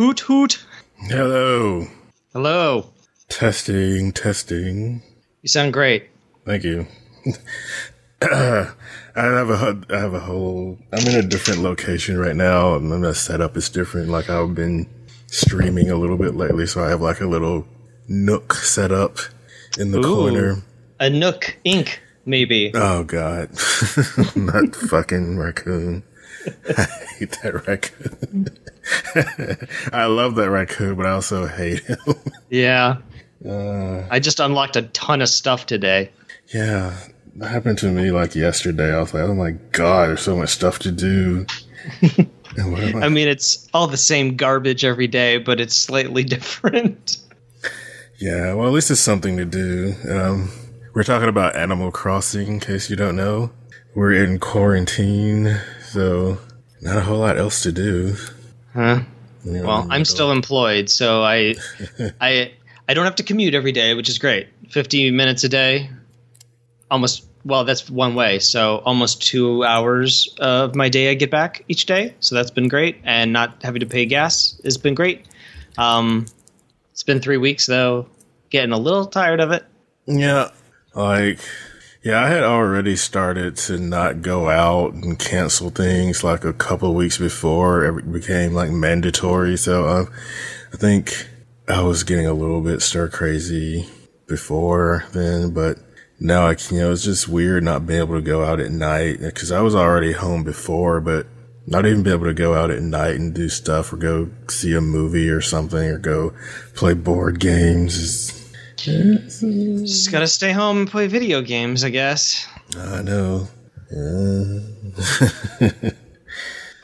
Hoot hoot. Hello. Hello. Testing, testing. You sound great. Thank you. I have a I have a whole. I'm in a different location right now. and My setup is different. Like I've been streaming a little bit lately, so I have like a little nook set up in the Ooh. corner. A Nook Inc Maybe. Oh God, not fucking raccoon. I hate that raccoon. I love that raccoon, but I also hate him. Yeah. Uh, I just unlocked a ton of stuff today. yeah, that happened to me like yesterday. I was like, oh my God, there's so much stuff to do. And what am I- I mean, it's all the same garbage every day, but it's slightly different. yeah, well, at least it's something to do. Um, we're talking about Animal Crossing, in case you don't know. We're in quarantine, so not a whole lot else to do. Huh? Well, I'm still employed, so I, I, I don't have to commute every day, which is great. Fifty minutes a day, almost. Well, that's one way, so almost two hours of my day I get back each day. So that's been great, and not having to pay gas has been great. Um, it's been three weeks though, getting a little tired of it. Yeah. Like, yeah, I had already started to not go out and cancel things like a couple weeks before it became like mandatory. So, um, I think I was getting a little bit stir crazy before then, but now I can, you know, it's just weird not being able to go out at night because I was already home before, but not even be able to go out at night and do stuff or go see a movie or something or go play board games is, Just gotta stay home and play video games, I guess. I know.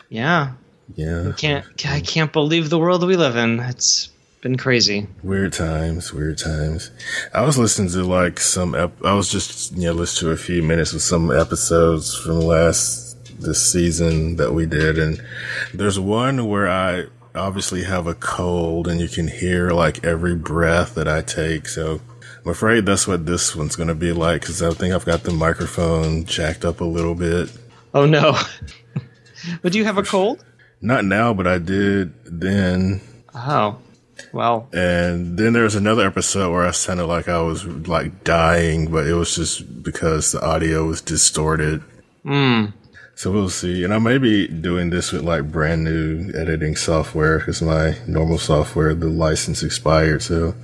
Yeah, Yeah. can't I can't believe the world we live in. It's been crazy. Weird times, weird times. I was listening to like some, ep- I was just, you know, listening to a few minutes of some episodes from last, this season that we did. And there's one where I obviously have a cold and you can hear like every breath that I take. So I'm afraid that's what this one's going to be like because I think I've got the microphone jacked up a little bit. Oh no. but do you have a cold? Not now, but I did then. Oh. Well, And then there was another episode where I sounded like I was like dying, but it was just because the audio was distorted. mm, So we'll see. And I may be doing this with like brand new editing software because my normal software, the license expired. So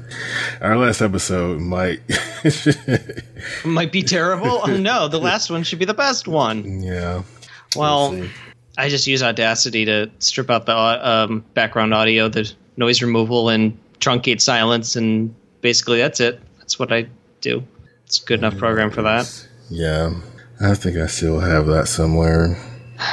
our last episode might, might be terrible. oh no, the last one should be the best one. yeah. Well, see. I just use Audacity to strip out the um, background audio, the noise removal, and truncate silence, and basically that's it. That's what I do. It's a good enough program for that. Yeah. I think I still have that somewhere.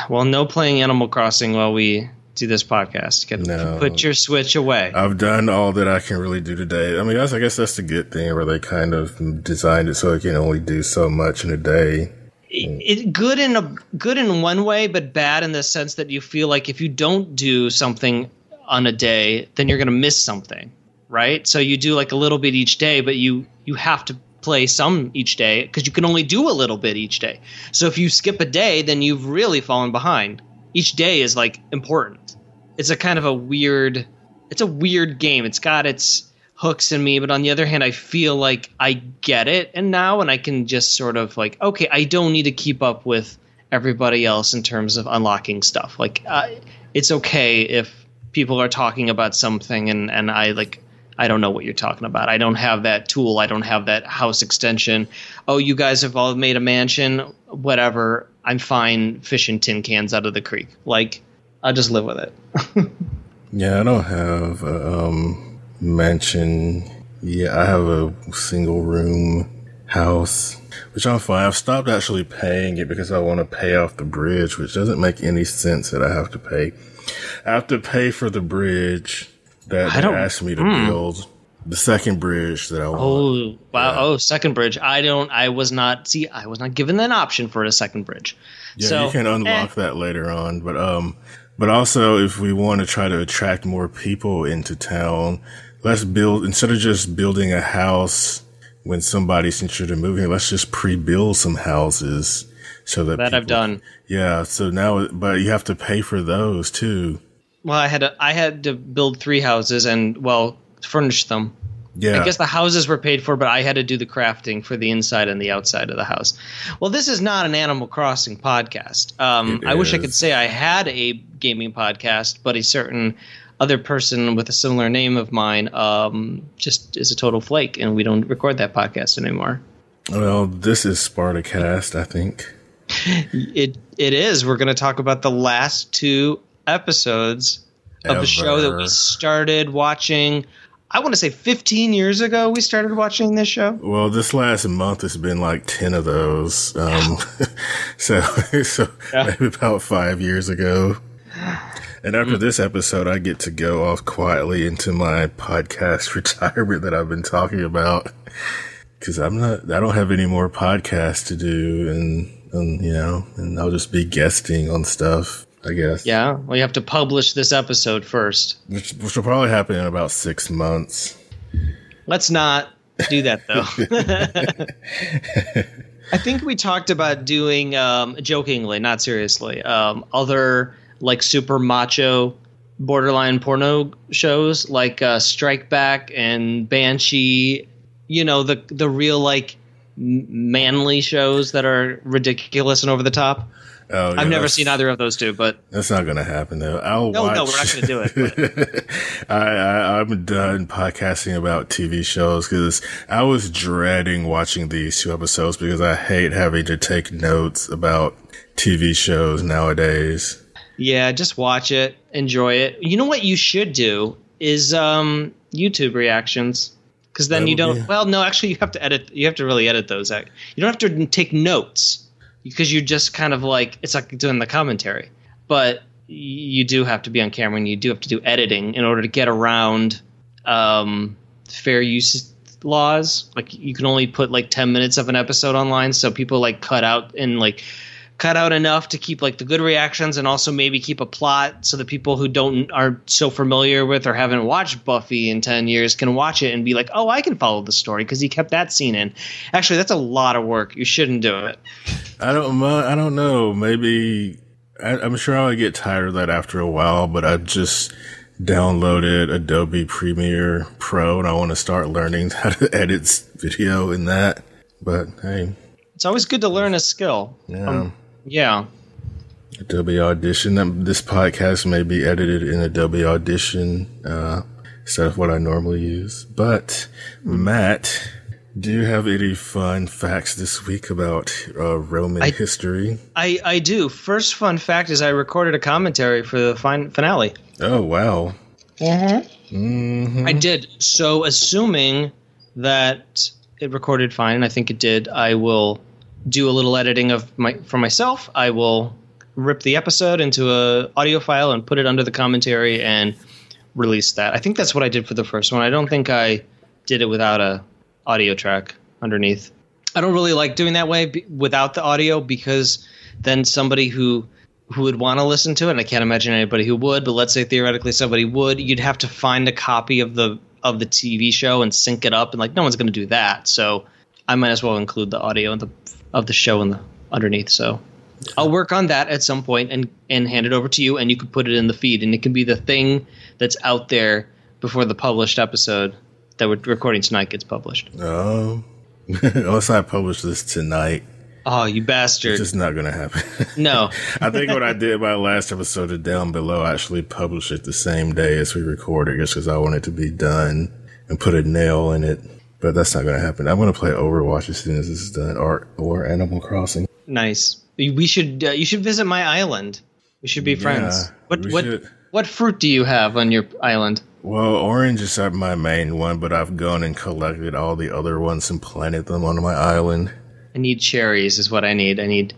Well, no playing Animal Crossing while we do this podcast. Get, No. Put your Switch away. I've done all that I can really do today. I mean, that's, I guess that's the good thing where they kind of designed it so I can only do so much in a day. it, it good in a good in one way, but bad in the sense that you feel like if you don't do something on a day, then you're going to miss something, right? So you do like a little bit each day, but you you have to play some each day because you can only do a little bit each day. So if you skip a day, then you've really fallen behind. Each day is like important. It's a kind of a weird. It's a weird game. It's got its hooks in me, but on the other hand, I feel like I get it, and now and I can just sort of like, okay, I don't need to keep up with everybody else in terms of unlocking stuff. Like, uh, it's okay if people are talking about something and and I like. I don't know what you're talking about. I don't have that tool. I don't have that house extension. Oh, you guys have all made a mansion. Whatever. I'm fine fishing tin cans out of the creek. Like, I'll just live with it. Yeah, I don't have a um, mansion. Yeah, I have a single room house, which I'm fine. I've stopped actually paying it because I want to pay off the bridge, which doesn't make any sense that I have to pay. I have to pay for the bridge that I don't- asked me to hmm. build. The second bridge that I want. Oh wow! Yeah. Oh, second bridge. I don't. I was not. See, I was not given an option for a second bridge. Yeah, so, you can unlock eh. that later on, but um, but also if we want to try to attract more people into town, let's build instead of just building a house when somebody's interested in moving. Let's just pre-build some houses so that that I've done. Yeah, so now, but you have to pay for those too. Well, I had to I had to build three houses and well furnish them. Yeah. I guess the houses were paid for, but I had to do the crafting for the inside and the outside of the house. Well, this is not an Animal Crossing podcast. Um, I wish I could say I had a gaming podcast, but a certain other person with a similar name of mine um, just is a total flake, and we don't record that podcast anymore. well, this is Spartacast, I think. It it is. We're going to talk about the last two episodes of the show that we started watching. I want to say 15 years ago we started watching this show. Well, this last month has been like 10 of those. Um, so, so Yeah. maybe about five years ago. And after this episode, I get to go off quietly into my podcast retirement that I've been talking about. Cause I'm not, I don't have any more podcasts to do and, and, you know, and I'll just be guesting on stuff, I guess. Yeah, well, you have to publish this episode first. Which, which will probably happen in about six months. Let's not do that though. I think we talked about doing um, jokingly, not seriously, um, other like super macho borderline porno shows like uh, Strike Back and Banshee. You know the the real like manly shows that are ridiculous and over the top. Oh, yeah, I've never seen either of those two, but That's not going to happen though. I'll No, watch. no, we're not gonna do it. I, I I'm done podcasting about TV shows because I was dreading watching these two episodes because I hate having to take notes about TV shows nowadays. Yeah, just watch it, enjoy it. You know what you should do is um, YouTube reactions, because then That you don't. be- Well, no, actually, you have to edit. You have to really edit those. You don't have to take notes because you're just kind of like it's like doing the commentary, but you do have to be on camera and you do have to do editing in order to get around um, fair use laws. Like you can only put like ten minutes of an episode online, so people like cut out and like cut out enough to keep like the good reactions and also maybe keep a plot so that people who don't aren't so familiar with or haven't watched Buffy in 10 years can watch it and be like, "Oh, I can follow the story because he kept that scene in." Actually, that's a lot of work. You shouldn't do it. I don't. I don't know. Maybe I, I'm sure I'll get tired of that after a while. But I've just downloaded Adobe Premiere Pro and I want to start learning how to edit video in that. But hey, It's always good to learn a skill. yeah. Um, Yeah. Adobe Audition. This podcast may be edited in Adobe Audition uh, instead of what I normally use. But Matt, do you have any fun facts this week about uh, Roman I- history? I I do. First fun fact is I recorded a commentary for the fin- finale. Oh wow! Mm-hmm. I did. So, assuming that it recorded fine, and I think it did, I will do a little editing of my for myself. I will rip the episode into a audio file and put it under the commentary and release that. I think that's what I did for the first one. I don't think I did it without a audio track underneath. I don't really like doing that way be- without the audio because then somebody who who would want to listen to it, and I can't imagine anybody who would, but let's say theoretically somebody would, you'd have to find a copy of the of the TV show and sync it up, and like no one's going to do that. So I might as well include the audio in the of the show in the underneath. So I'll work on that at some point and and hand it over to you, and you can put it in the feed, and it can be the thing that's out there before the published episode that we're recording tonight gets published. Oh, unless I publish this tonight, Oh, you bastard! it's just not gonna happen. No, I think what I did my last episode of Down Below, I actually published it the same day as we recorded, just because I wanted to be done and put a nail in it. But that's not gonna happen. I'm gonna play Overwatch as soon as this is done, or or Animal Crossing. nice. We should uh, you should visit my island. We should be friends. Yeah, what what should. what fruit do you have on your island? Well, orange is my main one, but I've gone and collected all the other ones and planted them on my island. I need cherries. Is what I need. I need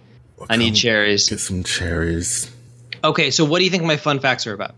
I need cherries. Get some cherries. Okay, so what do you think my fun facts are about?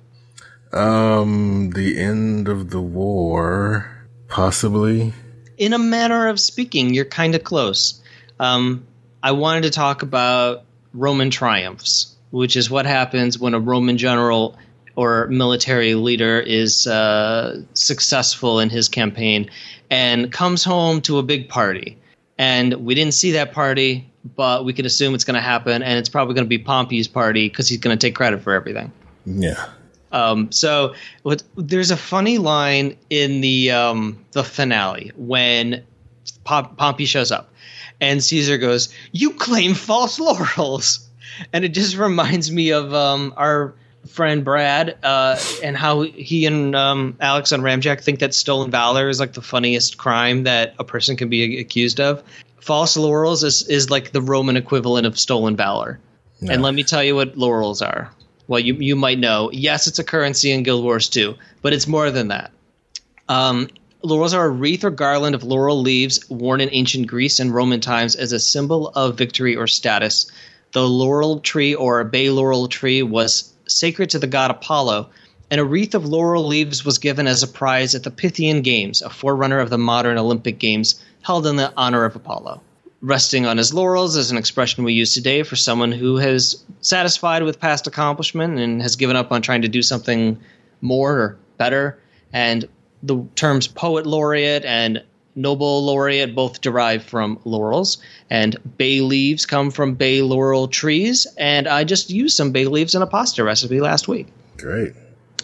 Um, the end of the war, possibly. In a manner of speaking, you're kind of close. Um, I wanted to talk about Roman triumphs, which is what happens when a Roman general or military leader is uh, successful in his campaign and comes home to a big party. And we didn't see that party, but we can assume it's going to happen, and it's probably going to be Pompey's party because he's going to take credit for everything. Yeah. Um, so what, there's a funny line in the um, the finale when Pom- Pompey shows up, and Caesar goes, "You claim false laurels," and it just reminds me of um, our friend Brad uh, and how he and um, Alex on Ramjack think that stolen valor is like the funniest crime that a person can be accused of. False laurels is, is like the Roman equivalent of stolen valor. No. And let me tell you what laurels are. Well, you, you might know. Yes, it's a currency in Guild Wars 2, but it's more than that. Um, laurels are a wreath or garland of laurel leaves worn in ancient Greece and Roman times as a symbol of victory or status. The laurel tree or bay laurel tree was sacred to the god Apollo, and a wreath of laurel leaves was given as a prize at the Pythian Games, a forerunner of the modern Olympic Games held in the honor of Apollo. Resting on his laurels is an expression we use today for someone who has satisfied with past accomplishment and has given up on trying to do something more or better. And the terms poet laureate and Nobel laureate both derive from laurels, and bay leaves come from bay laurel trees. And I just used some bay leaves in a pasta recipe last week. Great.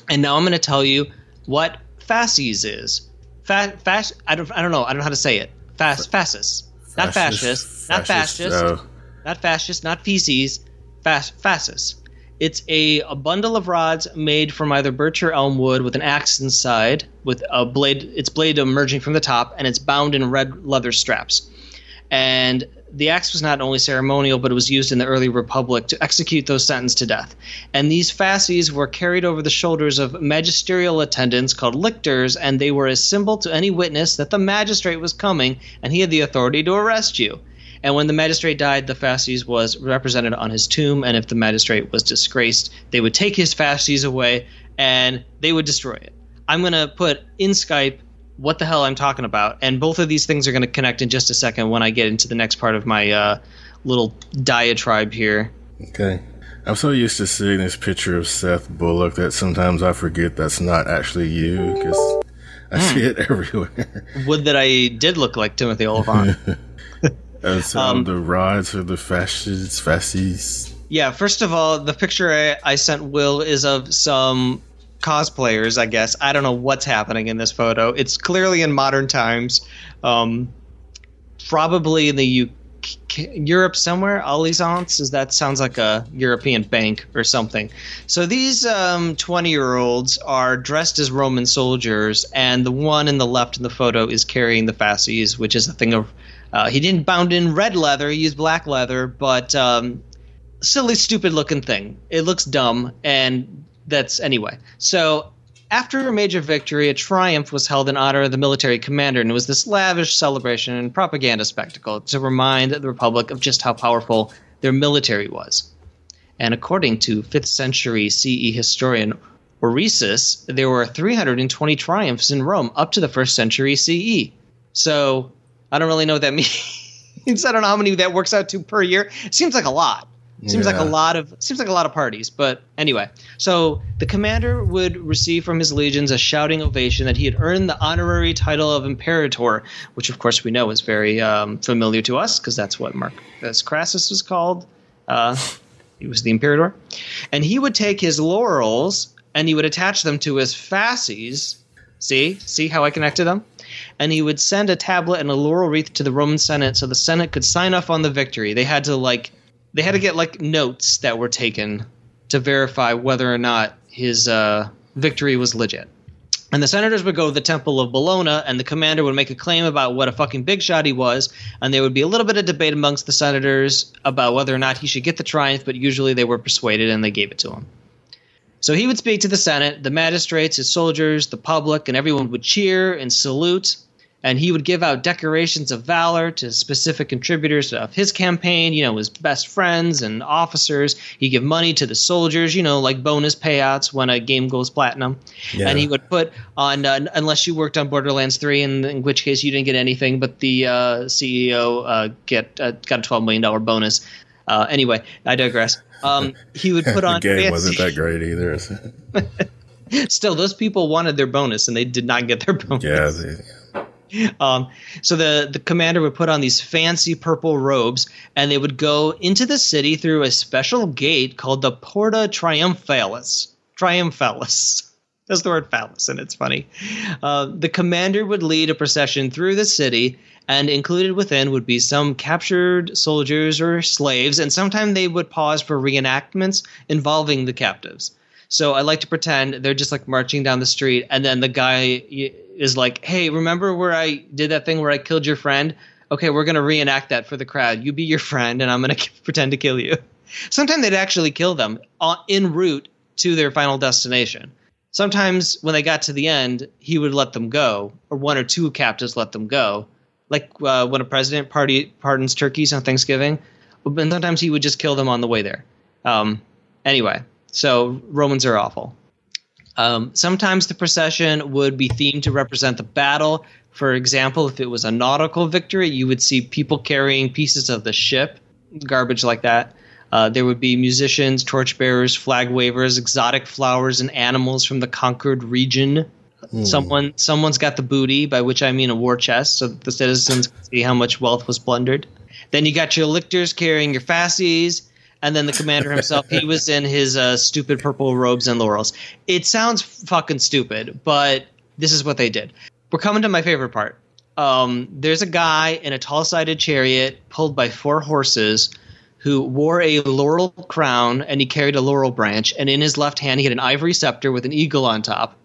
And now I'm going to tell you what fasces is. Fa- fas- I don't. I don't know. I don't know how to say it. Fas- fascis. Not fascist. Not fascist. Oh. Not fascist. Not feces. Fas- fascis. It's a, a bundle of rods made from either birch or elm wood with an axe inside, with a blade. Its blade emerging from the top, and it's bound in red leather straps. And the axe was not only ceremonial, but it was used in the early republic to execute those sentenced to death. And these fasces were carried over the shoulders of magisterial attendants called lictors, and they were a symbol to any witness that the magistrate was coming and he had the authority to arrest you. And when the magistrate died, the fasces was represented on his tomb. And if the magistrate was disgraced, they would take his fasces away and they would destroy it. I'm going to put in Skype what the hell I'm talking about. And both of these things are going to connect in just a second when I get into the next part of my uh, little diatribe here. Okay. I'm so used to seeing this picture of Seth Bullock that sometimes I forget that's not actually you because I mm. see it everywhere. Would that I did look like Timothy Olyphant. As um, the rods or the fasces, fasces. Yeah, first of all, the picture I, I sent Will is of some cosplayers, I guess. I don't know what's happening in this photo. It's clearly in modern times. Um, probably in the UK, Europe somewhere. Allianz is that sounds like a European bank or something. So these um, twenty-year-olds are dressed as Roman soldiers, and the one in the left in the photo is carrying the fasces, which is a thing of uh, he didn't bound in red leather; he used black leather, but um, silly, stupid looking thing. It looks dumb, and that's anyway. So after a major victory, a triumph was held in honor of the military commander, and it was this lavish celebration and propaganda spectacle to remind the Republic of just how powerful their military was. And according to 5th century CE historian Orosius, there were 320 triumphs in Rome up to the 1st century CE. So I don't really know what that means. I don't know how many that works out to per year. It seems like a lot. Seems yeah. like a lot of seems like a lot of parties, but anyway. So the commander would receive from his legions a shouting ovation that he had earned the honorary title of imperator, which of course we know is very um, familiar to us because that's what Marcus Crassus was called. Uh, he was the imperator, and he would take his laurels and he would attach them to his fasces. See, see how I connected them and he would send a tablet and a laurel wreath to the Roman Senate so the Senate could sign off on the victory. They had to like they had to get like notes that were taken to verify whether or not his uh, victory was legit. And the senators would go to the Temple of Bellona, and the commander would make a claim about what a fucking big shot he was, and there would be a little bit of debate amongst the senators about whether or not he should get the triumph, but usually they were persuaded and they gave it to him. So he would speak to the Senate, the magistrates, his soldiers, the public, and everyone would cheer and salute. And he would give out decorations of valor to specific contributors of his campaign, you know, his best friends and officers. He'd give money to the soldiers, you know, like bonus payouts when a game goes platinum. Yeah. And he would put on, uh, unless you worked on Borderlands 3, in, in which case you didn't get anything, but the uh, CEO uh, get uh, got a $12 million bonus. Uh, anyway, I digress. Um, he would put on. the game fancy- wasn't that great either. Still, those people wanted their bonus, and they did not get their bonus. Yeah. They- um, so the the commander would put on these fancy purple robes, and they would go into the city through a special gate called the Porta Triumphalis. triumphalis. That's the word phallus, and it's funny. Uh, the commander would lead a procession through the city, and included within would be some captured soldiers or slaves, and sometimes they would pause for reenactments involving the captives. So I like to pretend they're just like marching down the street, and then the guy is like, "Hey, remember where I did that thing where I killed your friend? Okay, we're gonna reenact that for the crowd. You be your friend, and I'm gonna pretend to kill you." Sometimes they'd actually kill them en route to their final destination. Sometimes when they got to the end, he would let them go, or one or two captives let them go, like uh, when a president party pardons turkeys on Thanksgiving. And sometimes he would just kill them on the way there. Um, anyway, so Romans are awful. Um, sometimes the procession would be themed to represent the battle. For example, if it was a nautical victory, you would see people carrying pieces of the ship, garbage like that. Uh, there would be musicians, torchbearers, flag wavers, exotic flowers, and animals from the conquered region. Mm. Someone, someone's got the booty, by which I mean a war chest, so that the citizens can see how much wealth was plundered. Then you got your lictors carrying your fasces, and then the commander himself, he was in his uh, stupid purple robes and laurels. It sounds fucking stupid, but this is what they did. We're coming to my favorite part. Um, there's a guy in a tall-sided chariot pulled by four horses who wore a laurel crown and he carried a laurel branch, and in his left hand he had an ivory scepter with an eagle on top.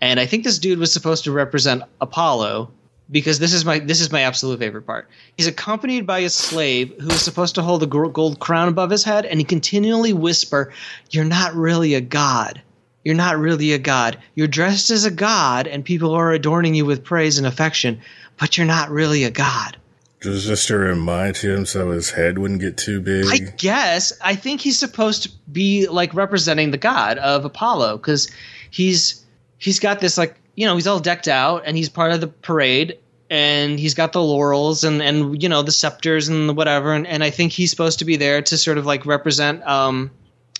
And I think this dude was supposed to represent Apollo because this is my this is my absolute favorite part. He's accompanied by a slave who is supposed to hold a gold crown above his head, and he continually whisper, "You're not really a god. You're not really a god. You're dressed as a god, and people are adorning you with praise and affection, but you're not really a god." Just, just to remind him so his head wouldn't get too big. I guess. I think he's supposed to be like representing the god of Apollo because he's he's got this like you know he's all decked out and he's part of the parade and he's got the laurels and and you know the scepters and whatever. And, and I think he's supposed to be there to sort of like represent um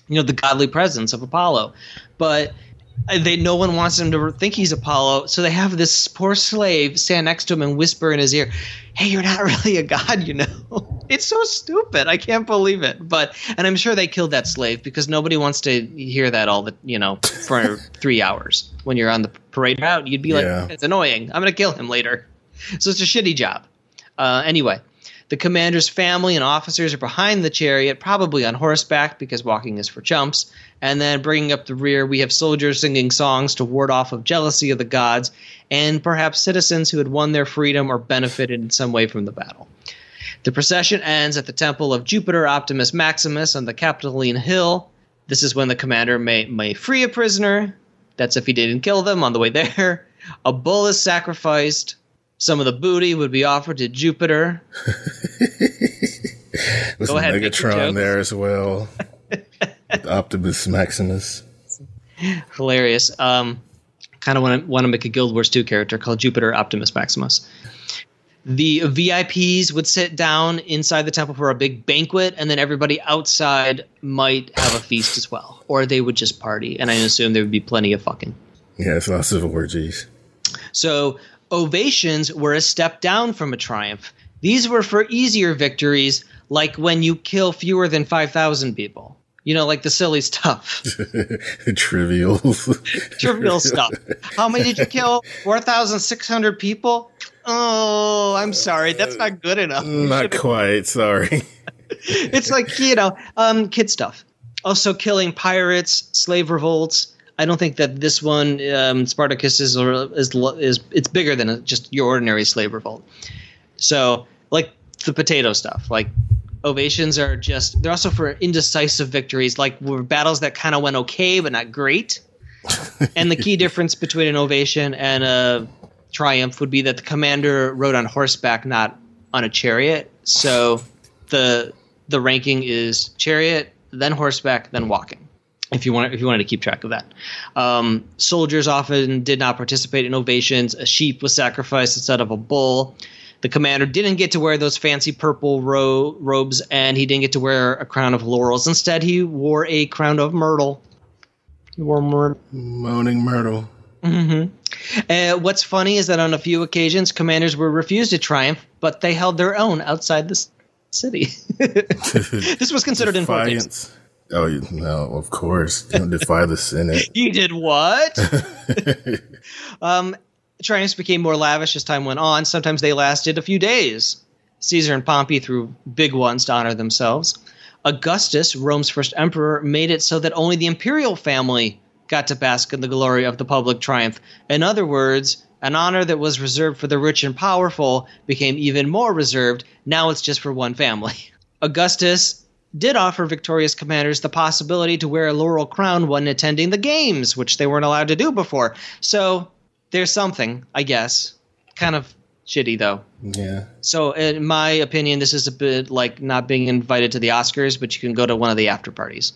you know the godly presence of Apollo, but they no one wants him to think he's Apollo, so they have this poor slave stand next to him and whisper in his ear, "Hey, you're not really a god, you know." it's so stupid. I can't believe it. But and I'm sure they killed that slave because nobody wants to hear that all the you know for three hours when you're on the parade route. You'd be like, yeah. "It's annoying. I'm gonna kill him later." So it's a shitty job. Uh, anyway, the commander's family and officers are behind the chariot, probably on horseback because walking is for chumps. And then bringing up the rear, we have soldiers singing songs to ward off of jealousy of the gods, and perhaps citizens who had won their freedom or benefited in some way from the battle. The procession ends at the temple of Jupiter Optimus Maximus on the Capitoline Hill. This is when the commander may, may free a prisoner. That's if he didn't kill them on the way there. A bull is sacrificed. Some of the booty would be offered to Jupiter. Go ahead, Megatron there as well. Optimus Maximus. Hilarious. Um, kind of want to want to make a Guild Wars 2 character called Jupiter Optimus Maximus. The VIPs would sit down inside the temple for a big banquet, and then everybody outside might have a feast as well, or they would just party. And I assume there would be plenty of fucking. Yes, lots of orgies. So ovations were a step down from a triumph. These were for easier victories, like when you kill fewer than 5,000 people. You know, like the silly stuff. Trivial. Trivial stuff. How many did you kill? 4,600 people? Oh, I'm sorry. That's not good enough. Not quite. Sorry. it's like, you know, um, kid stuff. Also, killing pirates, slave revolts, I don't think that this one um, Spartacus is, is is it's bigger than just your ordinary slave revolt. So like the potato stuff, like ovations are just they're also for indecisive victories, like were battles that kind of went okay but not great. and the key difference between an ovation and a triumph would be that the commander rode on horseback, not on a chariot. So the the ranking is chariot, then horseback, then walking if you want if you wanted to keep track of that. Um, soldiers often did not participate in ovations. A sheep was sacrificed instead of a bull. The commander didn't get to wear those fancy purple ro- robes, and he didn't get to wear a crown of laurels. Instead, he wore a crown of myrtle. He wore myrtle. Moaning myrtle. Mm-hmm. Uh, what's funny is that on a few occasions, commanders were refused to triumph, but they held their own outside the city. this was considered important. Oh you- no, of course. Don't defy the Senate. You did what? um, triumphs became more lavish as time went on. Sometimes they lasted a few days. Caesar and Pompey threw big ones to honor themselves. Augustus, Rome's first emperor, made it so that only the imperial family got to bask in the glory of the public triumph. In other words, an honor that was reserved for the rich and powerful became even more reserved. Now it's just for one family. Augustus did offer victorious commanders the possibility to wear a laurel crown when attending the games, which they weren't allowed to do before. So there's something, I guess. Kind of shitty, though. yeah. So, in my opinion, this is a bit like not being invited to the Oscars, but you can go to one of the after parties.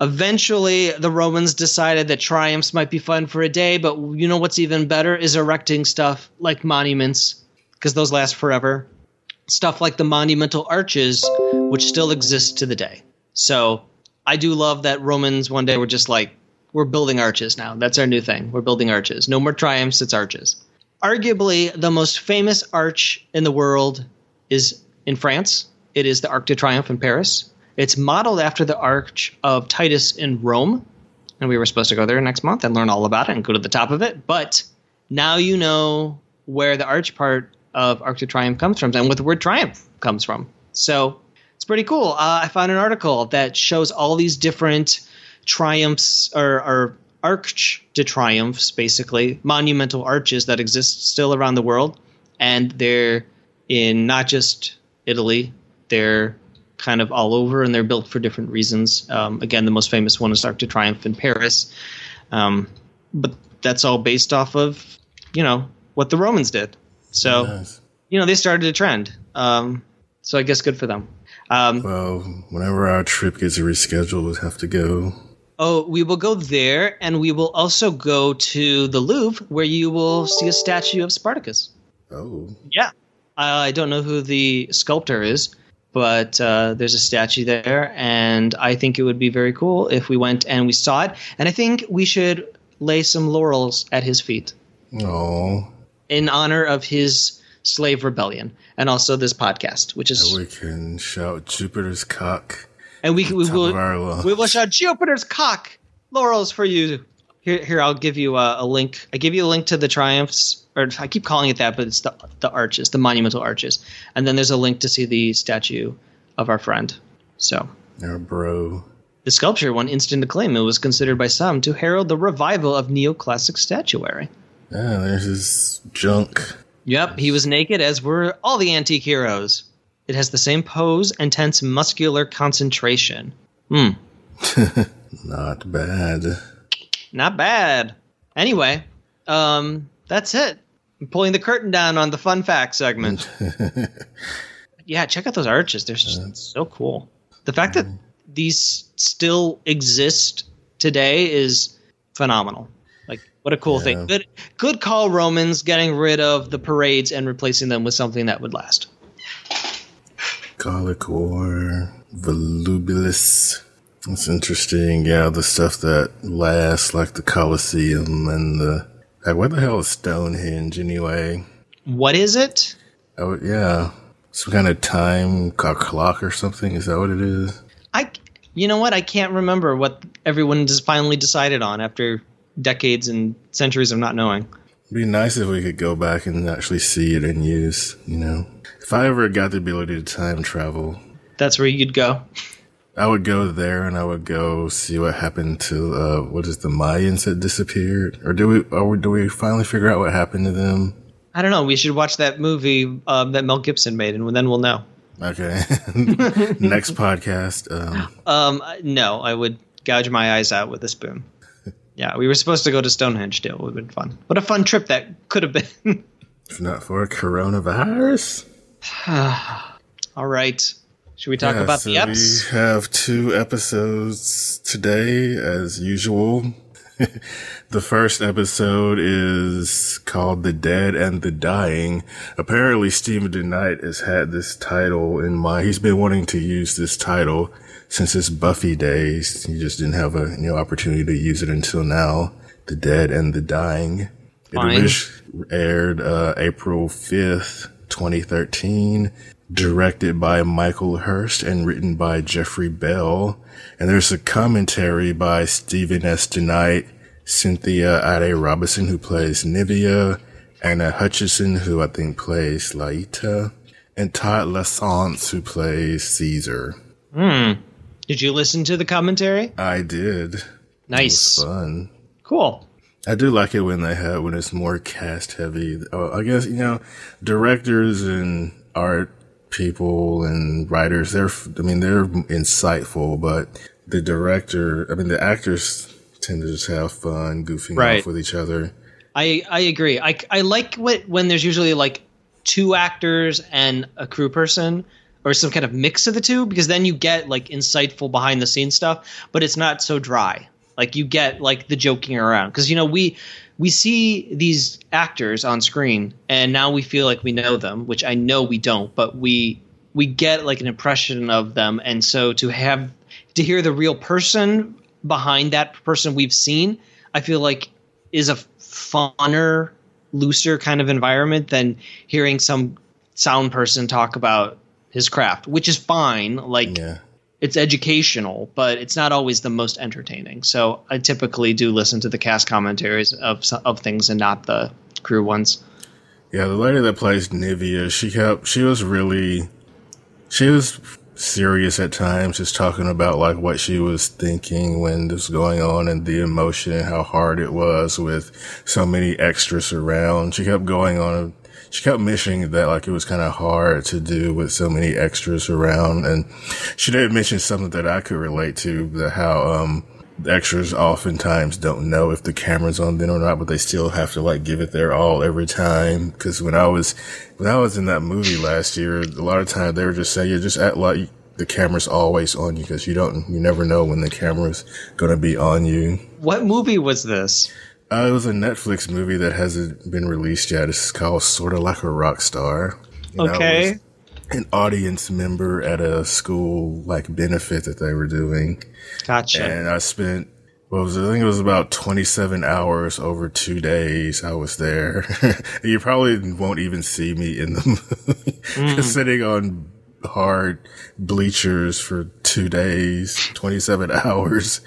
Eventually, the Romans decided that triumphs might be fun for a day, but you know what's even better is erecting stuff like monuments, because those last forever. Stuff like the monumental arches, which still exist to the day. So, I do love that Romans one day were just like, we're building arches now. That's our new thing. We're building arches. No more triumphs, it's arches arguably the most famous arch in the world is in France. It is the Arc de Triomphe in Paris. It's modeled after the Arch of Titus in Rome. And we were supposed to go there next month and learn all about it and go to the top of it. But now you know where the arch part of Arc de Triomphe comes from and what the word triumph comes from. So it's pretty cool. Uh, I found an article that shows all these different triumphs or, or arch de triumphs, basically monumental arches that exist still around the world, and they're in not just Italy, they're kind of all over, and they're built for different reasons. Um, again, the most famous one is Arc de Triomphe in Paris, um, but that's all based off of you know what the Romans did. So Nice. you know they started a trend. Um, so I guess good for them. Um, Well, whenever our trip gets rescheduled, we'll have to go. Oh, we will go there, and we will also go to the Louvre, where you will see a statue of Spartacus. Oh, Yeah, I don't know who the sculptor is, but uh, there's a statue there, and I think it would be very cool if we went and we saw it. And I think we should lay some laurels at his feet oh, in honor of his slave rebellion, and also this podcast, which is we can shout Jupiter's cock. and we, we will of our lungs. we will shout Jupiter's cock laurels for you. Here, here I'll give you a, a link. I give you a link to the triumphs, or I keep calling it that, but it's the the arches, the monumental arches, and then there's a link to see the statue of our friend. So Our bro. the sculpture won instant acclaim. It was considered by some to herald the revival of neoclassic statuary. Yeah, there's his junk. Yep, he was naked, as were all the antique heroes. It has the same pose and tense muscular concentration. Hmm. Not bad. Not bad. Anyway, um, that's it. I'm pulling the curtain down on the fun fact segment. yeah, check out those arches. They're just so cool. The fact that these still exist today is phenomenal. What a cool thing. Good, good call, Romans, getting rid of the parades and replacing them with something that would last. Gallic Volubilis. That's interesting. Yeah, the stuff that lasts, like the Colosseum and the. Like, what the hell is Stonehenge anyway? What is it? Oh, yeah. Some kind of time clock or something. Is that what it is? I, you know what? I can't remember what everyone just finally decided on after decades and centuries of not knowing. It'd be nice if we could go back and actually see it in use, you know? If I ever got the ability to time travel, That's where you'd go. I would go there and I would go see what happened to, uh, what is the Mayans that disappeared? Or do we, or do we finally figure out what happened to them? I don't know. We should watch that movie um, that Mel Gibson made, and then we'll know. Okay. Next podcast. Um, Um, no, I would gouge my eyes out with a spoon. Yeah, we were supposed to go to Stonehenge. Still, it would have been fun. What a fun trip that could have been. if not for coronavirus. All right. Should we talk Yeah, about so the eps? We have two episodes today, as usual. the first episode is called The Dead and the Dying. Apparently, Stephen DeKnight has had this title in mind. He's been wanting to use this title since it's Buffy days. you just didn't have a you know, opportunity to use it until now. The Dead and the Dying. It Fine. orig- aired uh, April 5th, 2013. directed by Michael Hurst and written by Jeffrey Bell. And there's a commentary by Stephen S. DeKnight, Cynthia Addai-Robinson, who plays Naevia, Anna Hutchison, who I think plays Laeta, and Todd Lasance, who plays Caesar. Hmm. Did you listen to the commentary? I did. Nice. fun. Cool. I do like it when they have when it's more cast heavy. Uh, I guess you know, directors and art people and writers. They're, I mean, they're insightful, but the director, I mean, the actors tend to just have fun goofing Right. off with each other. I I agree. I I like what when there's usually like two actors and a crew person or some kind of mix of the two because then you get like insightful behind the scenes stuff, but it's not so dry. Like you get like the joking around because you know we we see these actors on screen and now we feel like we know them, which I know we don't, but we we get like an impression of them and so to have to hear the real person behind that person we've seen, I feel like is a funner, looser kind of environment than hearing some sound person talk about his craft, which is fine. Like Yeah. it's educational, but it's not always the most entertaining. So I typically do listen to the cast commentaries of of things and not the crew ones. Yeah, the lady that plays Naevia, she kept, she was really, she was serious at times, just talking about like what she was thinking when this was going on and the emotion and how hard it was with so many extras around. She kept going on, she kept mentioning that like it was kind of hard to do with so many extras around. And she did mention something that I could relate to, that how, um, the extras oftentimes don't know if the camera's on them or not, but they still have to like give it their all every time. Cause when I was, when I was in that movie last year, a lot of times they were just saying, you just act like the camera's always on you because you don't, you never know when the camera's going to be on you. What movie was this? Uh, it was a Netflix movie that hasn't been released yet. It's called Sort of Like a Rock Star. And I Okay. was An audience member at a school like benefit that they were doing. Gotcha. And I spent, what was it? I think it was about 27 hours over two days. I was there. you probably won't even see me in the movie. Sitting on hard bleachers for two days, 27 hours.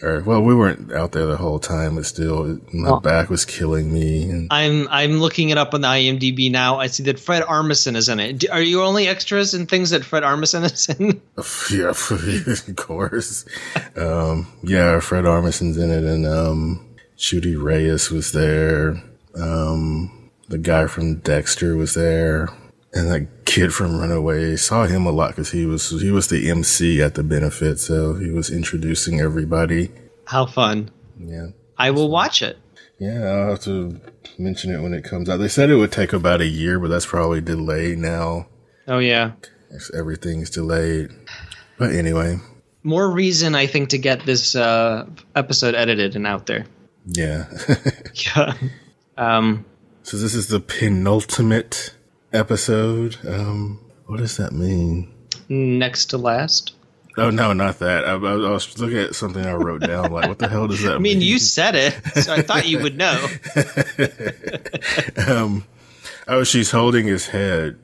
Or, well, we weren't out there the whole time, but still, my Well- back was killing me. And I'm I'm looking it up on the IMDb now. I see that Fred Armisen is in it. Are you only extras in things that Fred Armisen is in? Yeah, of course. Um, yeah, Fred Armisen's in it, and um, Judy Reyes was there. Um, the guy from Dexter was there, and that kid from Runaway. Saw him a lot because he was he was the MC at the benefit, so he was introducing everybody. How fun! Yeah, I will watch it. yeah. I'll have to mention it when it comes out. They said it would take about a year, but that's probably delayed now. Oh yeah. Everything's delayed. But anyway, More reason I think to get this uh, episode edited and out there. yeah. Yeah. Um, So this is the penultimate episode. Um, what does that mean? next to last. Oh no, not that. I, I was looking at something I wrote down. Like, what the hell does that I mean, mean? you said it, so I thought you would know. um, oh, she's holding his head,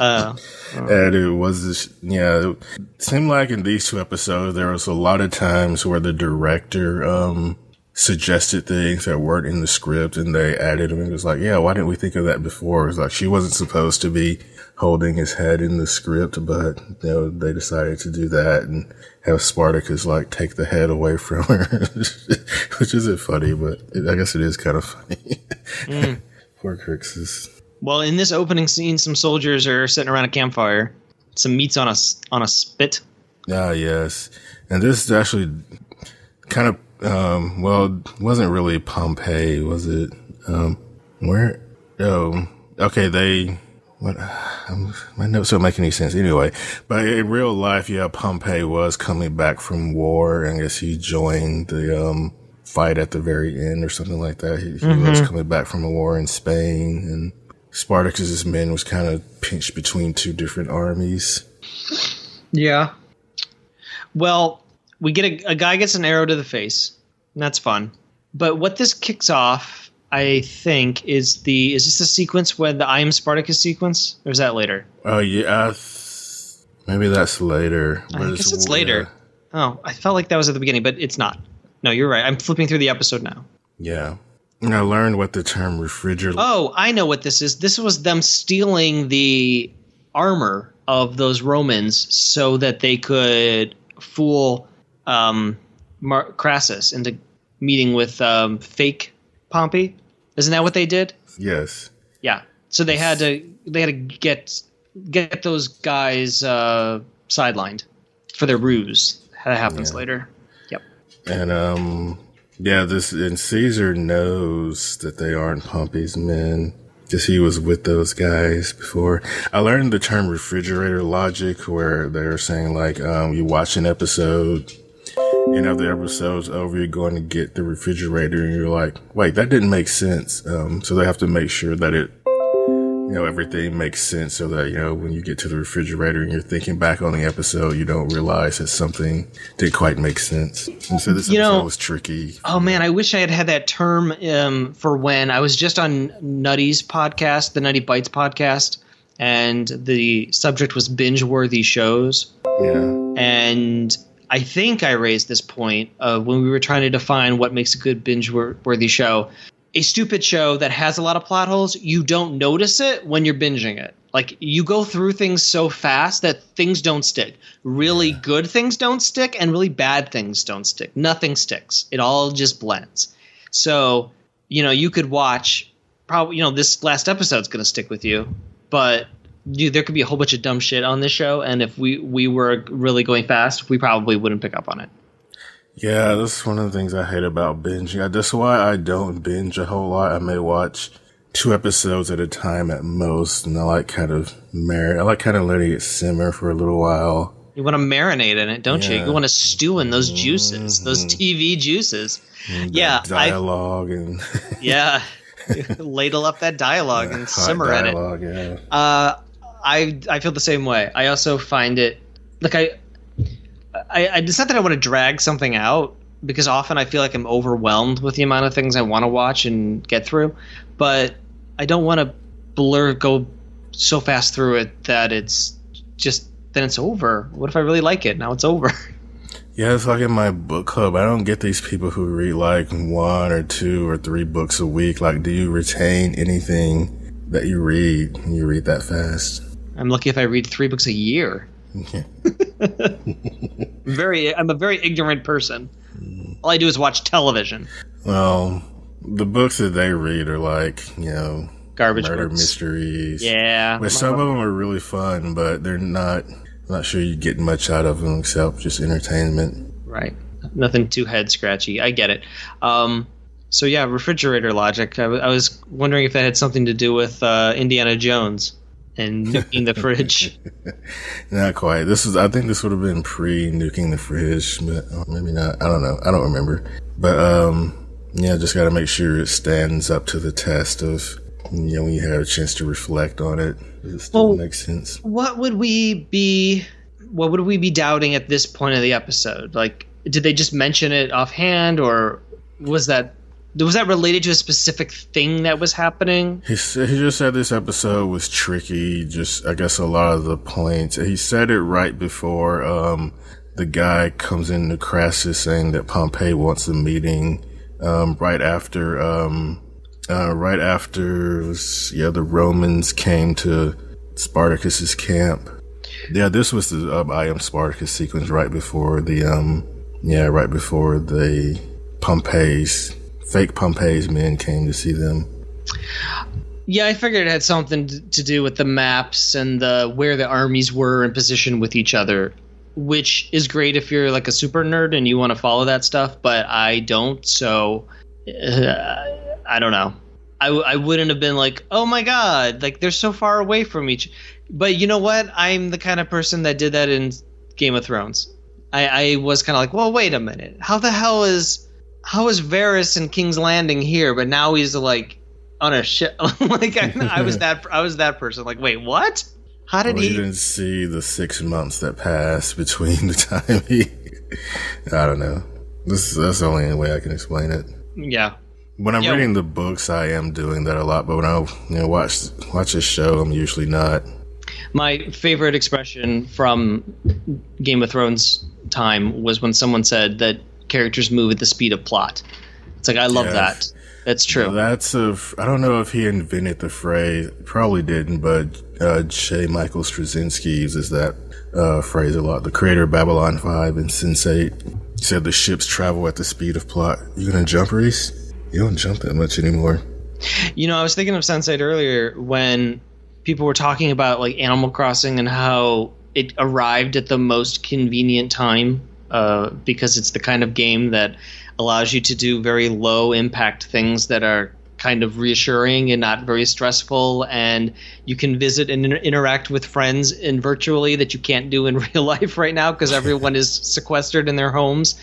Uh, and it was this. Yeah, it seemed like in these two episodes there was a lot of times where the director um suggested things that weren't in the script, and they added them. It was like, yeah, why didn't we think of that before? It was like she wasn't supposed to be holding his head in the script, but you know they decided to do that and have Spartacus like take the head away from her, which isn't funny, but it, I guess it is kind of funny. Poor Crixus. well, in this opening scene, some soldiers are sitting around a campfire. Some meat's on a on a spit. Ah, yes. And this is actually kind of, um, well, it wasn't really Pompeii, was it? Um, where? Oh, okay. They, what? Um, my notes don't make any sense anyway. But in real life, yeah, Pompey was coming back from war. I guess he joined the, um, fight at the very end or something like that. He, he was coming back from a war in Spain and Spartacus's men was kind of pinched between two different armies. Yeah. Well, we get a, a guy gets an arrow to the face, and that's fun. But what this kicks off I think is the is this the sequence when the I am Spartacus sequence, or is that later? Oh yeah, th- maybe that's later. I guess it's later. Oh, I felt like that was at the beginning, but it's not. No, you're right. I'm flipping through the episode now. Yeah. And I learned what the term refrigerator. Oh, I know what this is. This was them stealing the armor of those Romans so that they could fool um, Mar- Crassus into meeting with um, fake Pompey. Isn't that what they did? Yes. Yeah. So they had to they had to get get those guys uh, sidelined for their ruse. That happens Yeah. later. Yep. And um, yeah, this and Caesar knows that they aren't Pompey's men because he was with those guys before. I learned the term refrigerator logic, where they're saying like, um, you watch an episode, and after the episode's over, you're going to get the refrigerator, and you're like, wait, that didn't make sense. Um, so they have to make sure that it. You know, everything makes sense so that, you know, when you get to the refrigerator and you're thinking back on the episode, you don't realize that something didn't quite make sense. And so this You episode know- was tricky. Oh man, I wish I had had that term um, for when I was just on Nutty's podcast, the Nutty Bites podcast, and the subject was binge-worthy shows. Yeah. And I think I raised this point of when we were trying to define what makes a good binge-worthy show. A stupid show that has a lot of plot holes, you don't notice it when you're binging it. Like you go through things so fast that things don't stick. Really good things don't stick, and really bad things don't stick. Nothing sticks. It all just blends. So, you know, you could watch probably, you know, this last episode's going to stick with you, but you, there could be a whole bunch of dumb shit on this show, and if we we were really going fast, we probably wouldn't pick up on it. Yeah, that's one of the things I hate about binging. That's why I don't binge a whole lot. I may watch two episodes at a time at most, and I like kind of mar- I like kind of letting it simmer for a little while. You want to marinate in it, don't you? Yeah. Mm-hmm. You want to stew in those juices, those TV juices. Yeah, That I dialogue and yeah, ladle up that dialogue and hot simmer in it. Yeah, Uh, I I feel the same way. I also find it like I, I, I it's not that I want to drag something out because often I feel like I'm overwhelmed with the amount of things I want to watch and get through, but I don't want to blur go so fast through it that it's just then it's over. What if I really like it? Now it's over. yeah. It's like in my book club. I don't get these people who read like one or two or three books a week. Like, do you retain anything that you read when you read that fast? I'm lucky if I read three books a year. Very, I'm a very ignorant person. All I do is watch television. Well, the books that they read are like you know Garbage murder books. mysteries. Yeah. But some of them are really fun, but they're not. I'm not sure you get much out of them except just entertainment. Right. Nothing too head scratchy. I get it. Um, so yeah, refrigerator logic. I, w- I was wondering if that had something to do with uh, Indiana Jones and nuking the fridge. Not quite. This is. I think this would have been pre nuking the fridge, but maybe not. I don't know. I don't remember. But um, yeah, just got to make sure it stands up to the test of you know when you have a chance to reflect on it. Does it still Well- make sense? What would we be? What would we be doubting at this point of the episode? Like, did they just mention it offhand, or was that was that related to a specific thing that was happening? He said, he just said this episode was tricky. Just I guess a lot of the points. He said it right before um, the guy comes in to Crassus saying that Pompey wants a meeting. Um, right after, um, uh, right after, yeah, the Romans came to Spartacus's camp. Yeah, this was the uh, I am Spartacus sequence right before the um, yeah, right before the Pompey's fake Pompey's men came to see them. Yeah, I figured it had something to do with the maps and the where the armies were in position with each other, which is great if you're like a super nerd and you want to follow that stuff. But I don't, so uh, I don't know. I, I wouldn't have been like, oh my god, like they're so far away from each. But you know what? I'm the kind of person that did that in Game of Thrones. I, I was kind of like, well, wait a minute, how the hell is how is Varys in King's Landing here, but now he's like on a ship? like I, I was that I was that person. Like, wait, what? How did Well, you he? didn't see the six months that passed between the time he. I don't know. This that's the only way I can explain it. Yeah, When I'm Yeah. reading the books, I am doing that a lot. But when I you know, watch watch a show, I'm usually not. My favorite expression from Game of Thrones time was when someone said that characters move at the speed of plot. It's like I love Yeah. that. That's true. That's a. I don't know if he invented the phrase. Probably didn't, but uh, J. Michael Straczynski uses that uh, phrase a lot. The creator of Babylon Five and Sense8 said the ships travel at the speed of plot. You gonna jump, Reese? You don't jump that much anymore. You know, I was thinking of Sunset earlier when people were talking about like Animal Crossing and how it arrived at the most convenient time uh, because it's the kind of game that allows you to do very low impact things that are kind of reassuring and not very stressful. And you can visit and inter- interact with friends in virtually that you can't do in real life right now because everyone is sequestered in their homes.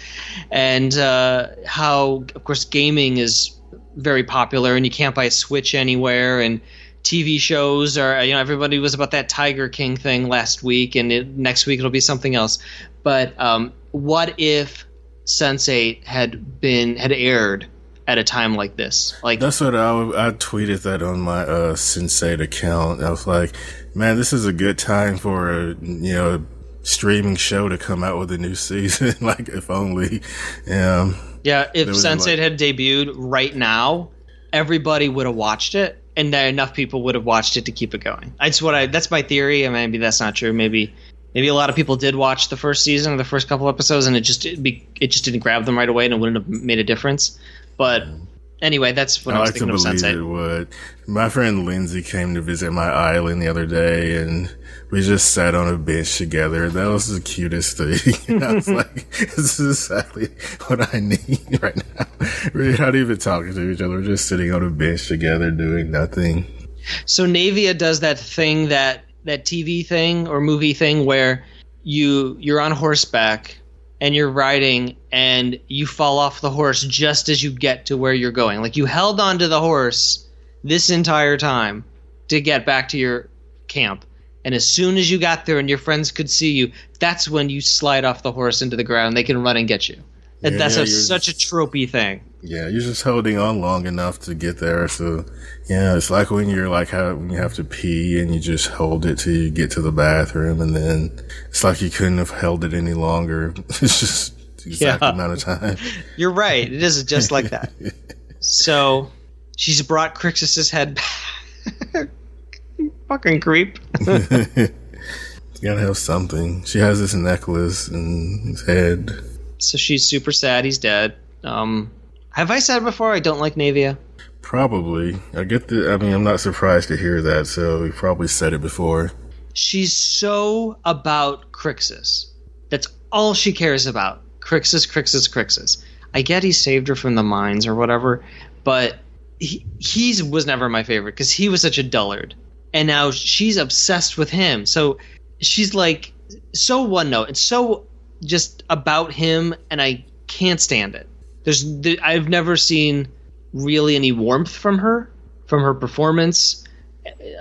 And uh, how of course gaming is very popular and you can't buy a switch anywhere. And tv shows are you know everybody was about that tiger king thing last week and it, next week it'll be something else. But um, what if sense8 had been had aired at a time like this like That's what I, I tweeted that on my uh, Sense8 account. I was like, man, this is a good time for a you know streaming show to come out with a new season. like if only, um, Yeah, if There Sense8 like- had debuted right now, everybody would have watched it, and enough people would have watched it to keep it going. That's what I. That's my theory. and maybe that's not true. Maybe maybe a lot of people did watch the first season or the first couple episodes, and it just it, be, it just didn't grab them right away, and it wouldn't have made a difference. But anyway, that's what I, I was like to thinking of believe Sense8. it would. My friend Lindsay came to visit my island the other day, and we just sat on a bench together. That was the cutest thing. I was like, "This is exactly what I need right now." We're not even talking to each other; we're just sitting on a bench together, doing nothing. So Naevia does that thing that that TV thing or movie thing where you you're on horseback and you're riding and you fall off the horse just as you get to where you're going. Like you held onto the horse this entire time to get back to your camp. And as soon as you got there and your friends could see you, that's when you slide off the horse into the ground. They can run and get you. And Yeah, that's a, such a tropey thing. Yeah, you're just holding on long enough to get there. So, yeah, it's like when you're like how when you have to pee and you just hold it till you get to the bathroom, and then it's like you couldn't have held it any longer. It's just the exact Yeah. amount of time. You're right. It is just like that. so she's brought Crixus's head back. Fucking creep. You gotta have something. She has this necklace and his head. So she's super sad. He's dead. Um, have I said before I don't like Naevia? Probably. I get the. I mean, I'm not surprised to hear that. So we probably said it before. She's so about Crixus. That's all she cares about. Crixus, Crixus, Crixus. I get he saved her from the mines or whatever, but he he's was never my favorite because he was such a dullard, and now she's obsessed with him. So she's like so one note. It's so just about him, and I can't stand it. There's th- I've never seen really any warmth from her, from her performance.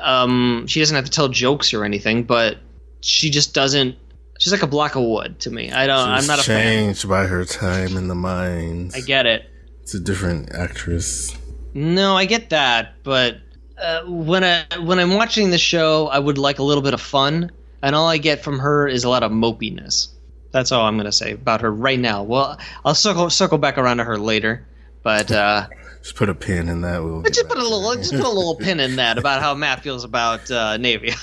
Um, she doesn't have to tell jokes or anything, but she just doesn't. She's like a block of wood to me. I don't. Uh, I'm not a fan. changed by her time in the mines. I get it. it's a different actress. No, I get that, but uh, when I when I'm watching the show, I would like a little bit of fun, and all I get from her is a lot of mopiness. That's all I'm gonna say about her right now. Well, I'll circle circle back around to her later, but uh, Just put a pin in that. We'll just put a little it. just put a little pin in that about how Matt feels about uh, Naevia.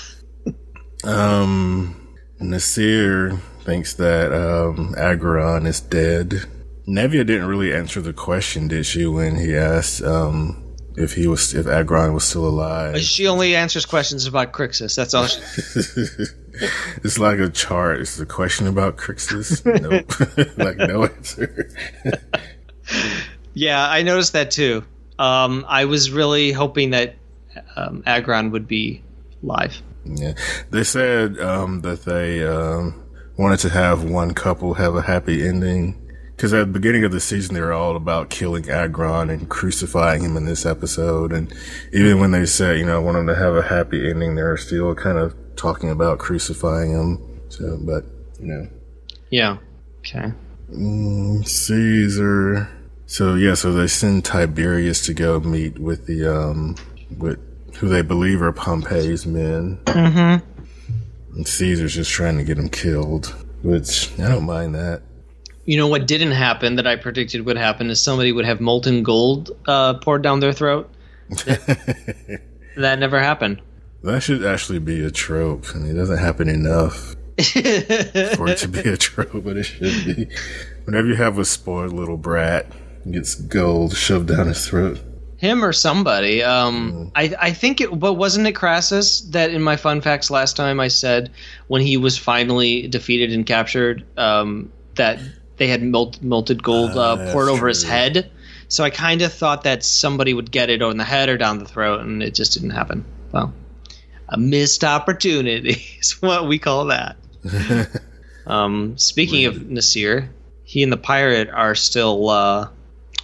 Um, Nasir thinks that um, Agron is dead. Naevia didn't really answer the question, did she, when he asked um, if he was if Agron was still alive? She only answers questions about Crixus. That's all. She, it's like a chart. It's a question about Crixus. Nope, like no answer. Yeah, I noticed that too. Um, I was really hoping that um, Agron would be live. Yeah, they said um, that they um, wanted to have one couple have a happy ending because at the beginning of the season they were all about killing Agron and crucifying him in this episode, and even when they said you know I want them to have a happy ending, they're still kind of talking about crucifying him. So, but you know, Yeah. Okay. mm, Caesar. So yeah, so they send Tiberius to go meet with the um with who they believe are Pompey's men. Mm-hmm. And Caesar's just trying to get him killed, which I don't mind that. You know what didn't happen that I predicted would happen is somebody would have molten gold uh, poured down their throat. that never happened. That should actually be a trope. I mean, it doesn't happen enough for it to be a trope, but it should be. Whenever you have a spoiled little brat gets gold shoved down his throat. Him or somebody. Um, I, I think it, but wasn't it Crassus that in my fun facts last time I said when he was finally defeated and captured um, that they had melt, melted gold uh, Ah, poured over his head. So I kind of thought that somebody would get it on the head or down the throat, and it just didn't happen. Well, a missed opportunity is what we call that. Um, speaking of Nasir, he and the pirate are still. Uh,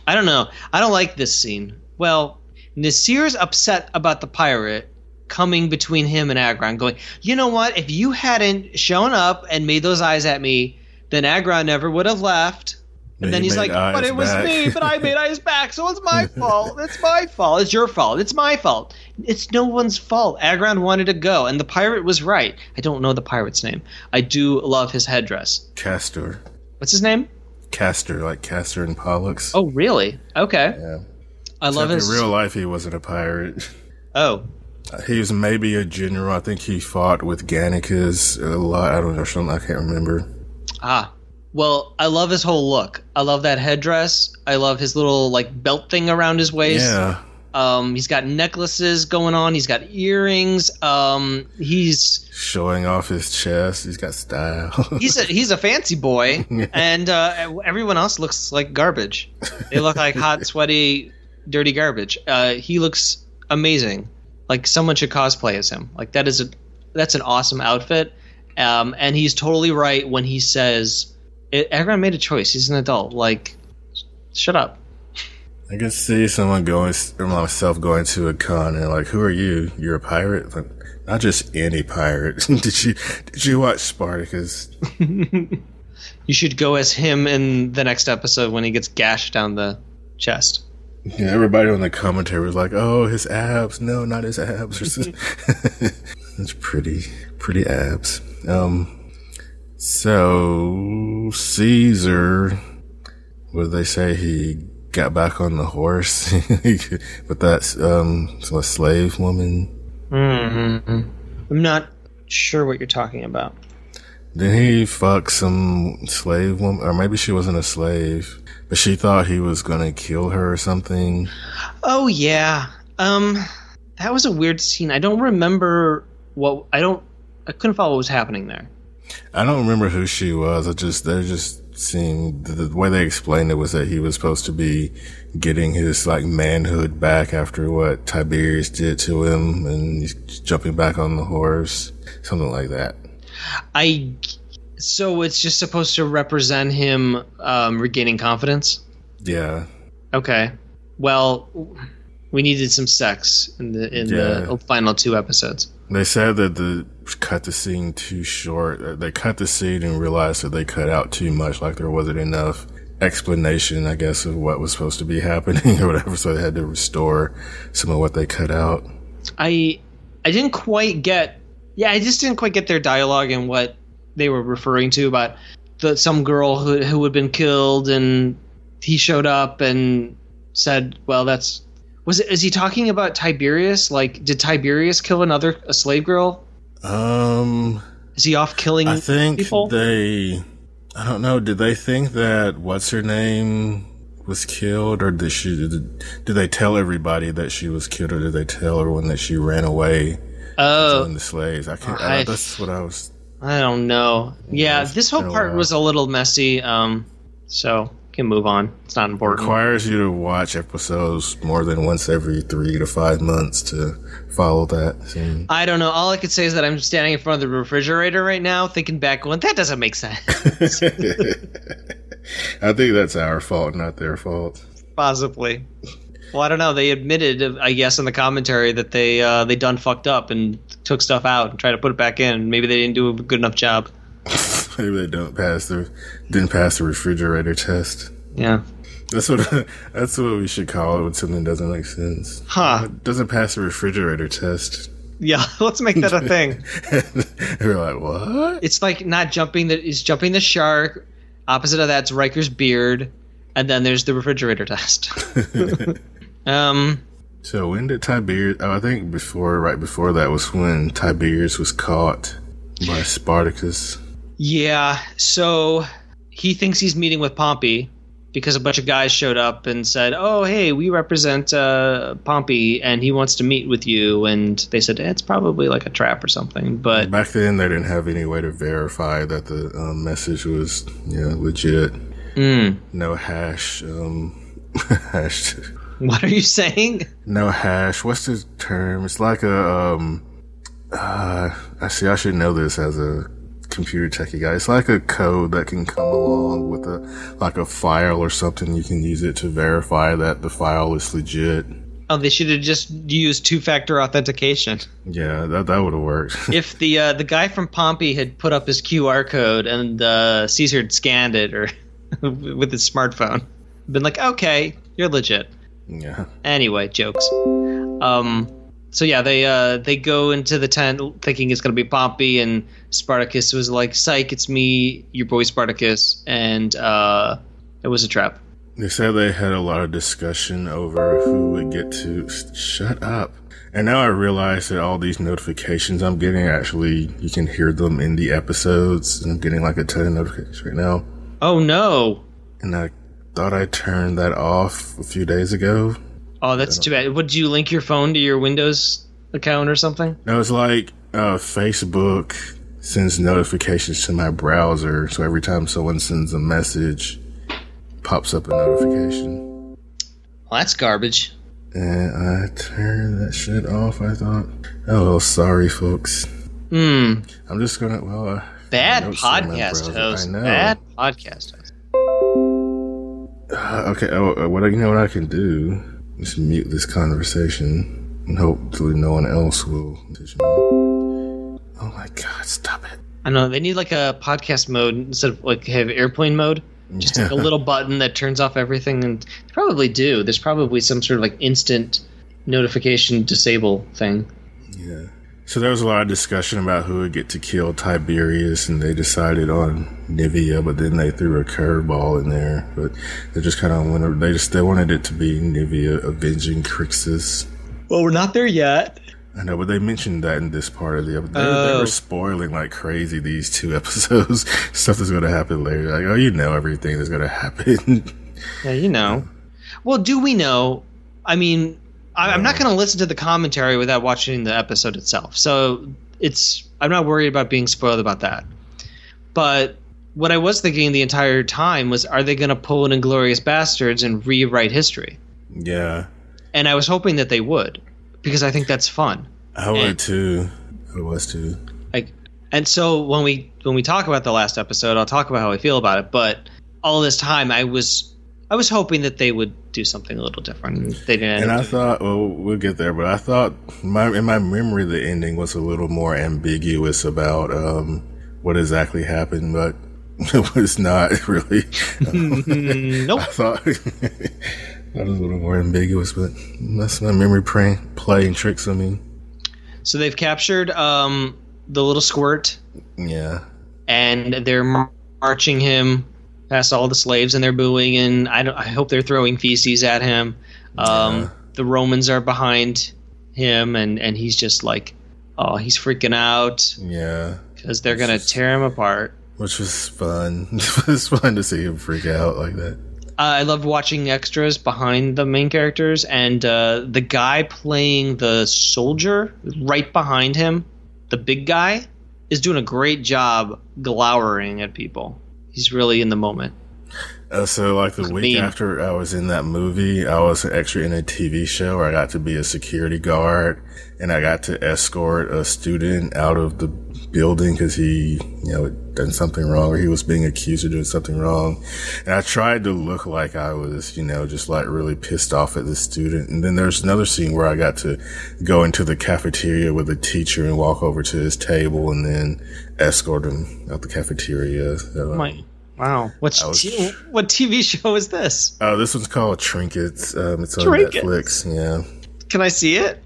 I don't know. I don't like this scene. Well, Nasir's upset about the pirate coming between him and Agron, going, you know what? If you hadn't shown up and made those eyes at me, then Agron never would have left. And then he's like, but it was back." me, but I made eyes back, so it's my fault. It's my fault. It's your fault. It's my fault. It's no one's fault. Agron wanted to go, and the pirate was right. I don't know the pirate's name. I do love his headdress. Castor. What's his name? Castor, like Castor and Pollux. Oh, really? Okay. Yeah. I love his. In real life, he wasn't a pirate. oh, He was maybe a general. I think he fought with Gannicus a lot. I don't know. I can't remember. ah. Well, I love his whole look. I love that headdress. I love his little like belt thing around his waist. Yeah. Um, he's got necklaces going on. He's got earrings. Um, he's Showing off his chest. He's got style. he's a he's a fancy boy, and uh, everyone else looks like garbage. They look like hot, sweaty, dirty garbage. Uh, he looks amazing. Like someone should cosplay as him. Like that is a that's an awesome outfit. Um, and he's totally right when he says, it, "Everyone made a choice. He's an adult. Like, shut up." I can see someone going, or myself going to a con and like, who are you? You're a pirate? Like, not just any pirate. did you did you watch Spartacus? You should go as him in the next episode when he gets gashed down the chest. Yeah, everybody on the commentary was like, "Oh, his abs. No, not his abs." That's pretty, pretty abs. Um, so Caesar, what did they say? He got back on the horse with that um, slave woman. Mm-hmm. I'm not sure what you're talking about. Then he fuck some slave woman, or maybe she wasn't a slave, but she thought he was gonna kill her or something. Oh yeah. Um that was a weird scene. I don't remember what I don't I couldn't follow what was happening there. I don't remember who she was. I just they just seemed the, way they explained it was that he was supposed to be getting his like manhood back after what Tiberius did to him, and he's jumping back on the horse, something like that. I so it's just supposed to represent him um, regaining confidence. Yeah, Okay. Well, we needed some sex in the in the final two episodes. they said that the cut the scene too short. Uh, They cut the scene and realized that they cut out too much, like there wasn't enough explanation, I guess, of what was supposed to be happening or whatever. So they had to restore some of what they cut out. I I didn't quite get yeah, I just didn't quite get their dialogue and what they were referring to about the some girl who who had been killed and he showed up and said, "Well, that's was it is he talking about Tiberius? Like did Tiberius kill another a slave girl? Um. Is he off killing I think people? they. I don't know. Did they think that what's her name was killed, or did she? Did, did they tell everybody that she was killed, or did they tell everyone that she ran away oh, the slaves? I can't. I- I, that's what I was. I don't know. Yeah, this whole part was a little messy. Um, so can move on. It's not important. Requires you to watch episodes more than once every three to five months to follow that. scene. I don't know. All I could say is that I'm standing in front of the refrigerator right now, thinking back, going, that doesn't make sense. I think that's our fault, not their fault. Possibly. Well, I don't know. They admitted, I guess, in the commentary that they uh, they done fucked up and took stuff out and tried to put it back in. Maybe they didn't do a good enough job. Maybe they don't pass the didn't pass the refrigerator test. Yeah. That's what that's what we should call it when something doesn't make sense. Huh. It doesn't pass the refrigerator test. Yeah, let's make that a thing. We're like, what? It's like not jumping the is jumping the shark. Opposite of that's Riker's beard, and then there's the refrigerator test. um, So when did Tiberius? Oh, I think before, right before that was when Tiberius was caught by Spartacus. Yeah. So he thinks he's meeting with Pompey because a bunch of guys showed up and said, "Oh, hey, we represent uh, Pompey, and he wants to meet with you." And they said it's probably like a trap or something. But Back then, they didn't have any way to verify that the um, message was yeah legit. mm, No hash. Um, hash. what are you saying? No hash. What's the term? It's like a. Um, uh, I see. I should know this as a computer techie guy. It's like a code that can come along with a like a file or something. You can use it to verify that the file is legit. Oh, they should have just used two-factor authentication. Yeah, that that would have worked. if the uh, the guy from Pompey had put up his QR code and uh, Caesar had scanned it or with his smartphone, been like, okay, you're legit. yeah. Anyway, jokes. Um, so yeah, they uh, they go into the tent thinking it's gonna be Pompey, and Spartacus was like, "Psych, it's me, your boy Spartacus," and uh, it was a trap. They said they had a lot of discussion over who would get to shut up. And now I realize that all these notifications I'm getting actually you can hear them in the episodes. And I'm getting like a ton of notifications right now. Oh no! And I thought I turned that off a few days ago. Oh, that's too bad. Would you link your phone to your Windows account or something? No, it's like uh, Facebook sends notifications to my browser. So every time someone sends a message, pops up a notification. Well, that's garbage. And I turned that shit off. I thought, oh, well, sorry, folks. Hmm. I'm just gonna. Well, uh, Bad notes on my podcast host. Bad podcast host. Uh, okay. Oh, uh, what you know what I can do? Just mute this conversation, and hopefully no one else will. Oh my god! Stop it. I know they need like a podcast mode instead of like have airplane mode. Just like a little button that turns off everything, and probably do. There's probably some sort of like instant notification disable thing. Yeah. So there was a lot of discussion about who would get to kill Tiberius, and they decided on Naevia, but then they threw a curveball in there. But they just kind of wanted, they just they wanted it to be Naevia avenging Crixus. Well, we're not there yet. I know, but they mentioned that in this part of the episode. They, they Oh. were spoiling like crazy these two episodes. Stuff that's going to happen later. Like, oh, you know everything that's going to happen. Yeah, you know. Well, do we know? I mean, I'm not going to listen to the commentary without watching the episode itself. So it's I'm not worried about being spoiled about that. But what I was thinking the entire time was, are they going to pull an Inglourious Basterds and rewrite history? yeah, And I was hoping that they would, because I think that's fun. I would too. I was too. Like, and so when we when we talk about the last episode, I'll talk about how I feel about it. But all this time, I was I was hoping that they would do something a little different. They didn't. And I thought, well, we'll get there, but I thought my in my memory the ending was a little more ambiguous about um, what exactly happened, but it was not really. nope. I thought that was a little more ambiguous, but that's my memory playing playing tricks on me. So they've captured um, the little squirt, Yeah, and they're marching him past all the slaves, and they're booing, and I don't. I hope they're throwing feces at him. Um, Yeah. The Romans are behind him, and and he's just like, oh, he's freaking out yeah, because they're gonna tear him apart. which was fun. it was fun to see him freak out like that. Uh, I loved watching extras behind the main characters, and uh, the guy playing the soldier right behind him, the big guy, is doing a great job glowering at people. He's really in the moment. Uh, so, like the week Meme. after I was in that movie, I was an extra in a TV show where I got to be a security guard and I got to escort a student out of the building because he, you know, done something wrong or he was being accused of doing something wrong. And I tried to look like I was, you know, just like really pissed off at the student. And then there's another scene where I got to go into the cafeteria with a teacher and walk over to his table and then escort him out the cafeteria. So, uh, My Wow. What was- t- what TV show is this? Oh, this one's called Trinkets. Um, it's on Trinkets. Netflix. Yeah. Can I see it?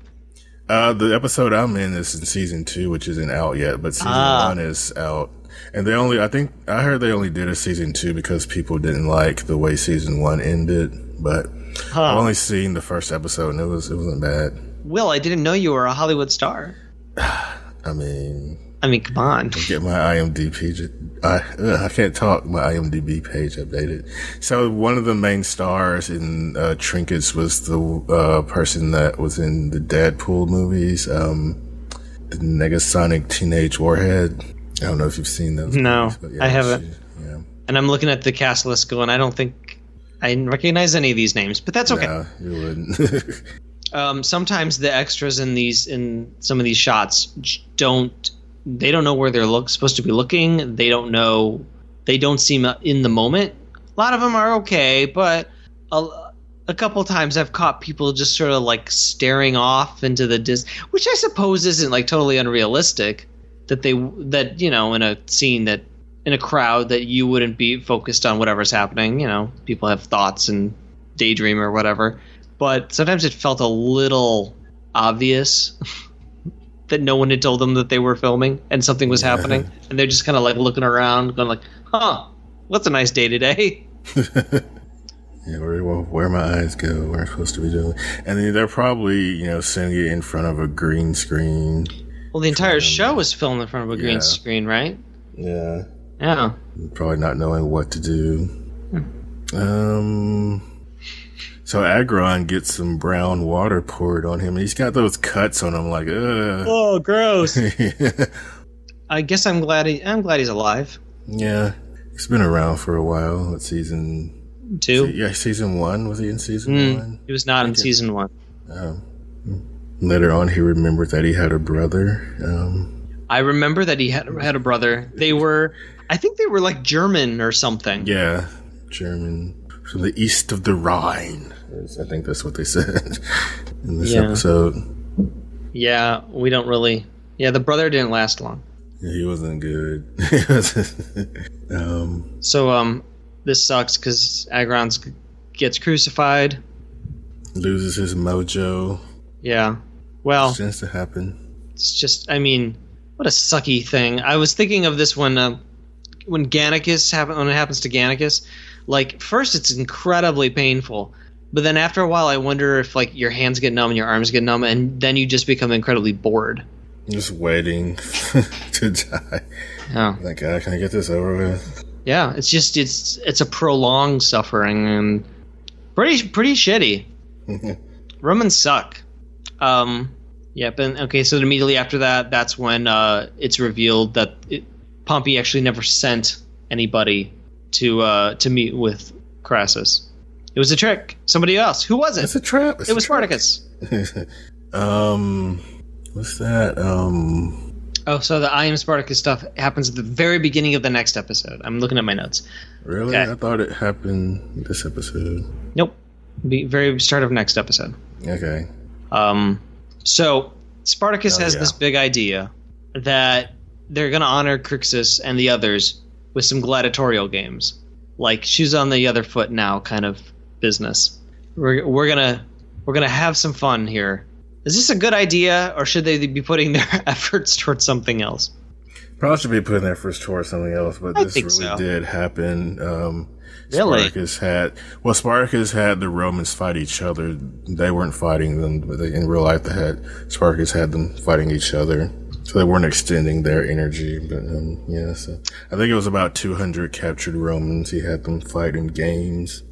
Uh, the episode I'm in is in season two, which isn't out yet, but season Ah. one is out. And they only, I think, I heard they only did a season two because people didn't like the way season one ended. But Huh. I've only seen the first episode, and it was it wasn't bad. Will, I didn't know you were a Hollywood star. I mean, I mean, come on. get my IMDb page. I ugh, I can't talk. My IMDb page updated. So one of the main stars in uh, Trinkets was the uh, person that was in the Deadpool movies, um, the Negasonic Teenage Warhead. I don't know if you've seen those. No, movies, but I haven't. she- yeah, And I'm looking at the cast list going, I don't think I recognize any of these names, but that's okay. no, you wouldn't. um, sometimes the extras in these in some of these shots don't they don't know where they're look supposed to be looking they don't know they don't seem in the moment a lot of them are okay but a, a couple times i've caught people just sort of like staring off into the dis which i suppose isn't like totally unrealistic that they that you know in a scene that in a crowd that you wouldn't be focused on whatever's happening you know people have thoughts and daydream or whatever but sometimes it felt a little obvious that no one had told them that they were filming and something was happening and they're just kind of like looking around going like huh what's a nice day today Yeah, where, where my eyes go, where I'm supposed to be doing. And they're probably, you know, sending it in front of a green screen. Well the entire show was filmed in front of a green Yeah. screen right Yeah. yeah Probably not knowing what to do. Um. So Agron gets some brown water poured on him. He's got those cuts on him, like, uh. oh gross i guess i'm glad he, i'm glad he's alive yeah. He's been around for a while. What season? too Yeah, season one. Was he in season Mm, one? he was not in season one Um, later on, he remembered that he had a brother. Um, i remember that he had, had a brother they were i think they were like german or something yeah, German from the east of the Rhine. I think that's what they said in this Yeah. episode. yeah we don't really yeah the brother didn't last long Yeah, he wasn't good. um, So um, this sucks because Agron gets crucified. loses his mojo. Yeah. Well, Tends to happen. it's just I mean, what a sucky thing. I was thinking of this when uh, when Gannicus happen when it happens to Gannicus. Like first, it's incredibly painful, but then after a while, I wonder if like your hands get numb and your arms get numb, and then you just become incredibly bored. Just waiting to die. Yeah. Like, uh, can I get this over with? Yeah. It's just it's it's a prolonged suffering and pretty pretty shitty. Romans suck. Um, yep. And okay, so immediately after that, that's when uh, it's revealed that it, Pompey actually never sent anybody to uh, to meet with Crassus. It was a trick. Somebody else. Who was it? It's it? a trap. It's It was. Spartacus. um, what's that? Um, Oh, so the I am Spartacus stuff happens at the very beginning of the next episode. I'm looking at my notes. really? Okay. I thought it happened this episode. Nope. Be very start of next episode. Okay. Um, so Spartacus Oh, has yeah. this big idea that they're going to honor Crixus and the others with some gladiatorial games, like shoes on the other foot now kind of business. We're we're gonna we're gonna have some fun here. Is this a good idea, or should they be putting their efforts towards something else? Probably should be putting their first towards something else, but I this really so. did happen. Um, Really? Spartacus had well, Spartacus had the Romans fight each other. They weren't fighting them, but they, in real life, they had Spartacus had them fighting each other, so they weren't extending their energy. But um, yeah, so I think it was about 200 captured Romans. He had them fight in games.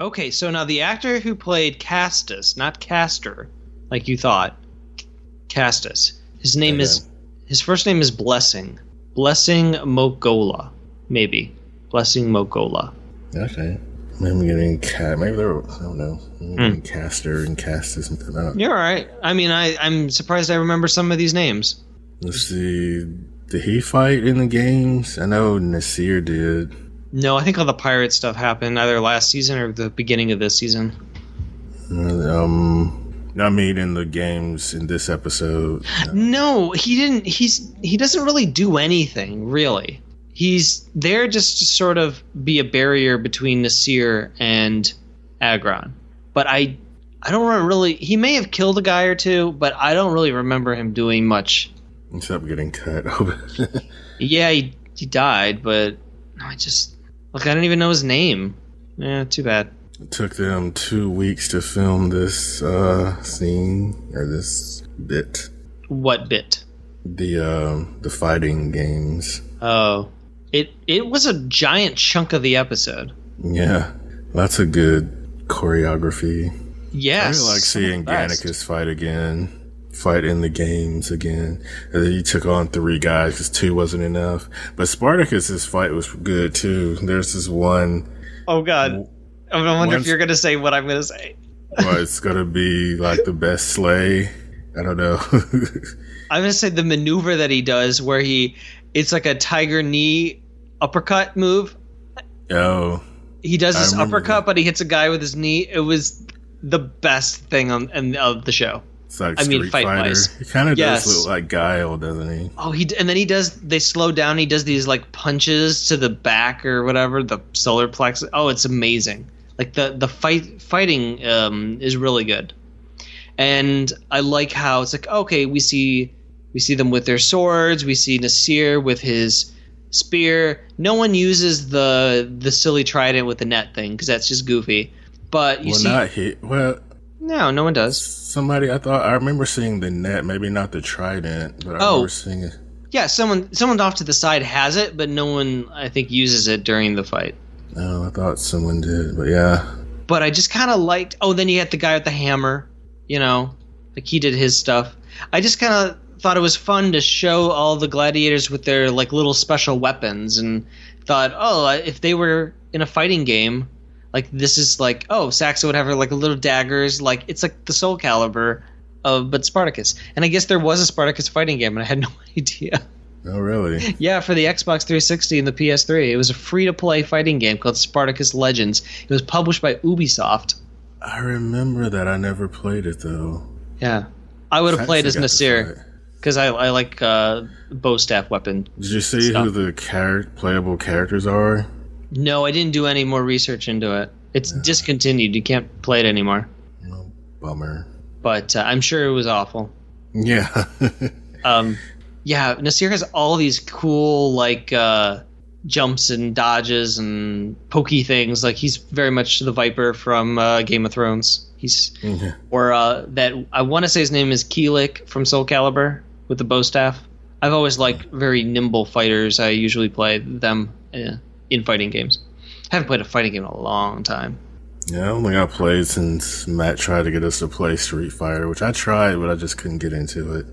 Okay, so now the actor who played Castus, not Castor, like you thought, Castus. His name Okay. is his first name is Blessing. Blessing Mokgohloa, maybe. Blessing Mokgohloa. Okay. Maybe I'm getting cat. Maybe they're I don't know. Getting Castor and Castus. and- I don't, You're all right. I mean, I I'm surprised I remember some of these names. Let's see. Did he fight in the games? I know Nasir did. No, I think all the pirate stuff happened either last season or the beginning of this season. Um, I mean, in the games in this episode. No, he didn't. He's he doesn't really do anything really. He's there just to sort of be a barrier between Nasir and Agron. But I I don't really he may have killed a guy or two, but I don't really remember him doing much. Except getting cut. yeah, he he died, but I just look I don't even know his name. Yeah, too bad. It took them two weeks to film this uh, scene or this bit. What bit? The uh, the fighting games. Oh, it it was a giant chunk of the episode. Yeah, lots of good choreography. Yes, I really like seeing Gannicus fight again, fight in the games again. And then he took on three guys because two wasn't enough. But Spartacus's fight was good too. There's this one. Oh God, I wonder if you're gonna say what I'm gonna say. well, it's gonna be like the best slay. I don't know. I'm gonna say the maneuver that he does, where he, it's like a tiger knee uppercut move. Oh. He does this uppercut, that. but he hits a guy with his knee. It was the best thing on in, of the show. It's like I mean, fight wise. He kind of yes. does look like Guile, doesn't he? Oh, he and then he does. They slow down. He does these like punches to the back or whatever, the solar plexus. Oh, it's amazing. Like the the fight fighting um, is really good, and I like how it's like okay, we see we see them with their swords. We see Nasir with his spear. No one uses the the silly trident with the net thing because that's just goofy. But you well, see, not hit. Well, no, no one does. Somebody, I thought I remember seeing the net, maybe not the trident, but I oh, remember seeing it. Yeah, someone someone off to the side has it, but no one I think uses it during the fight. No, I thought someone did, but yeah. But I just kind of liked. Oh, then you had the guy with the hammer. You know, like he did his stuff. I just kind of thought it was fun to show all the gladiators with their like little special weapons, and thought, oh, uh, if they were in a fighting game, like this is like oh Saxa would have her like little daggers like it's like the Soul Calibur of but Spartacus and I guess there was a Spartacus fighting game and I had no idea. Oh really? yeah, for the Xbox 360 and the PS3, it was a free to play fighting game called Spartacus Legends. It was published by Ubisoft. I remember that. I never played it though. Yeah, I would have played as Nasir because I, I like uh, bow staff weapon. Did you see stuff. who the char- playable characters are? No, I didn't do any more research into it. It's yeah. discontinued. You can't play it anymore. Oh, bummer. But uh, I'm sure it was awful. Yeah. um, yeah. Nasir has all these cool like uh, jumps and dodges and pokey things. Like he's very much the Viper from uh, Game of Thrones. He's mm-hmm. or uh, that I want to say his name is Kilik from Soul Calibur with the bow staff. I've always liked very nimble fighters. I usually play them. Uh, in fighting games. I haven't played a fighting game in a long time. Yeah, I don't think I played since Matt tried to get us to play Street Fighter, which I tried, but I just couldn't get into it.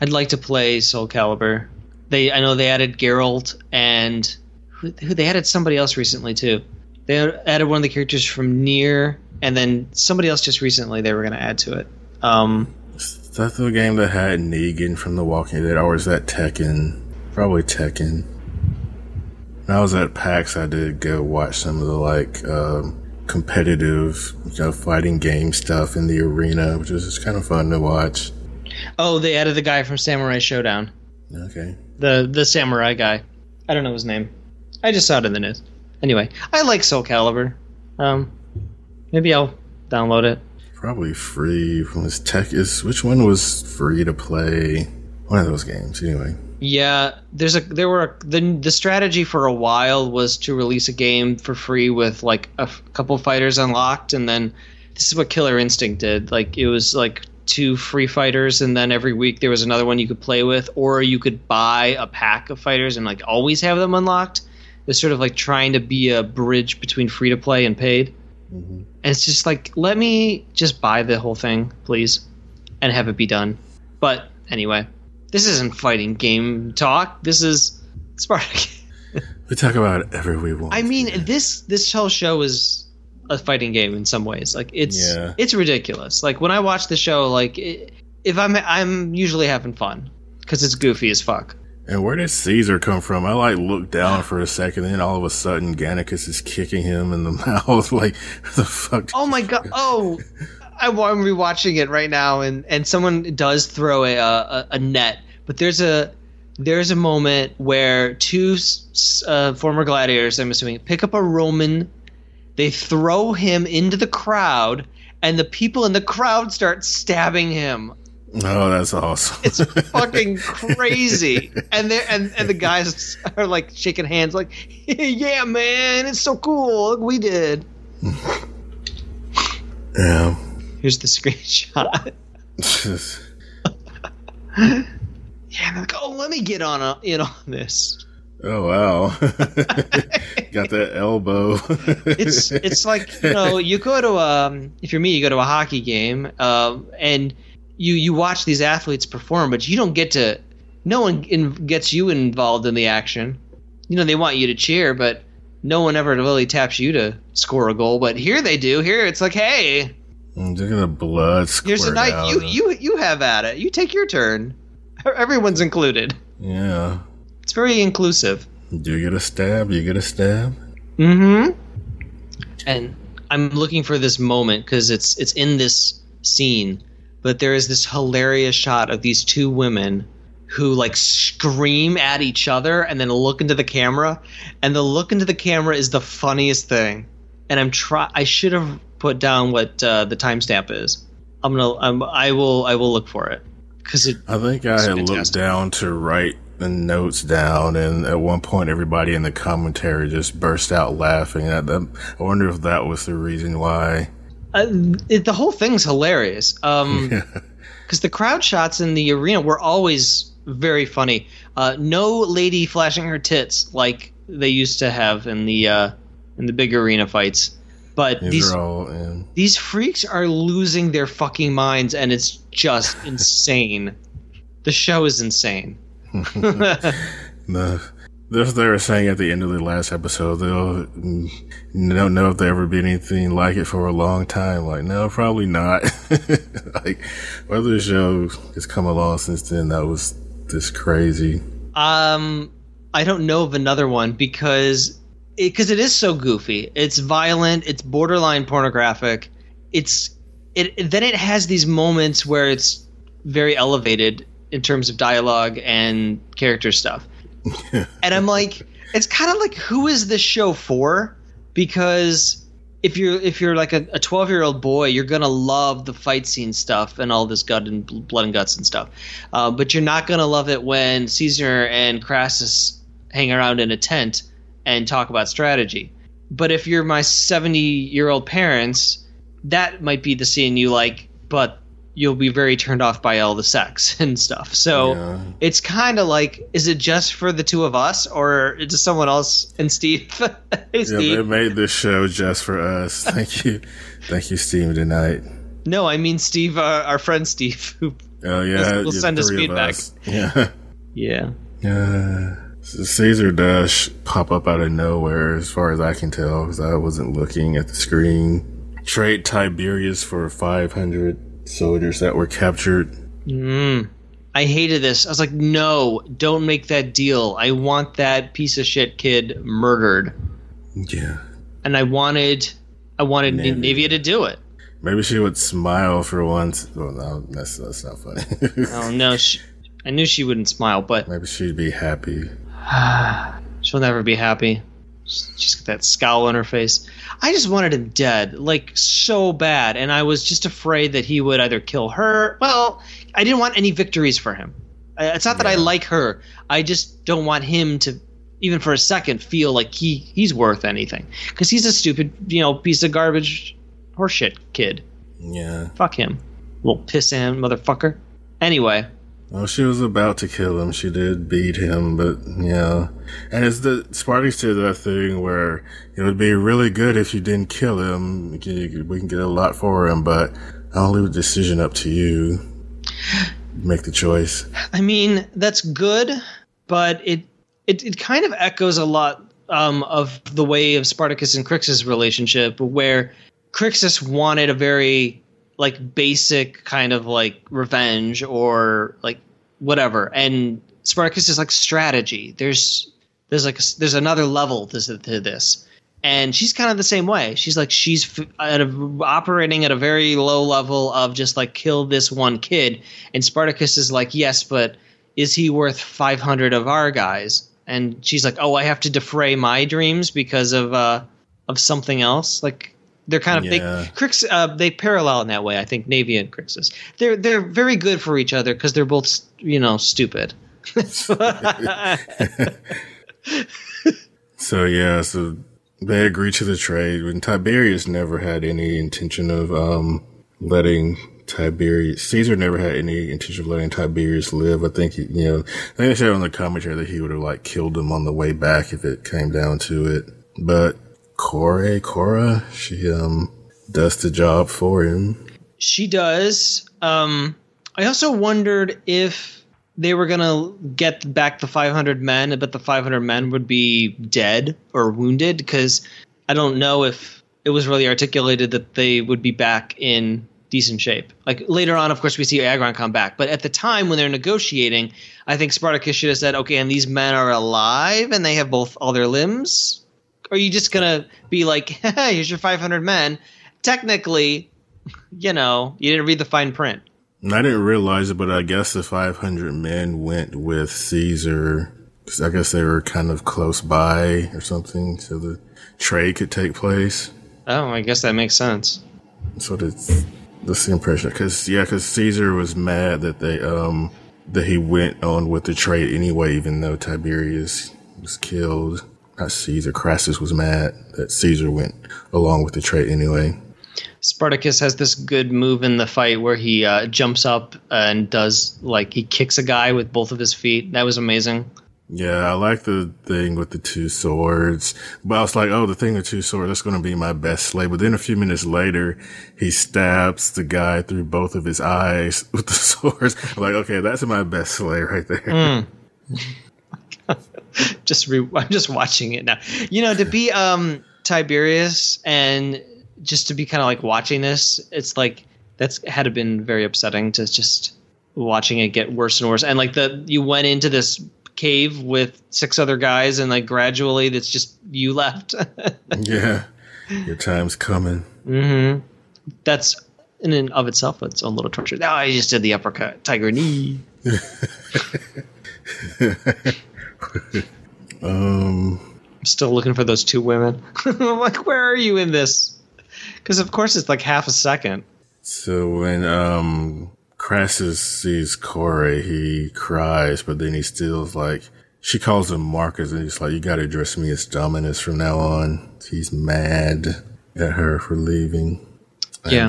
I'd like to play Soul Calibur. They, I know they added Geralt and who, who they added somebody else recently too. They added one of the characters from NieR, and then somebody else just recently they were going to add to it. Um, that the game that had Negan from The Walking Dead, or is that Tekken? Probably Tekken. When I was at PAX, I did go watch some of the like um, competitive, you know, fighting game stuff in the arena, which was just kind of fun to watch. Oh, they added the guy from Samurai Shodown. Okay. The the samurai guy. I don't know his name. I just saw it in the news. Anyway, I like Soul Calibur. Um, maybe I'll download it. Probably free from this tech. Is which one was free to play? One of those games, anyway. Yeah, there's a there were a, the the strategy for a while was to release a game for free with like a f- couple fighters unlocked, and then this is what Killer Instinct did. Like it was like two free fighters, and then every week there was another one you could play with, or you could buy a pack of fighters and like always have them unlocked. It's sort of like trying to be a bridge between free to play and paid. Mm-hmm. And it's just like, let me just buy the whole thing, please, and have it be done. But anyway, this isn't fighting game talk. This is Spartacus. we talk about it every we want. I mean, this this whole show is a fighting game in some ways. Like it's yeah. it's ridiculous. Like when I watch the show, like it, if I'm I'm usually having fun because it's goofy as fuck. And where did Caesar come from? I like looked down for a second, and then all of a sudden, Gannicus is kicking him in the mouth. like, the fuck? Oh my god! Oh, I'm rewatching it right now, and and someone does throw a a, a net but there's a there's a moment where two uh, former gladiators, I'm assuming, pick up a Roman, they throw him into the crowd, and the people in the crowd start stabbing him. Oh, that's awesome! It's fucking crazy, and they and and the guys are like shaking hands, like, "Yeah, man, it's so cool. Look, we did." Yeah. Here's the screenshot. yeah, like, oh, let me get on a, in on this. Oh wow! Got that elbow. it's it's like you know you go to um if you're me you go to a hockey game um and you you watch these athletes perform but you don't get to no one in, gets you involved in the action. You know they want you to cheer but no one ever really taps you to score a goal but here they do. Here it's like hey. Look at the blood. Here's a night you you you have at it. You take your turn. Everyone's included. Yeah. It's very inclusive. Do you get a stab? You get a stab? Mm-hmm. And I'm looking for this moment because it's it's in this scene, but there is this hilarious shot of these two women who like scream at each other and then look into the camera, and the look into the camera is the funniest thing. And I'm try I should have put down what uh, the timestamp is. I'm gonna I'm, I will I will look for it because it. I think I had looked down to write the notes down, and at one point, everybody in the commentary just burst out laughing. at them I wonder if that was the reason why. Uh, it, the whole thing's hilarious. Um, because the crowd shots in the arena were always very funny. Uh, no lady flashing her tits like they used to have in the uh, in the big arena fights. But these these, all, these freaks are losing their fucking minds, and it's just insane. The show is insane. no, this they were saying at the end of the last episode, they'll don't know if there ever be anything like it for a long time. Like, no, probably not. like, whether the show has come along since then, that was this crazy. Um, I don't know of another one because because it, it is so goofy. It's violent. It's borderline pornographic. It's it. Then it has these moments where it's very elevated in terms of dialogue and character stuff. And I'm like, it's kind of like, who is this show for? Because if you're if you're like a 12 year old boy, you're gonna love the fight scene stuff and all this gut and blood and guts and stuff. Uh, but you're not gonna love it when Caesar and Crassus hang around in a tent and talk about strategy. But if you're my 70 year old parents, that might be the scene you like, but you'll be very turned off by all the sex and stuff. So yeah. it's kind of like, is it just for the two of us, or is someone else? And Steve, hey, Steve. Yeah, they made this show just for us. Thank you, thank you, Steve. Tonight. No, I mean Steve, uh, our friend Steve, who. Oh yeah, will send us feedback. Us. Yeah. Yeah. Yeah. Caesar does pop up out of nowhere, as far as I can tell, because I wasn't looking at the screen. Trade Tiberius for 500 soldiers that were captured. Mm. I hated this. I was like, no, don't make that deal. I want that piece of shit kid murdered. Yeah. And I wanted, I wanted Naevia, Naevia to do it. Maybe she would smile for once. Well, no, that's that's not funny. oh no, she, I knew she wouldn't smile, but maybe she'd be happy. She'll never be happy. She's got that scowl on her face. I just wanted him dead, like so bad, and I was just afraid that he would either kill her. Well, I didn't want any victories for him. It's not that yeah. I like her. I just don't want him to, even for a second, feel like he he's worth anything because he's a stupid, you know, piece of garbage, horseshit kid. Yeah. Fuck him, little piss pissant motherfucker. Anyway, well, she was about to kill him. She did beat him, but yeah. And it's the Spartacus did that thing where it would be really good if you didn't kill him. We can get a lot for him, but I'll leave the decision up to you. Make the choice. I mean, that's good, but it it, it kind of echoes a lot um, of the way of Spartacus and Crixus' relationship, where Crixus wanted a very like basic kind of like revenge or like whatever. And spartacus is like strategy. There's there's like a, there's another level to, to this. And she's kind of the same way. She's like she's at a, operating at a very low level of just like kill this one kid. And spartacus is like yes but is he worth 500 of our guys? And she's like, oh, I have to defray my dreams because of uh, of something else. Like they're kind of Yeah. they Crix, uh, they parallel in that way. I think Naevia and Crixus. They're they're very good for each other because they're both you know stupid. So yeah, so they agree to the trade when Tiberius never had any intention of um letting Tiberius Caesar never had any intention of letting Tiberius live. I think he, you know, I think they said on the commentary that he would have like killed him on the way back if it came down to it. But Kore, Kore, she um does the job for him. She does. Um, I also wondered if they were gonna get back the 500 men, but the 500 men would be dead or wounded because I don't know if it was really articulated that they would be back in decent shape. Like later on, of course, we see Agron come back, but at the time when they're negotiating, I think Spartacus should have said, "Okay, and these men are alive and they have both all their limbs." Are you just gonna be like, hey, "Here's your 500 men"? Technically, you know, you didn't read the fine print. I didn't realize it, but I guess the 500 men went with Caesar. I guess they were kind of close by or something, so the trade could take place. Oh, I guess that makes sense. So that's that's the impression. Because yeah, because Caesar was mad that they um that he went on with the trade anyway, even though Tiberius was killed. Not Caesar. Crassus was mad that Caesar went along with the trade anyway. Spartacus has this good move in the fight where he uh, jumps up and does like he kicks a guy with both of his feet. That was amazing. Yeah, I like the thing with the two swords. But I was like, oh, the thing with two swords, that's going to be my best slay. But then a few minutes later, he stabs the guy through both of his eyes with the swords. I'm like, okay, that's my best slay right there. Just re- I'm just watching it now. You know, to be um Tiberius and just to be kind of like watching this, it's like that's had been very upsetting to just watching it get worse and worse. And like the you went into this cave with six other guys and like gradually that's just you left. Yeah. Your time's coming. Mm-hmm. That's in and of itself its own little torture. Now I just did the uppercut, tiger knee. Um, I'm still looking for those two women. I'm like, where are you in this? Because of course it's like half a second. so when, um, Crassus sees Kore, he cries, but then he still's like, she calls him Marcus and he's like, you gotta address me as Dominus from now on. He's mad at her for leaving. Yeah.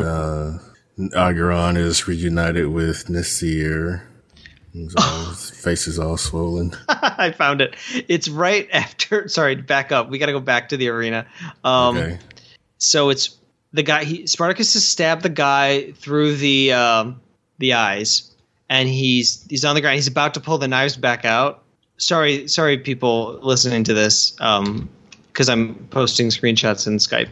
And, uh, Agron is reunited with Nasir. He's all, his face is all swollen. I found it. It's right after. Sorry, back up. We got to go back to the arena. Um, Okay. So it's the guy. He, Spartacus has stabbed the guy through the um, the eyes, and he's he's on the ground. He's about to pull the knives back out. Sorry, sorry, people listening to this, because I'm posting screenshots in Skype.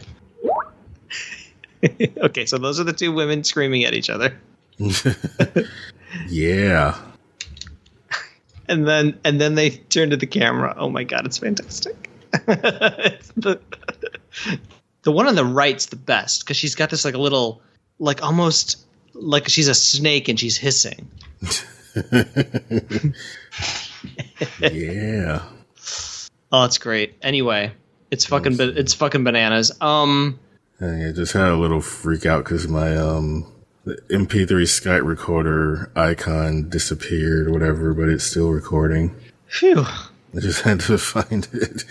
okay, so those are the two women screaming at each other. Yeah. And then and then they turn to the camera. Oh my god, it's fantastic. it's the the one on the right's the best because she's got this like a little like almost like she's a snake and she's hissing. Yeah. Oh, it's great. Anyway, it's fucking ba- it's fucking bananas. Um, I just had a little freak out because my um the MP3 Skype recorder icon disappeared or whatever, but it's still recording. phew. I just had to find it.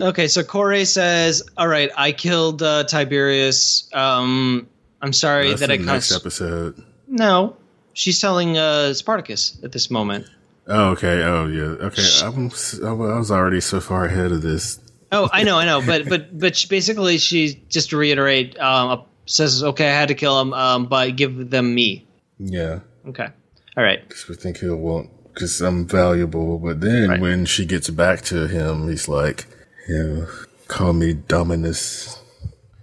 Okay, so Kore says, "All right, I killed uh, Tiberius. Um, I'm sorry That's that I next caused." episode. No, she's telling uh, Spartacus at this moment. Oh, okay. Oh, yeah. Okay. I'm, s- I was already so far ahead of this. Oh, I know, I know, but but but she, basically, she just to reiterate, um, says, "Okay, I had to kill him, um, but give them me." Yeah. Okay, all right. Because we think he'll want, because I'm valuable. But then Right. when she gets back to him, he's like, you know, call me Dominus,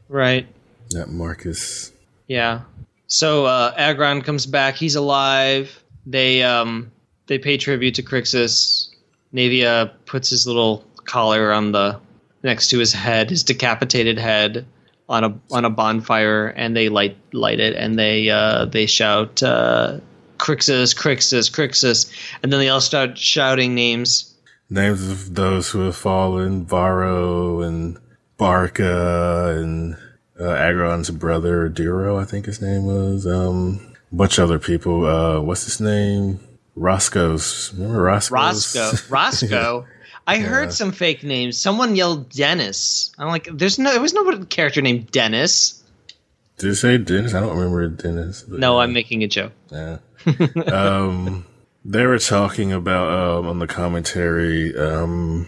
Right. not Marcus. Yeah. So uh, Agron comes back. He's alive. They um they pay tribute to Crixus. Naevia puts his little collar on the next to his head, his decapitated head, on a on a bonfire, and they light light it, and they uh, they shout, uh, Crixus, Crixus, Crixus, and then they all start shouting names. Names of those who have fallen: Varro and Barca and uh, Agron's brother Duro I think his name was. Um, a bunch of other people. Uh, what's his name? Roscoe's. Remember Roscoe? Roscoe. Roscoe. I heard some fake names. Someone yelled Dennis. I'm like, there's no, there was no character named Dennis. Did it say Dennis? I don't remember Dennis. No, I'm making a joke. Yeah. um, they were talking about um, on the commentary um,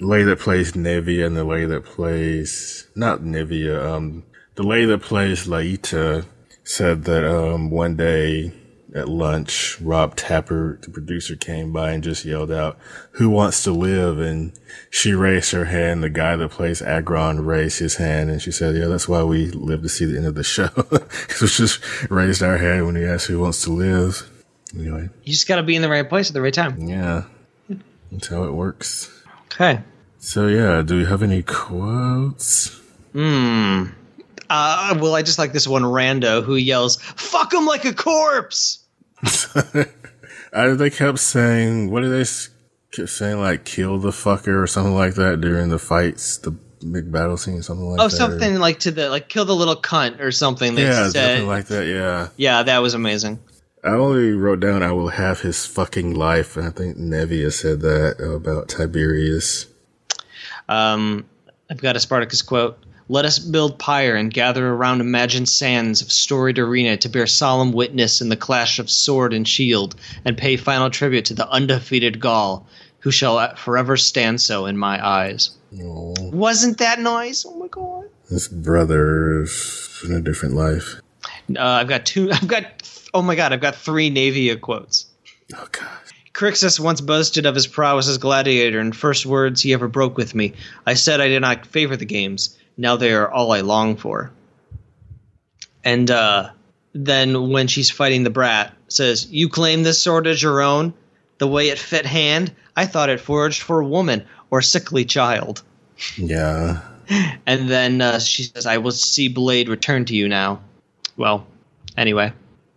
lady that plays Naevia and the lady that plays not Naevia. Um, the lady that plays Laeta said that um, one day at lunch, Rob Tapert, the producer, came by and just yelled out, "Who wants to live?" And she raised her hand. The guy that plays Agron raised his hand, and she said, "Yeah, that's why we live to see the end of the show." so she just raised our hand when he asked who wants to live. Anyway, You just got to be in the right place at the right time. yeah, that's how it works. Okay. So yeah, do we have any quotes? Hmm. Uh, well, I just like this one rando who yells, "Fuck him like a corpse." I, they kept saying, what did they kept saying? Like, kill the fucker or something like that during the fights, the big battle scene, something like Oh, that. or- something like to the like kill the little cunt or something. They yeah, said. something like that. Yeah. yeah, that was amazing. I only wrote down, I will have his fucking life. And I think Naevia said that about Tiberius. Um, I've got a Spartacus quote. Let us build pyre and gather around imagined sands of storied arena to bear solemn witness in the clash of sword and shield, and pay final tribute to the undefeated Gaul, who shall forever stand so in my eyes. Oh, Wasn't that nice? Oh my god. This brother is in a different life. Uh, I've got two. I've got. Oh my god! I've got three Naevia quotes. Oh, God. Crixus once boasted of his prowess as gladiator, and first words he ever broke with me. I said I did not favor the games. Now they are all I long for. And uh, then when she's fighting the brat, says, "You claim this sword as your own, the way it fit hand. I thought it forged for a woman or sickly child." Yeah. And then uh, she says, "I will see blade return to you now." Well, anyway,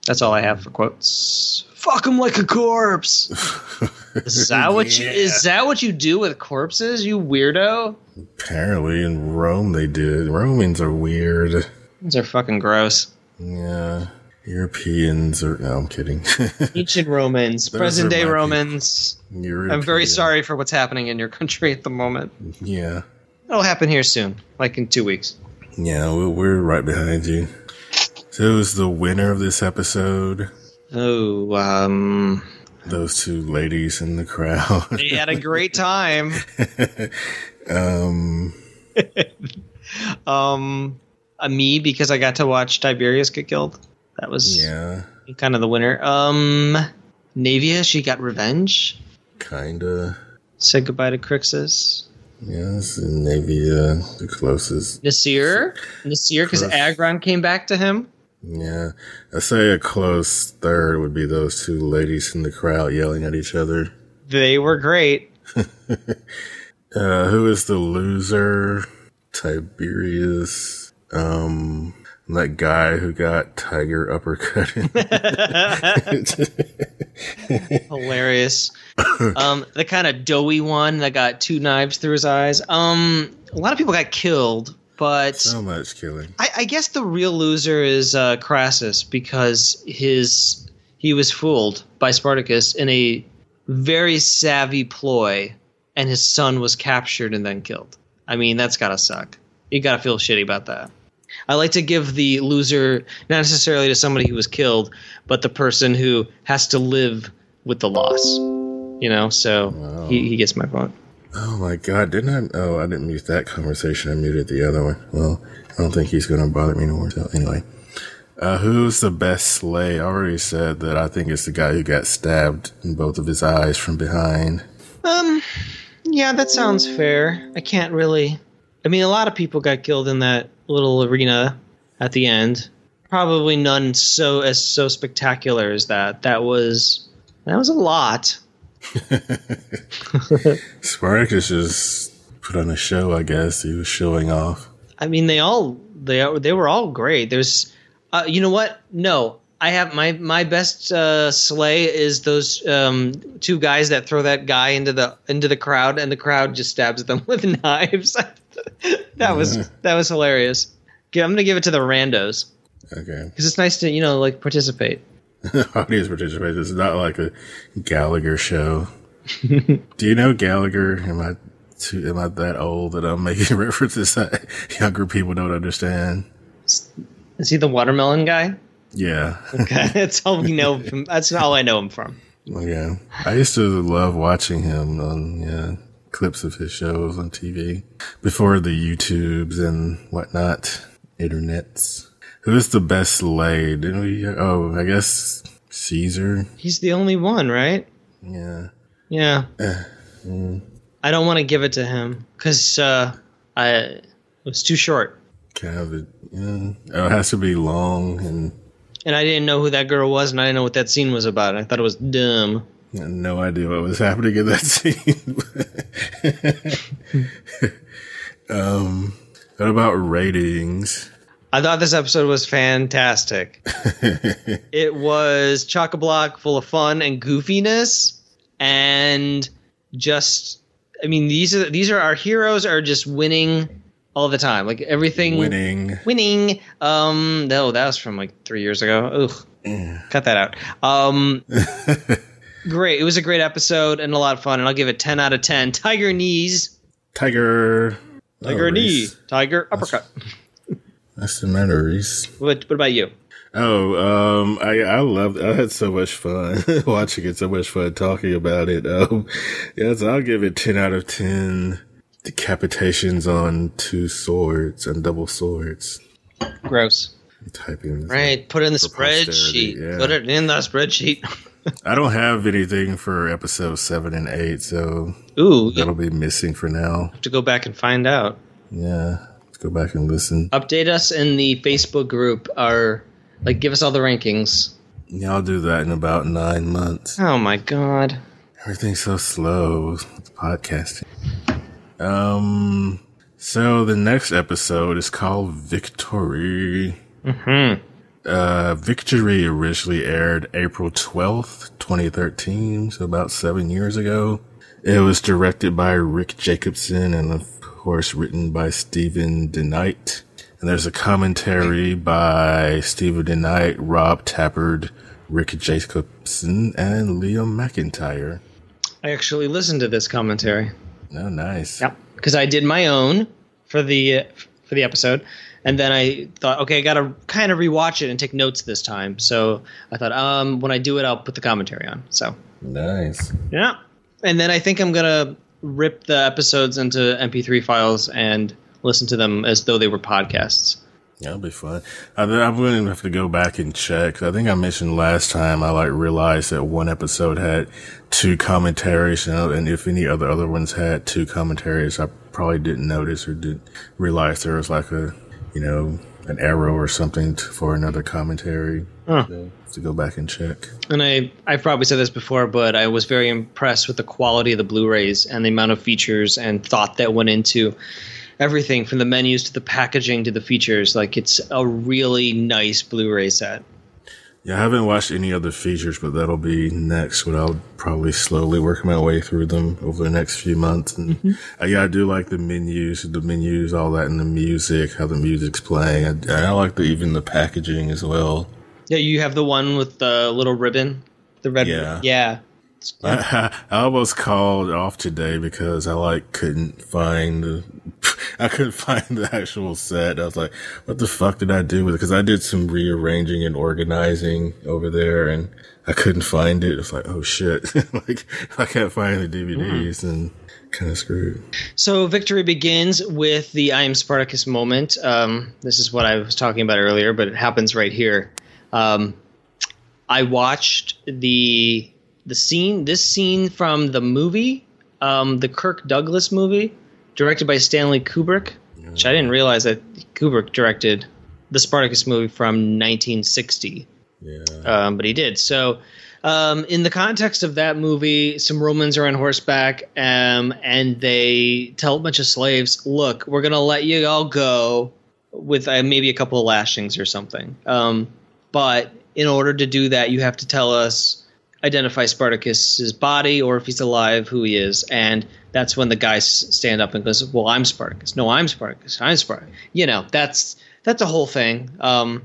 that's all I have for quotes. Fuck him like a corpse. Is that what you, is that what you do with corpses, you weirdo? Apparently in Rome they did. Romans are weird. These are fucking gross. Yeah. Europeans are. No, I'm kidding. Ancient Romans, present day my people. Romans. I'm very sorry for what's happening in your country at the moment. Yeah. It'll happen here soon, like in two weeks. Yeah, we're right behind you. So who's the winner of this episode? Oh, um, Those two ladies in the crowd. they had a great time. um, Um, uh, me because I got to watch Tiberius get killed. That was yeah, kind of the winner. Um, Naevia, she got revenge. kinda. Said goodbye to Crixus. Yes, and uh, the closest. Nasir, Nasir, because Agron came back to him. Yeah, I say a close third would be those two ladies in the crowd yelling at each other. They were great. Uh, who is the loser? Tiberius. Um, that guy who got Tiger uppercutted. Hilarious. um, the kind of doughy one that got two knives through his eyes. Um, a lot of people got killed, but so much killing. I, I guess the real loser is uh, Crassus because his he was fooled by Spartacus in a very savvy ploy, and his son was captured and then killed. I mean, that's gotta suck. You gotta feel shitty about that. I like to give the loser not necessarily to somebody who was killed, but the person who has to live with the loss. You know, so Wow. he, he gets my vote. Oh my god, didn't I? Oh, I didn't mute that conversation. I muted the other one. Well, I don't think he's gonna bother me no more. So anyway, uh, who's the best slay? I already said that I think it's the guy who got stabbed in both of his eyes from behind. Um, yeah, that sounds fair. I can't really. I mean, a lot of people got killed in that little arena at the end. Probably none so as so spectacular as that. That was that was a lot. Spartacus just put on a show. I guess he was showing off. I mean, they all they they were all great. There's, uh, you know what? No, I have my my best uh, slay is those um, two guys that throw that guy into the into the crowd, and the crowd just stabs them with knives. that was that was hilarious. I'm gonna give it to the randos Okay. because it's nice to you know like participate. Audience participation. It's not like a Gallagher show. Do you know Gallagher? Am I too, am I that old that I'm making references that younger people don't understand? Is he the watermelon guy? Yeah. Okay, that's all we know. From, that's all I know him from. Yeah. I used to love watching him on, yeah, clips of his shows on TV before the YouTubes and whatnot, internets. Who's the best laid? Didn't we? Oh, I guess Caesar. He's the only one, right? Yeah. Yeah. I don't want to give it to him because uh, I it was too short, Kind of, a, yeah. Oh, it has to be long and and I didn't know who that girl was, and I didn't know what that scene was about. I thought it was dumb. I had no idea what was happening in that scene. um, what about ratings? I thought this episode was fantastic. it was chock a block, full of fun and goofiness, and just I mean these are these are our heroes are just winning all the time. Like everything Winning. winning. Um, no, that was from like three years ago. Ugh, cut that out. Um, great. It was a great episode and a lot of fun, and I'll give it ten out of ten. Tiger knees, Tiger. tiger Oh, knee, tiger uppercut. That's the matter, Reese. What, what about you? Oh, um, I I loved. I had so much fun watching it. So much fun talking about it. Um, yes, I'll give it ten out of ten. Decapitations on two swords and double swords. Gross. I'm typing this. Right. Put it in the spreadsheet. yeah. Put it in the spreadsheet. I don't have anything for episode seven and eight, so Ooh, that'll be missing for now. have to go back and find out. Yeah, let's go back and listen. Update us in the Facebook group. Or like, give us all the rankings. Yeah, I'll do that in about nine months. Oh my god. Everything's so slow with podcasting. Um, so the next episode is called Victory. Hmm. Uh, Victory originally aired April 12th, 2013, so about seven years ago. It was directed by Rick Jacobson and course written by Steven DeKnight. And there's a commentary by Steven DeKnight, Rob Tapert, Rick Jacobson, and Liam McIntyre. I actually listened to this commentary. Oh, nice. Yep. Because I did my own for the uh, for the episode, and then I thought, okay, I got to kind of rewatch it and take notes this time. So I thought, um, when I do it, I'll put the commentary on. So Nice. yeah, and then I think I'm gonna rip the episodes into MP3 files and listen to them as though they were podcasts. That'll be fun. I, I'm going to have to go back and check. I think I mentioned last time I like realized that one episode had two commentaries, know, and if any other other ones had two commentaries, I probably didn't notice or didn't realize there was like a, you know, an arrow or something t- for another commentary. Huh. So, to go back and check. And I, I've probably said this before, but I was very impressed with the quality of the Blu-rays and the amount of features and thought that went into everything from the menus to the packaging to the features. Like it's a really nice Blu-ray set. Yeah, I haven't watched any other features, but that'll be next. What I'll probably slowly work my way through them over the next few months. And uh, yeah, I do like the menus, the menus, all that, and the music, how the music's playing. I, I like the even the packaging as well. Yeah, you have the one with the little ribbon, the red. Yeah. yeah. I, I almost called off today because I like couldn't find the, I couldn't find the actual set. I was like, what the fuck did I do with it? Cause I did some rearranging and organizing over there and I couldn't find it. It's like, oh shit. like I can't find the DVDs and kind of screwed. So victory begins with the I am Spartacus moment. Um, this is what I was talking about earlier, but it happens right here. Um, I watched the the scene, this scene from the movie, um, the Kirk Douglas movie, directed by Stanley Kubrick, which I didn't realize that Kubrick directed the Spartacus movie from 1960 Yeah. um, but he did. So, um, in the context of that movie, some Romans are on horseback, um, and they tell a bunch of slaves, "Look, we're gonna let you all go with uh, maybe a couple of lashings or something, um, but in order to do that, you have to tell us identify Spartacus's body or if he's alive, who he is, and that's when the guys stand up and goes, "Well, I'm Spartacus. No, I'm Spartacus. I'm Spartacus." You know, that's that's a whole thing. Um,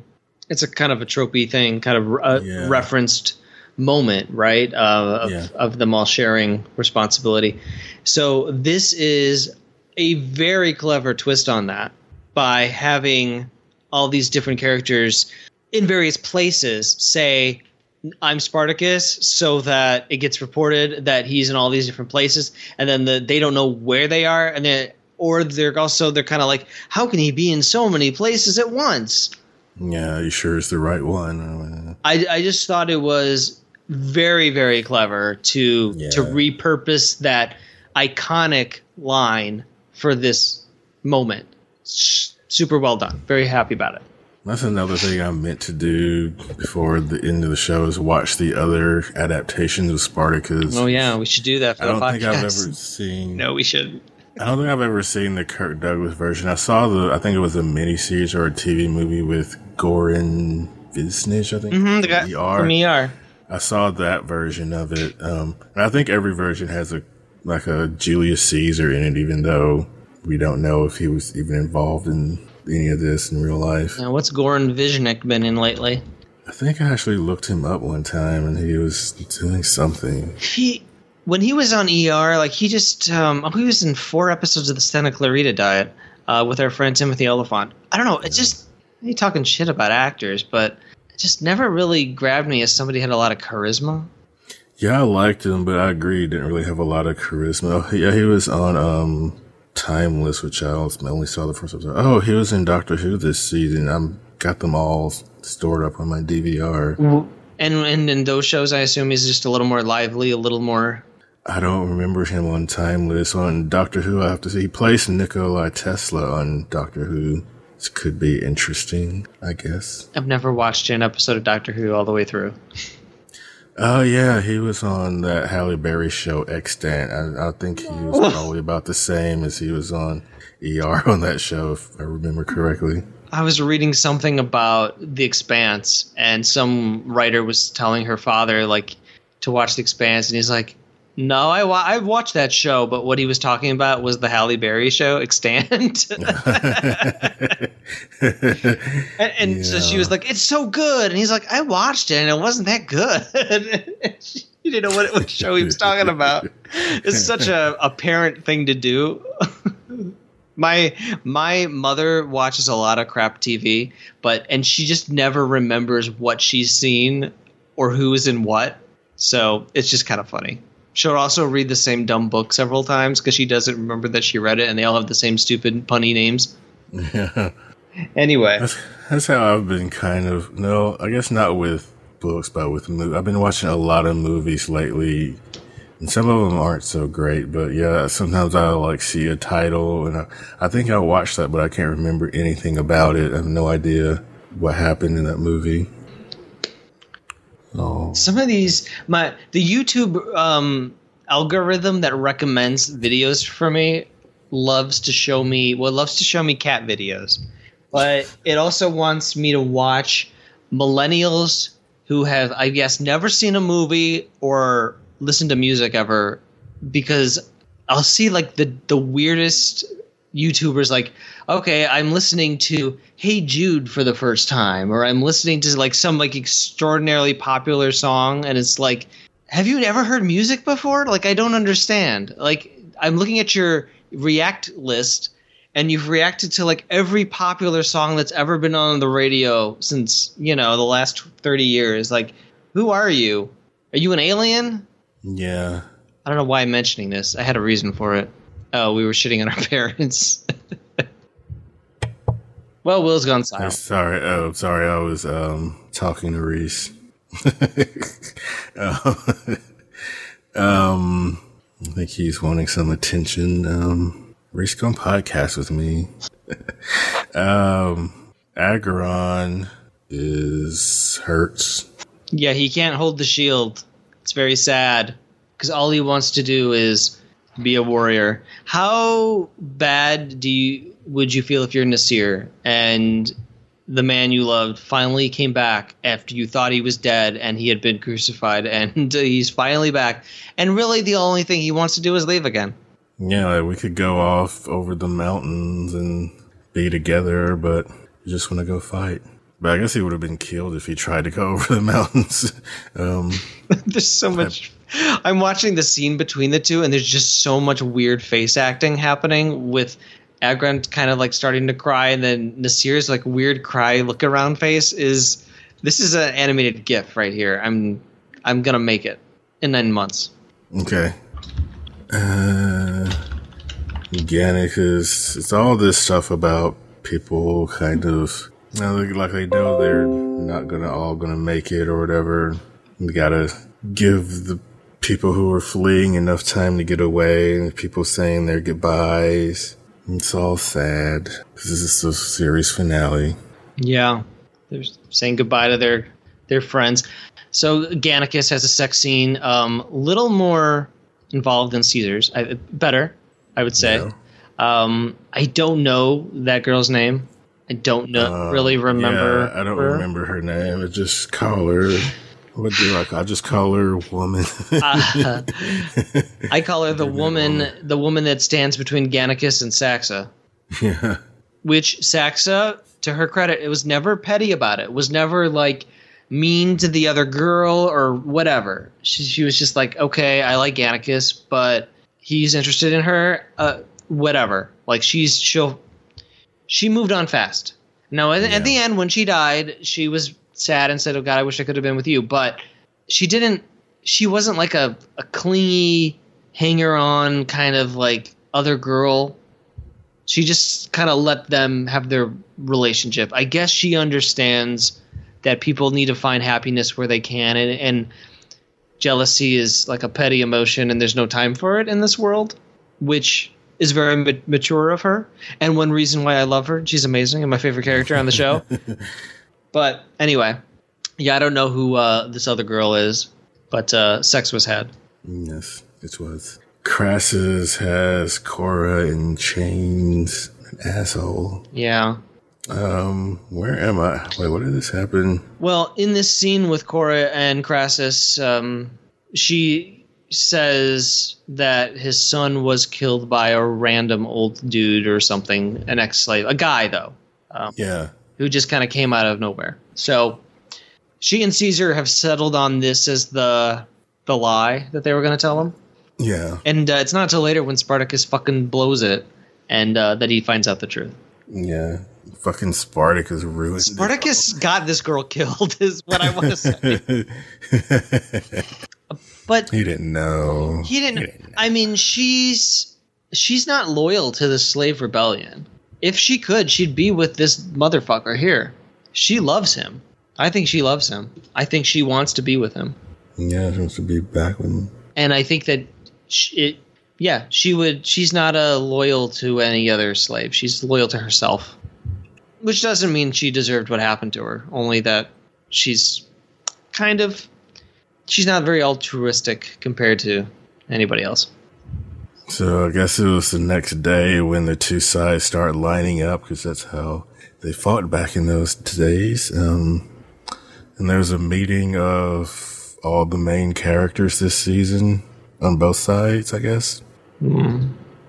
it's a kind of a tropey thing, kind of uh, Yeah. referenced moment, right? Uh, of, Yeah. of them all sharing responsibility. So this is a very clever twist on that by having all these different characters in various places say I'm Spartacus so that it gets reported that he's in all these different places and then the, they don't know where they are and then or they're also they're kind of like how can he be in so many places at once Yeah, you sure it's the right one? I, I just thought it was very very clever to Yeah. to repurpose that iconic line for this moment S- super well done very happy about it That's another thing I meant to do before the end of the show is watch the other adaptations of Spartacus. oh yeah we should do that for I don't think I've ever seen. no we shouldn't I don't think I've ever seen the Kirk Douglas version. I saw the. I think it was a miniseries or a TV movie with Goran Visnjic. I think. mm-hmm, the guy ER. from ER I saw that version of it. Um, and I think every version has a like a Julius Caesar in it, even though we don't know if he was even involved in any of this in real life. Now, what's Goran Visnjic been in lately? I think I actually looked him up one time, and he was doing something. He when he was on ER, like he just um, he was in four episodes of the Santa Clarita Diet uh, with our friend Timothy Olyphant. I don't know. It's just he talking shit about actors, but it just never really grabbed me as somebody who had a lot of charisma. Yeah, I liked him, but I agree, he didn't really have a lot of charisma. Yeah, he was on um, Timeless, with also- I only saw the first episode. Oh, he was in Doctor Who this season. I'm got them all stored up on my DVR. And and in those shows, I assume he's just a little more lively, a little more. I don't remember him on Timeless. On Doctor Who, I have to see. He plays Nikolai Tesla on Doctor Who. This could be interesting, I guess. I've never watched an episode of Doctor Who all the way through. Oh yeah, he was on that Halle Berry show Extant. I, I think he was probably about the same as he was on ER on that show, if I remember correctly. I was reading something about The Expanse, and some writer was telling her father like to watch The Expanse, and he's like, "No, I wa- I watched that show, but what he was talking about was the Halle Berry show, Extant." and and so she was like, "It's so good," and he's like, "I watched it, and it wasn't that good." she didn't know what, what show he was talking about. It's such a, apparent thing to do. my my mother watches a lot of crap TV, but and she just never remembers what she's seen or who is in what. So it's just kind of funny. She'll also read the same dumb book several times because she doesn't remember that she read it, and they all have the same stupid punny names. yeah, Anyway, that's, that's how I've been kind of. No, I guess not with books, but with movies. I've been watching a lot of movies lately, and some of them aren't so great. But yeah, sometimes I'll like see a title, and I, I think I watched that, but I can't remember anything about it. I have no idea what happened in that movie. Oh. some of these my the YouTube um, algorithm that recommends videos for me loves to show me well loves to show me cat videos, but it also wants me to watch millennials who have I guess never seen a movie or listened to music ever because I'll see like the the weirdest YouTubers like, okay, I'm listening to Hey Jude for the first time, or I'm listening to like some like extraordinarily popular song, and it's like, have you ever heard music before? Like, I don't understand. Like, I'm looking at your React list, and you've reacted to like every popular song that's ever been on the radio since you know the last 30 years. Like, who are you? Are you an alien? Yeah. I don't know why I'm mentioning this. I had a reason for it. Oh, we were shitting on our parents. well, Will's gone silent. sorry. Oh, sorry. I was um, talking to Reese. um, I think he's wanting some attention. Um, Reese, come podcast with me. um, Agron is hurts. Yeah, he can't hold the shield. It's very sad because all he wants to do is be a warrior. How bad do you would you feel if you're Nasir and the man you loved finally came back after you thought he was dead and he had been crucified and he's finally back and really the only thing he wants to do is leave again Yeah, like we could go off over the mountains and be together, but you just want to go fight. But I guess he would have been killed if he tried to go over the mountains. um, there's so much i'm watching the scene between the two and there's just so much weird face acting happening with Agron kind of like starting to cry and then Nasir's like weird cry look around face is this is an animated gif right here i'm i'm gonna make it in nine months okay. Uh, Gannicus, it's all this stuff about people kind of, you know, like they know they're not gonna all gonna make it or whatever. You gotta give the people who are fleeing enough time to get away and people saying their goodbyes. It's all sad. because This is the series finale. Yeah, they're saying goodbye to their their friends. So Gannicus has a sex scene, um, a little more involved than Caesar's. I, better, I would say. Yeah. Um, I don't know that girl's name. I don't know, really remember. Yeah, I don't her. remember her name. I just call her. What do I? I just call her woman. Uh, I call her the woman, the woman that stands between Gannicus and Saxa. yeah. which Saxa, to her credit, it was never petty about it. It was never like mean to the other girl or whatever. She, she was just like, okay, I like Gannicus, but he's interested in her. Uh, whatever. Like she's she'll she moved on fast. Now at, at the end when she died, she was sad and said, "Oh God, I wish I could have been with you." But she didn't. She wasn't like a a clingy, hanger on kind of like other girl she just kind of let them have their relationship. I guess she understands that people need to find happiness where they can, and, and jealousy is like a petty emotion, and there's no time for it in this world, which is very ma- mature of her. And one reason why I love her, she's amazing and my favorite character on the show. but anyway, yeah, I don't know who uh, this other girl is, but uh, sex was had. Yes, it was. Crassus has Kore in chains. An asshole. Yeah. Um, where am I? Wait, what did this happen? Well, in this scene with Kore and Crassus, um, she says that his son was killed by a random old dude or something, an ex-slave, a guy though, um, Yeah. who just kind of came out of nowhere. So she and Caesar have settled on this as the the lie that they were going to tell him, Yeah. and uh, it's not until later when Spartacus fucking blows it, and uh, that he finds out the truth. Yeah. Fucking Spartacus ruined it. Spartacus got this girl killed, is what I want to say. But he didn't know. he didn't. I mean, she's she's not loyal to the slave rebellion. If she could, she'd be with this motherfucker here. She loves him. I think she loves him. I think she wants to be with him, Yeah, she wants to be back with him. and I think that sh it. Yeah, she would. She's not uh, loyal to any other slave. She's loyal to herself, which doesn't mean she deserved what happened to her. Only that she's kind of she's not very altruistic compared to anybody else. So I guess it was the next day when the two sides start lining up because that's how they fought back in those days. Um, and there's a meeting of all the main characters this season on both sides, I guess.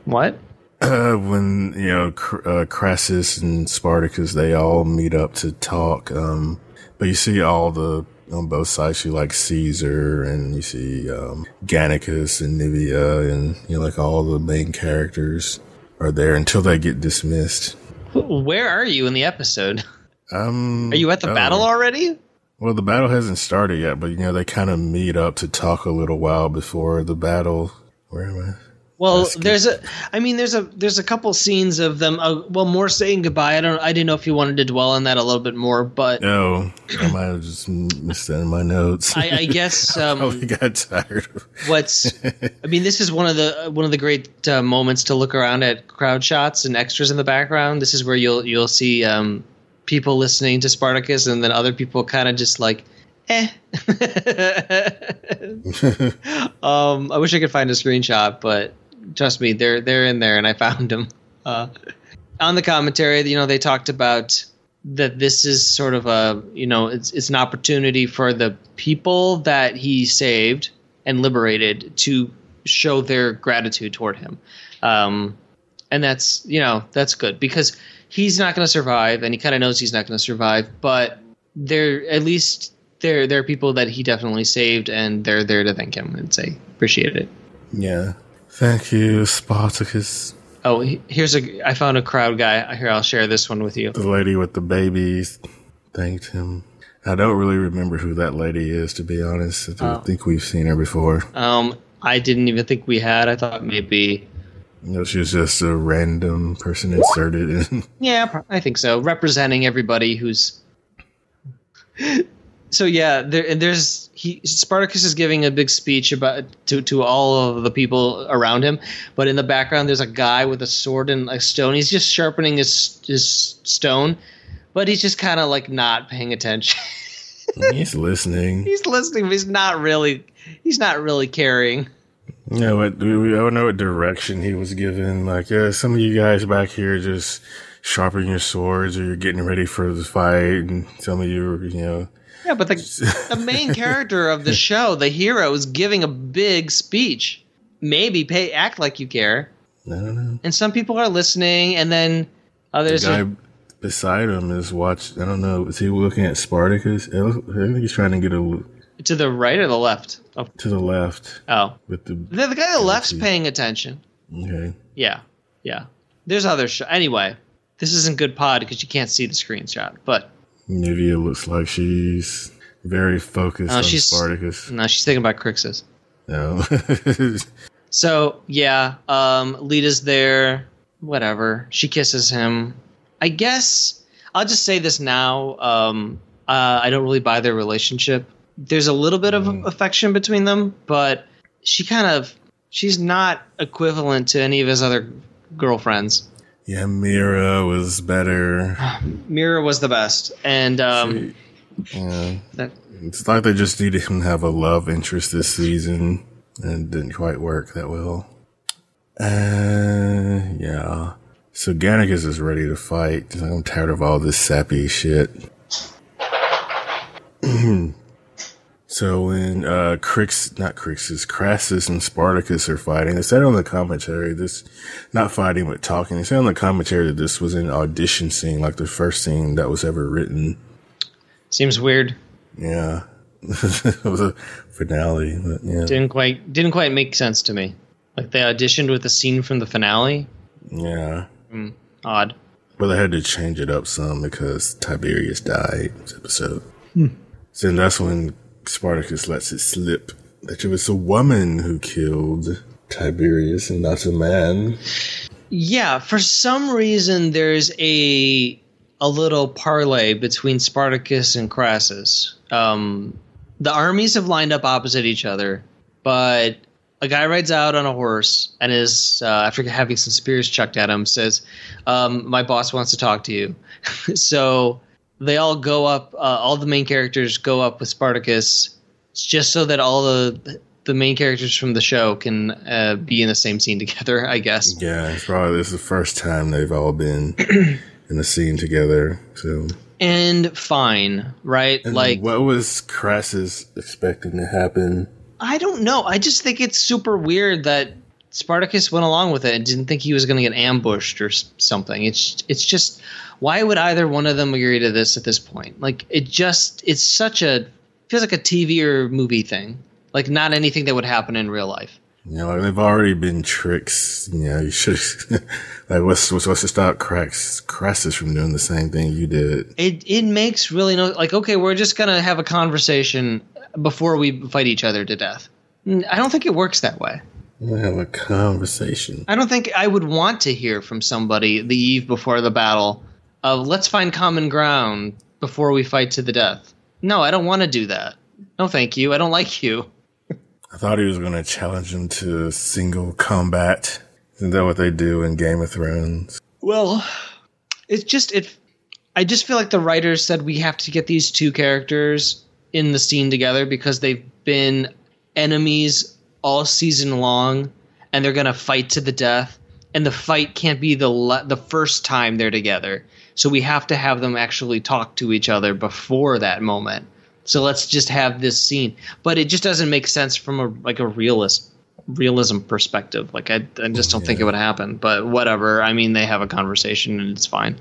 What? Uh, when you know uh, Crassus and Spartacus, they all meet up to talk. Um, but you see all the on both sides. You like Caesar, and you see um, Gannicus and Naevia, and you know, like all the main characters are there until they get dismissed. Where are you in the episode? Um, Are you at the oh. battle already? Well, the battle hasn't started yet, but you know they kind of meet up to talk a little while before the battle. Where am I? Well, there's a. I mean, there's a. There's a couple scenes of them. Uh, well, more saying goodbye. I don't. I didn't know if you wanted to dwell on that a little bit more, but No, I might have just missed that in my notes. I, I guess I um, got tired of. what's. I mean, this is one of the one of the great uh, moments to look around at crowd shots and extras in the background. This is where you'll you'll see um, people listening to Spartacus, and then other people kind of just like, eh. um, I wish I could find a screenshot, but trust me, they're they're in there, and I found them. Uh, on the commentary, you know, they talked about that this is sort of a you know it's it's an opportunity for the people that he saved and liberated to show their gratitude toward him um, and that's you know that's good because he's not going to survive and he kind of knows he's not going to survive but there at least there there are people that he definitely saved and they're there to thank him and say appreciate it Yeah. Thank you, Spartacus. oh here's a i found a crowd guy here i'll share this one with you The lady with the babies thanked him. I don't really remember who that lady is, to be honest. I don't Oh. think we've seen her before. um i didn't even think we had i thought maybe You know, she was just a random person inserted in. Yeah, I think so. Representing everybody who's. So yeah, there and there's he Spartacus is giving a big speech about to to all of the people around him, but in the background there's a guy with a sword and a stone. He's just sharpening his his stone, but he's just kind of like not paying attention. He's listening. he's listening, but he's not really he's not really caring. You know what? We, we don't know what direction he was given. Like, yeah, some of you guys back here just sharpening your swords or you're getting ready for the fight, and some of you, you know, Yeah, but the the main character of the show, the hero, is giving a big speech. Maybe pay act like you care. I don't know. and some people are listening, and then others The guy are. beside him is watch. I don't know. Is he looking at Spartacus? I think he's trying to get a To the right or the left? Oh, to the left oh. with the. The, the guy to the left's paying attention. Okay. Yeah, yeah. There's other sh- Anyway, this isn't good pod because you can't see the screenshot. But Naevia looks like she's very focused Oh, on she's- Spartacus. no, she's thinking about Crixus. No. So yeah, um, Laeta's there. Whatever. She kisses him. I guess I'll just say this now. Um, uh, I don't really buy their relationship. There's a little bit of affection between them, but she kind of she's not equivalent to any of his other girlfriends. Yeah, Mira was better. Mira was the best, and um, Yeah. that, It's like they just needed him to have a love interest this season, and it didn't quite work that well. Uh, yeah. So Gannicus is ready to fight. I'm tired of all this sappy shit. so when uh Crix, not Crixus, Crassus and Spartacus are fighting, they said on the commentary this, not fighting but talking. They said on the commentary that this was an audition scene, like the first scene that was ever written. seems weird. Yeah. it was a finale, but yeah. Didn't quite didn't quite make sense to me. Like they auditioned with a scene from the finale. Yeah. Odd. But they had to change it up some because Tiberius died this episode. So then that's when Spartacus lets it slip that it was a woman who killed Tiberius and not a man. Yeah, for some reason there's a a little parlay between Spartacus and Crassus. Um, the armies have lined up opposite each other, but a guy rides out on a horse and is uh, after having some spears chucked at him says, um, "My boss wants to talk to you." so they all go up. Uh, all the main characters go up with Spartacus, just so that all the the main characters from the show can uh, be in the same scene together. I guess. Yeah, it's probably this is the first time they've all been in a scene together. So and fine, right? And like what was Crassus expecting to happen? I don't know. I just think it's super weird that Spartacus went along with it and didn't think he was going to get ambushed or something. It's it's just why would either one of them agree to this at this point? Like it just it's such a feels like a TV or movie thing. Like not anything that would happen in real life. You know, like they've already been tricks. You know, you should like what's what's, what's to stop Crax, Crassus from doing the same thing you did? It it makes really no like okay, we're just going to have a conversation before we fight each other to death. I don't think it works that way. We'll have a conversation. I don't think I would want to hear from somebody the eve before the battle of let's find common ground before we fight to the death. No, I don't want to do that. No, thank you. I don't like you. I thought he was going to challenge him to single combat. Isn't that what they do in Game of Thrones? Well, it's just it. I just feel like the writers said we have to get these two characters in the scene together because they've been enemies all season long, and they're gonna fight to the death. And the fight can't be the le- the first time they're together. So we have to have them actually talk to each other before that moment. So let's just have this scene. But it just doesn't make sense from a like a realist realism perspective. Like I, I just don't yeah. think it would happen. But whatever. I mean, they have a conversation and it's fine.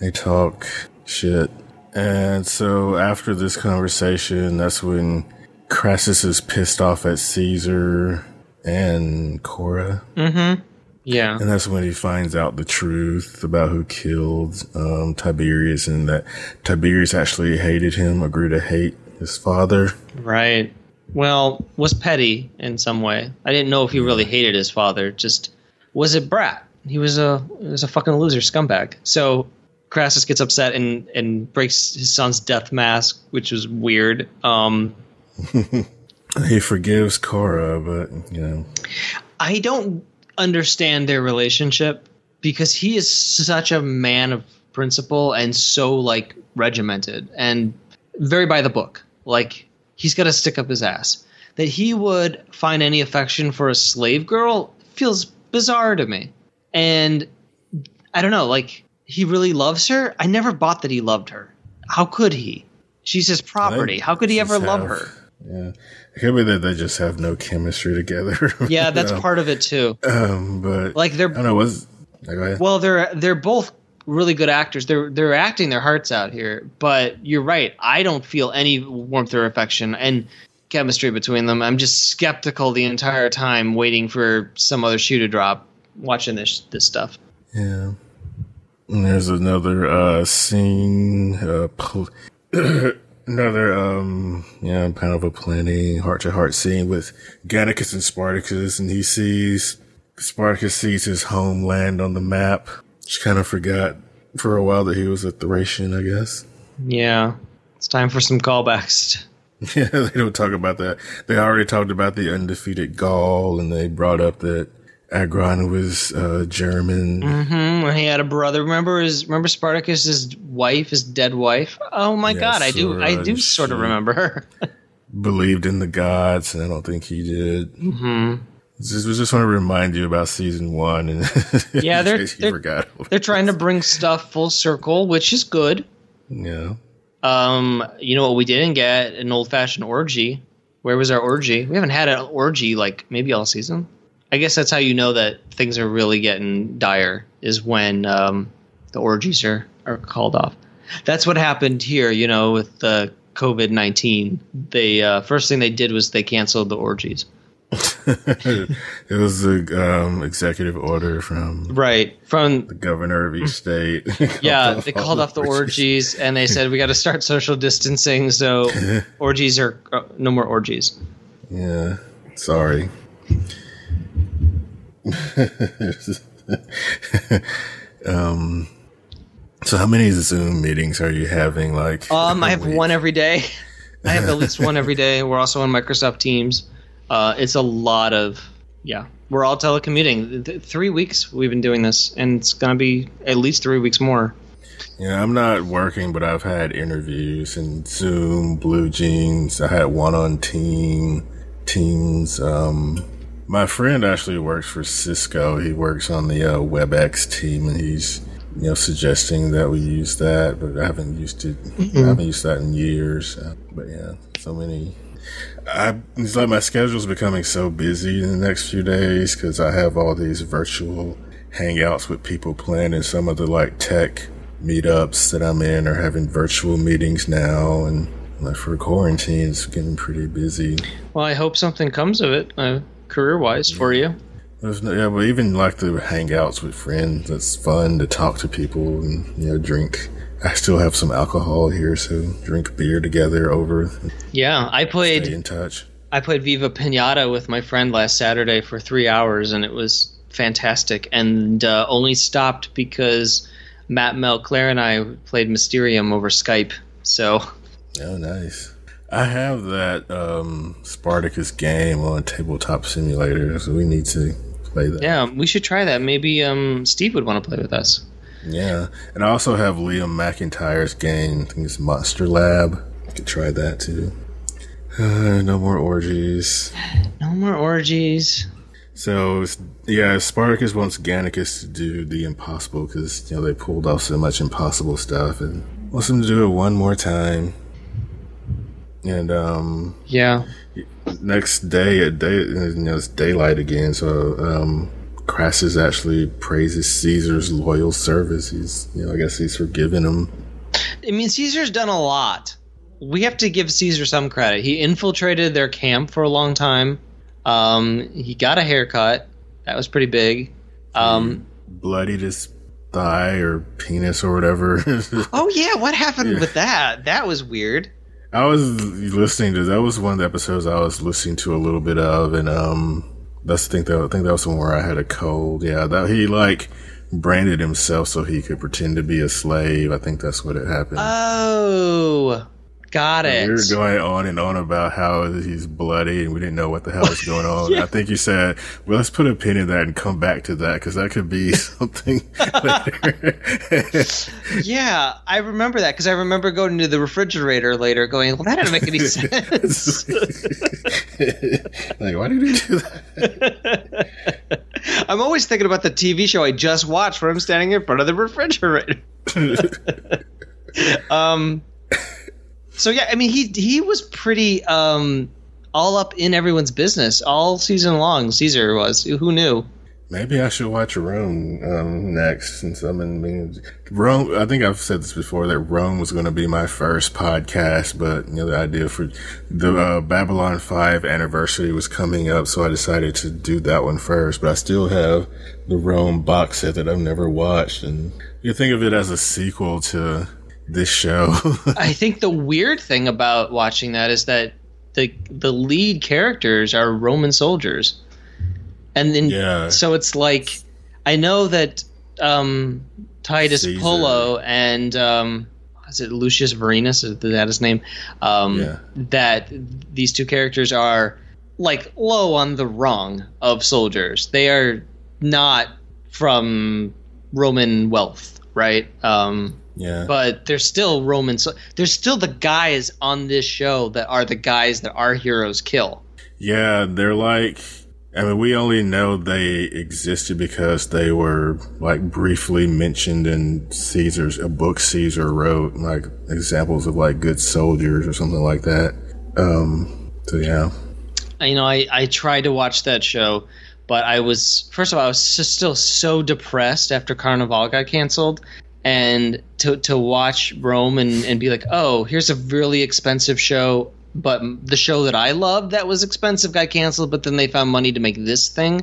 They talk shit. And so after this conversation, that's when Crassus is pissed off at Caesar and Kore. Mm-hmm. Yeah. And that's when he finds out the truth about who killed um, Tiberius and that Tiberius actually hated him, agreed to hate his father. Right. Well, was petty in some way. I didn't know if he really hated his father. Just was a brat. He was a he was a fucking loser scumbag. So Crassus gets upset and and breaks his son's death mask, which was weird. Um, he forgives Kore, but you know, I don't understand their relationship because he is such a man of principle and so like regimented and very by the book. Like he's got to stick up his ass. That he would find any affection for a slave girl feels bizarre to me. And I don't know, like he really loves her. I never bought that he loved her. How could he? She's his property. How could he ever have, love her? Yeah, could be that they just have no chemistry together. yeah, that's part of it too. Um, but like they're, I don't know. Was well, they're they're both really good actors. They're they're acting their hearts out here. But you're right. I don't feel any warmth or affection and chemistry between them. I'm just skeptical the entire time, waiting for some other shoe to drop. Watching this this stuff. Yeah. And there's another uh, scene. Uh, pl- another um yeah kind of a planning heart to heart scene with Gannicus and Spartacus and he sees Spartacus sees his homeland on the map. Just kind of forgot for a while that he was a Thracian, I guess. Yeah. It's time for some callbacks. Yeah, they don't talk about that. They already talked about the undefeated Gaul and they brought up that Agron was uh, German. Mm-hmm. He had a brother. Remember his remember Spartacus's wife, his dead wife. Oh my yeah, god, I do I do sort of remember her. believed in the gods, and I don't think he did. Mm-hmm. Just, just want to remind you about season one, and yeah, they're they're, they're trying to bring stuff full circle, which is good. Yeah. Um, you know what we didn't get an old fashioned orgy. Where was our orgy? We haven't had an orgy like maybe all season. I guess that's how you know that things are really getting dire is when um, the orgies are, are called off. That's what happened here, you know, with the COVID nineteen. The uh, first thing they did was they canceled the orgies. it was the um, executive order from right from the governor of each state. yeah, they called off the orgies and they said we got to start social distancing. So orgies are uh, no more orgies. Yeah, sorry. um, so how many Zoom meetings are you having? Like, um, I have week? one every day. I have at least one every day. We're also on Microsoft Teams. Uh, it's a lot of yeah. We're all telecommuting. Three weeks we've been doing this, and it's gonna be at least three weeks more. Yeah, I'm not working, but I've had interviews in Zoom, Blue Jeans. I had one on Team Teams. Um, my friend actually works for Cisco. He works on the uh, WebEx team, and he's you know suggesting that we use that, but I haven't used it. Mm-hmm. I haven't used that in years. Uh, but yeah, so many. I, it's like my schedule's becoming so busy in the next few days because I have all these virtual hangouts with people planning some of the like tech meetups that I'm in or having virtual meetings now and like for quarantine it's getting pretty busy. Well, I hope something comes of it. Uh, career wise for you. No, yeah, but even like the hangouts with friends, it's fun to talk to people and you know drink. I still have some alcohol here, so drink beer together over. Yeah, I played in touch. I played Viva Pinata with my friend last Saturday for three hours, and it was fantastic. And uh, only stopped because Matt Mel Claire and I played Mysterium over Skype. So. Oh, nice. I have that um, Spartacus game on Tabletop Simulator, so we need to play that. Yeah, we should try that. Maybe um, Steve would want to play with us. Yeah, and I also have Liam McIntyre's game. I think it's Monster Lab. Could try that too. Uh, no more orgies. No more orgies. So yeah, Spartacus wants Gannicus to do the impossible because you know they pulled off so much impossible stuff, and wants him to do it one more time. And um, yeah, next day at day, you know, it's daylight again. So um, Crassus actually praises Caesar's loyal service. He's, you know, I guess he's forgiven him. I mean, Caesar's done a lot. We have to give Caesar some credit. He infiltrated their camp for a long time. Um, he got a haircut. That was pretty big. Um, bloodied his thigh or penis or whatever. oh yeah, what happened yeah. with that? That was weird. I was listening to that was one of the episodes I was listening to a little bit of, and um, that's the thing that I think that was one where I had a cold. Yeah, that he like branded himself so he could pretend to be a slave. I think that's what it happened. Oh, Got it. We were going on and on about how he's bloody and we didn't know what the hell was going on. yeah. I think you said, well, let's put a pin in that and come back to that because that could be something yeah, I remember that because I remember going to the refrigerator later going, well, that didn't make any sense. like, why did he do that? I'm always thinking about the TV show I just watched where I'm standing in front of the refrigerator. um, so yeah, I mean he he was pretty um, all up in everyone's business all season long. Caesar was. Who knew? Maybe I should watch Rome um, next, since I'm in Rome. I think I've said this before that Rome was going to be my first podcast, but you know the idea for the uh, Babylon Five anniversary was coming up, so I decided to do that one first. But I still have the Rome box set that I've never watched, and you think of it as a sequel to this show. I think the weird thing about watching that is that the the lead characters are Roman soldiers, and then yeah. so it's like I know that um, Titus Caesar. Pullo and um, is it Lucius Vorenus? Is that his name? Um, yeah. That these two characters are like low on the rung of soldiers. They are not from Roman wealth, right? Um, yeah. But there's still Roman. So there's still the guys on this show that are the guys that our heroes kill. Yeah, they're like. I mean, we only know they existed because they were like briefly mentioned in Caesar's a book Caesar wrote, like examples of like good soldiers or something like that. Um, so yeah. You know, I I tried to watch that show, but I was first of all I was just still so depressed after Carnivàle got canceled and to to watch Rome and, and be like, oh, here's a really expensive show, but the show that I loved that was expensive got canceled, but then they found money to make this thing.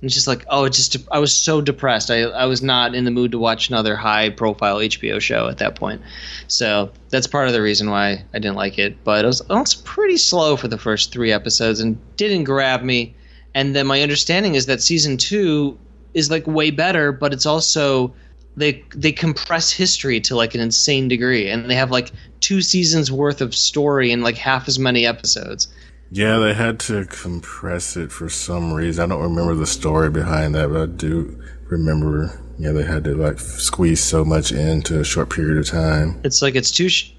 And it's just like, oh, it's just I was so depressed. I I was not in the mood to watch another high profile HBO show at that point. So that's part of the reason why I didn't like it. But it was, it was pretty slow for the first three episodes and didn't grab me. And then my understanding is that season two is like way better, but it's also they they compress history to like an insane degree and they have like two seasons worth of story in like half as many episodes. Yeah they had to compress it for some reason. I don't remember the story behind that but i do remember yeah they had to like squeeze so much into a short period of time. It's like it's too sh-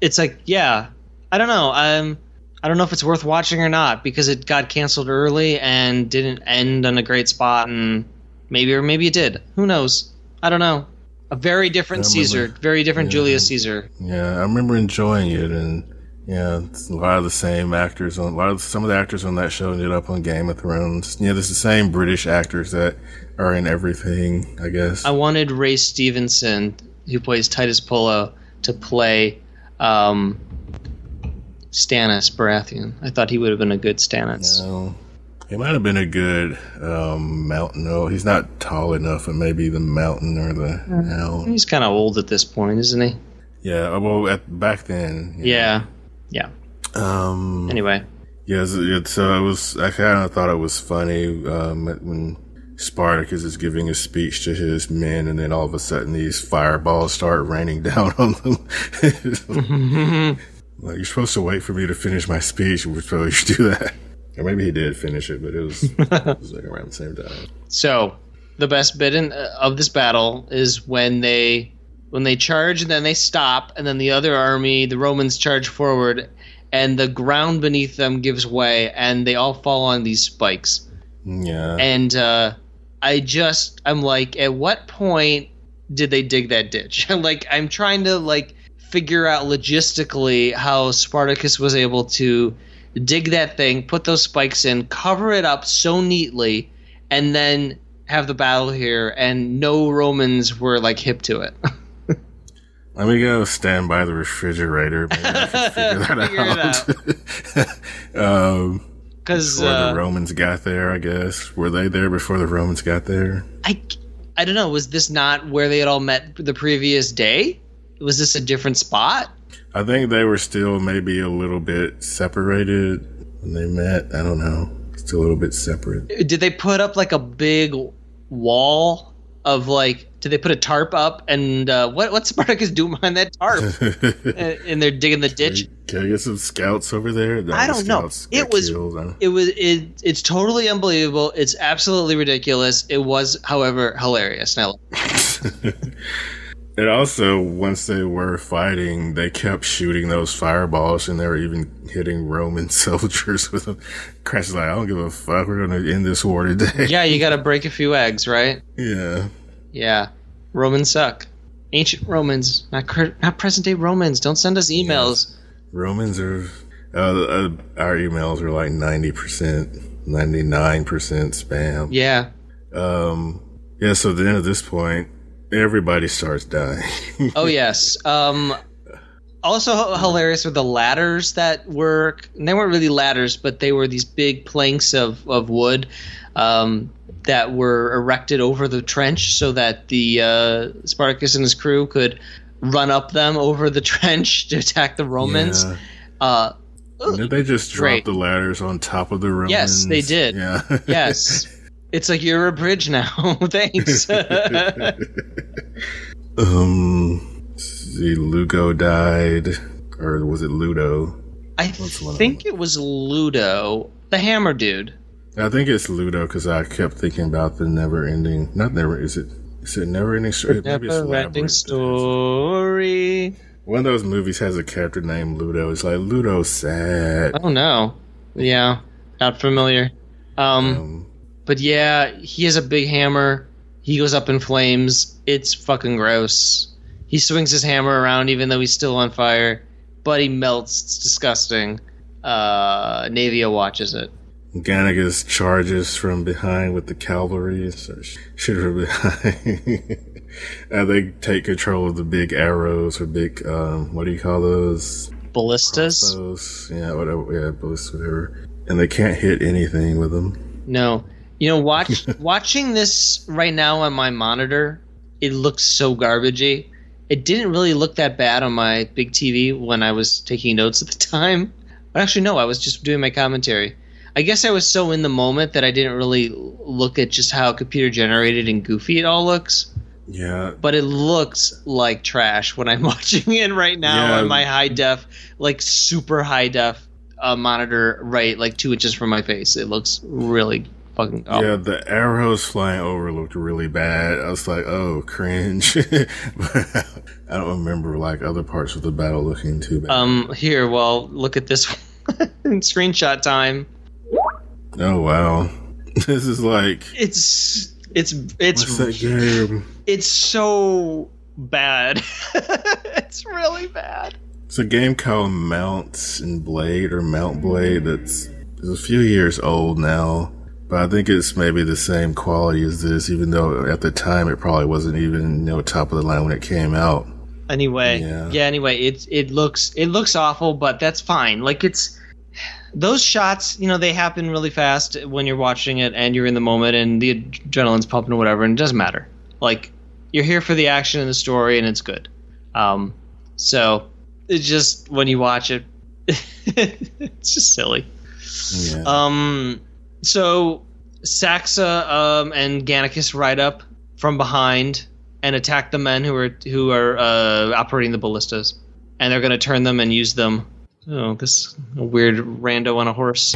it's like yeah. I don't know. Um i don't know if it's worth watching or not because it got canceled early and didn't end on a great spot and maybe or maybe it did. Who knows I don't know. A very different Caesar, very different yeah, Julius Caesar. Yeah, I remember enjoying it, and yeah, a lot of the same actors on a lot of some of the actors on that show ended up on Game of Thrones. Yeah, there's the same British actors that are in everything. I guess I wanted Ray Stevenson, who plays Titus Pullo, to play um, Stannis Baratheon. I thought he would have been a good Stannis. No, he might have been a good um, mountain. No, he's not tall enough, but maybe the mountain or the hound. He's kind of old at this point, isn't he? Yeah. Well, at back then. Yeah. Yeah. Um. Anyway. Yeah. So, so it was. I kind of thought it was funny um, when Spartacus is giving a speech to his men, and then all of a sudden these fireballs start raining down on them. like you're supposed to wait for me to finish my speech. We're supposed to do that. Or maybe he did finish it, but it was, it was like around the same time. So, the best bit in, uh, of this battle is when they when they charge and then they stop, and then the other army, the Romans, charge forward, and the ground beneath them gives way, and they all fall on these spikes. Yeah. And uh, I just, I'm like, at what point did they dig that ditch? like, I'm trying to like figure out logistically how Spartacus was able to dig that thing, put those spikes in, cover it up so neatly, and then have the battle here, and no Romans were like hip to it. Let me go stand by the refrigerator. Maybe I can figure that Figure out. um, Because before uh, the Romans got there, I guess. Were they there before the Romans got there? I, I don't know. Was this not where they had all met the previous day? Was this a different spot? I think they were still maybe a little bit separated when they met. I don't know. Still a little bit separate. Did they put up like a big wall of like? Did they put a tarp up? And uh, what what's Spartacus doing behind that tarp? and, they're digging the ditch. Can I get some scouts over there? No, I don't know. It was- killed. I- It was it. It's totally unbelievable. It's absolutely ridiculous. It was, however, hilarious. Now, And also, once they were fighting, they kept shooting those fireballs, and they were even hitting Roman soldiers with them. Crash like, I don't give a fuck. We're gonna end this war today. yeah, you got to break a few eggs, right? Yeah. Yeah, Romans suck. Ancient Romans, not cur- not present day Romans. Don't send us emails. Romans are. Uh, uh, our emails are like ninety percent, ninety nine percent spam. Yeah, Um. Yeah. So then at this point, everybody starts dying. Oh yes. Um, also hilarious were the ladders that were. They weren't really ladders, but they were these big planks of of wood um, that were erected over the trench so that the uh, Spartacus and his crew could run up them over the trench to attack the Romans. Yeah. Uh, Did they just drop Great. the ladders on top of the Romans? Yes, they did. Yeah. yes. It's like you're a bridge now. Thanks. um, see, Lugo died, or was it Ludo? I What's one of think it was Ludo, the hammer dude. I think it's Ludo because I kept thinking about the never-ending. Not never. Is it? Is it never-ending story? Maybe it's Never ending story. One of those movies has a character named Ludo. It's like Ludo sad. Oh no. Yeah. Not familiar. Um, Um, but yeah, he has a big hammer. He goes up in flames. It's fucking gross. He swings his hammer around even though he's still on fire, but he melts. It's disgusting. Uh, Naevia watches it. Gannicus charges from behind with the cavalry. So shoot from behind. and they take control of the big arrows or big, um, what do you call those? Ballistas? Those, yeah, whatever, yeah, ballistas, whatever. And they can't hit anything with them. No. You know, watch watching this right now on my monitor, it looks so garbagey. It didn't really look that bad on my big TV when I was taking notes at the time. But Actually, no, I was just doing my commentary. I guess I was so in the moment that I didn't really look at just how computer generated and goofy it all looks. Yeah, But it looks like trash when I'm watching it right now Yeah. on my high def, like super high def uh, monitor, right, like two inches from my face. It looks really fucking. awful. yeah, the arrows flying over looked really bad. I was like, oh, cringe. but I don't remember like other parts of the battle looking too bad. Um, here, well, look at this screenshot time. oh wow, this is like It's it's what's it's that game? it's so bad. it's really bad. It's a game called Mounts and Blade or Mount Blade that's a few years old now. But I think it's maybe the same quality as this, even though at the time it probably wasn't even you know top of the line when it came out. Anyway, Yeah. yeah. Anyway, it it looks it looks awful, but that's fine. Like it's those shots, you know, they happen really fast when you're watching it and you're in the moment and the adrenaline's pumping or whatever, and it doesn't matter. Like you're here for the action and the story, and it's good. Um, so it's just when you watch it, it's just silly. Yeah. Um, so Saxa um, and Gannicus ride up from behind and attack the men who are who are uh, operating the ballistas, and they're going to turn them and use them. Oh, this weird rando on a horse.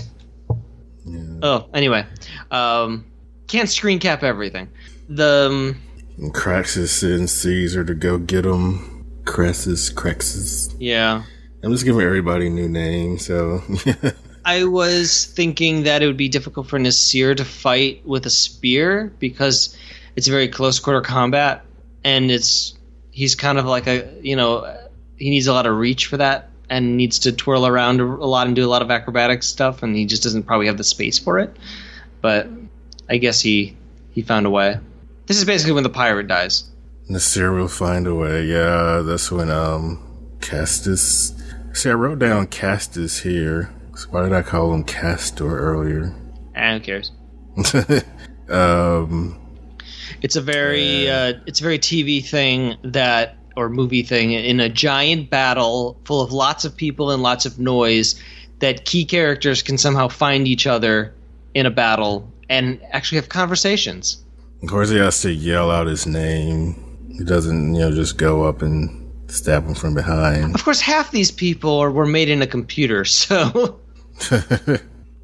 yeah. Oh, anyway, um, can't screen cap everything. The um, And Craxus sends Caesar to go get them. Crassus, Craxus. yeah, I'm just giving everybody new names, so I was thinking that it would be difficult for Nasir to fight with a spear because it's very close quarter combat, and it's he's kind of like a you know he needs a lot of reach for that and needs to twirl around a lot and do a lot of acrobatic stuff, and he just doesn't probably have the space for it. But I guess he he found a way. This is basically when the pirate dies. Nasir will find a way. Yeah, that's when um Castus. See, I wrote down Castus here. So why did I call him Castor earlier? And who cares? um, It's a very uh, it's a very TV thing that or movie thing in a giant battle full of lots of people and lots of noise that key characters can somehow find each other in a battle and actually have conversations. of course, he has to yell out his name. He doesn't, you know, just go up and stab him from behind. Of course, half these people are, were made in a computer, so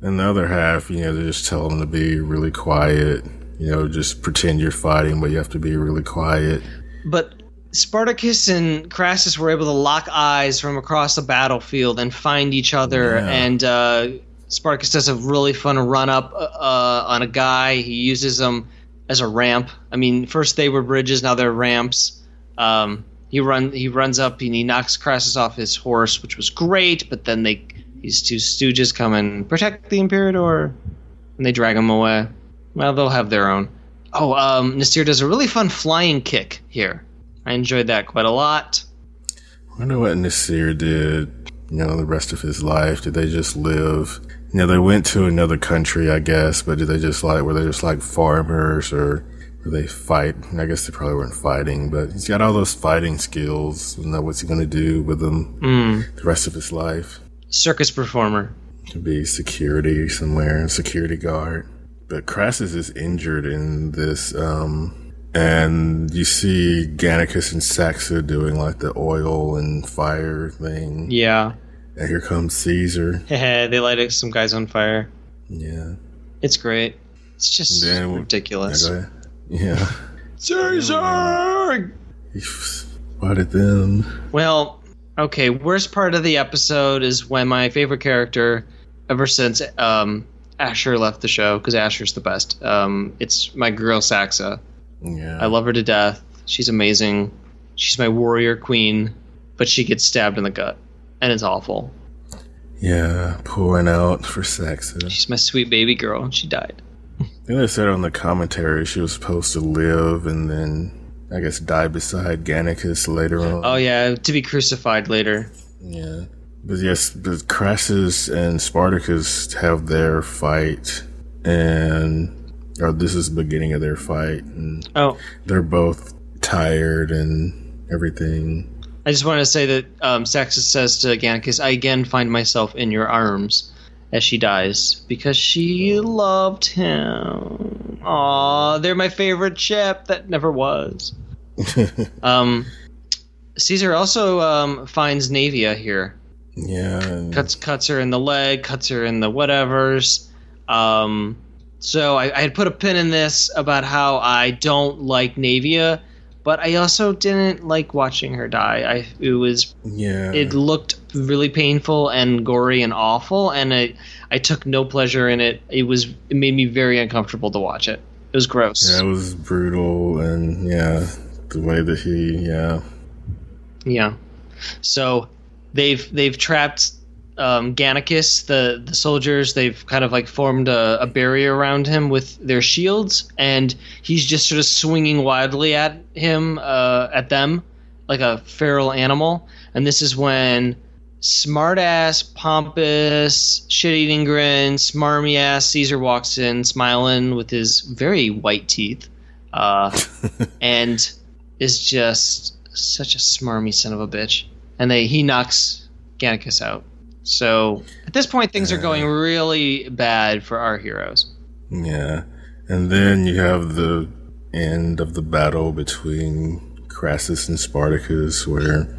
and the other half, you know, they just tell them to be really quiet. You know, just pretend you're fighting, but you have to be really quiet. but Spartacus and Crassus were able to lock eyes from across the battlefield and find each other. Yeah. And uh, Spartacus does a really fun run up uh, on a guy. He uses them as a ramp. I mean, first they were bridges, now they're ramps. Um, he run he runs up and he knocks Crassus off his horse, which was great. But then they these two stooges come and protect the Imperator, and they drag him away. Well, they'll have their own. Oh, um, Nasir does a really fun flying kick here. I enjoyed that quite a lot. I wonder what Nasir did, you know, the rest of his life. Did they just live? You know, they went to another country, I guess, but did they just like, were they just like farmers or were they fight? I guess they probably weren't fighting, but he's got all those fighting skills. You know, what's he going to do with them Mm, the rest of his life? Circus performer. To be security somewhere, security guard. But Crassus is injured in this, um, and you see Gannicus and Saxa doing like the oil and fire thing. Yeah. And here comes Caesar. Hey, they light some guys on fire. Yeah. It's great. It's just Then ridiculous. Okay. Yeah. Caesar! He spotted them. Well, okay, worst part of the episode is when my favorite character, ever since um, Ashur left the show, because Ashur's the best, um, it's my girl Saxa. Yeah. I love her to death. She's amazing. She's my warrior queen, but she gets stabbed in the gut, and it's awful. yeah. Pouring out for Saxa. She's my sweet baby girl, and she died. I think they said on the commentary she was supposed to live and then, I guess, die beside Gannicus later on. Oh yeah, to be crucified later. Yeah. But yes, but Crassus and Spartacus have their fight, and or this is the beginning of their fight, and Oh, they're both tired and everything. I just wanted to say that um, Saxus says to Gannicus, "I again find myself in your arms." As she dies, because she loved him. Aw, they're my favorite ship that never was. Um, Caesar also um, finds Naevia here. yeah, cuts cuts her in the leg, cuts her in the whatevers. Um, so I, I had put a pin in this about how I don't like Naevia, but I also didn't like watching her die. I it was yeah, it looked really painful and gory and awful, and I I took no pleasure in it. It was it made me very uncomfortable to watch it. It was gross. yeah, it was brutal, and yeah, the way that he, yeah, Yeah. So they've they've trapped um, Gannicus, the the soldiers. They've kind of like formed a, a barrier around him with their shields, and he's just sort of swinging wildly at him, uh, at them, like a feral animal. And this is when smartass, pompous, shit-eating grin, smarmy ass Caesar walks in, smiling with his very white teeth, uh, and is just such a smarmy son of a bitch. And they he knocks Gannicus out. So at this point, things are going really bad for our heroes. yeah, and then you have the end of the battle between Crassus and Spartacus, where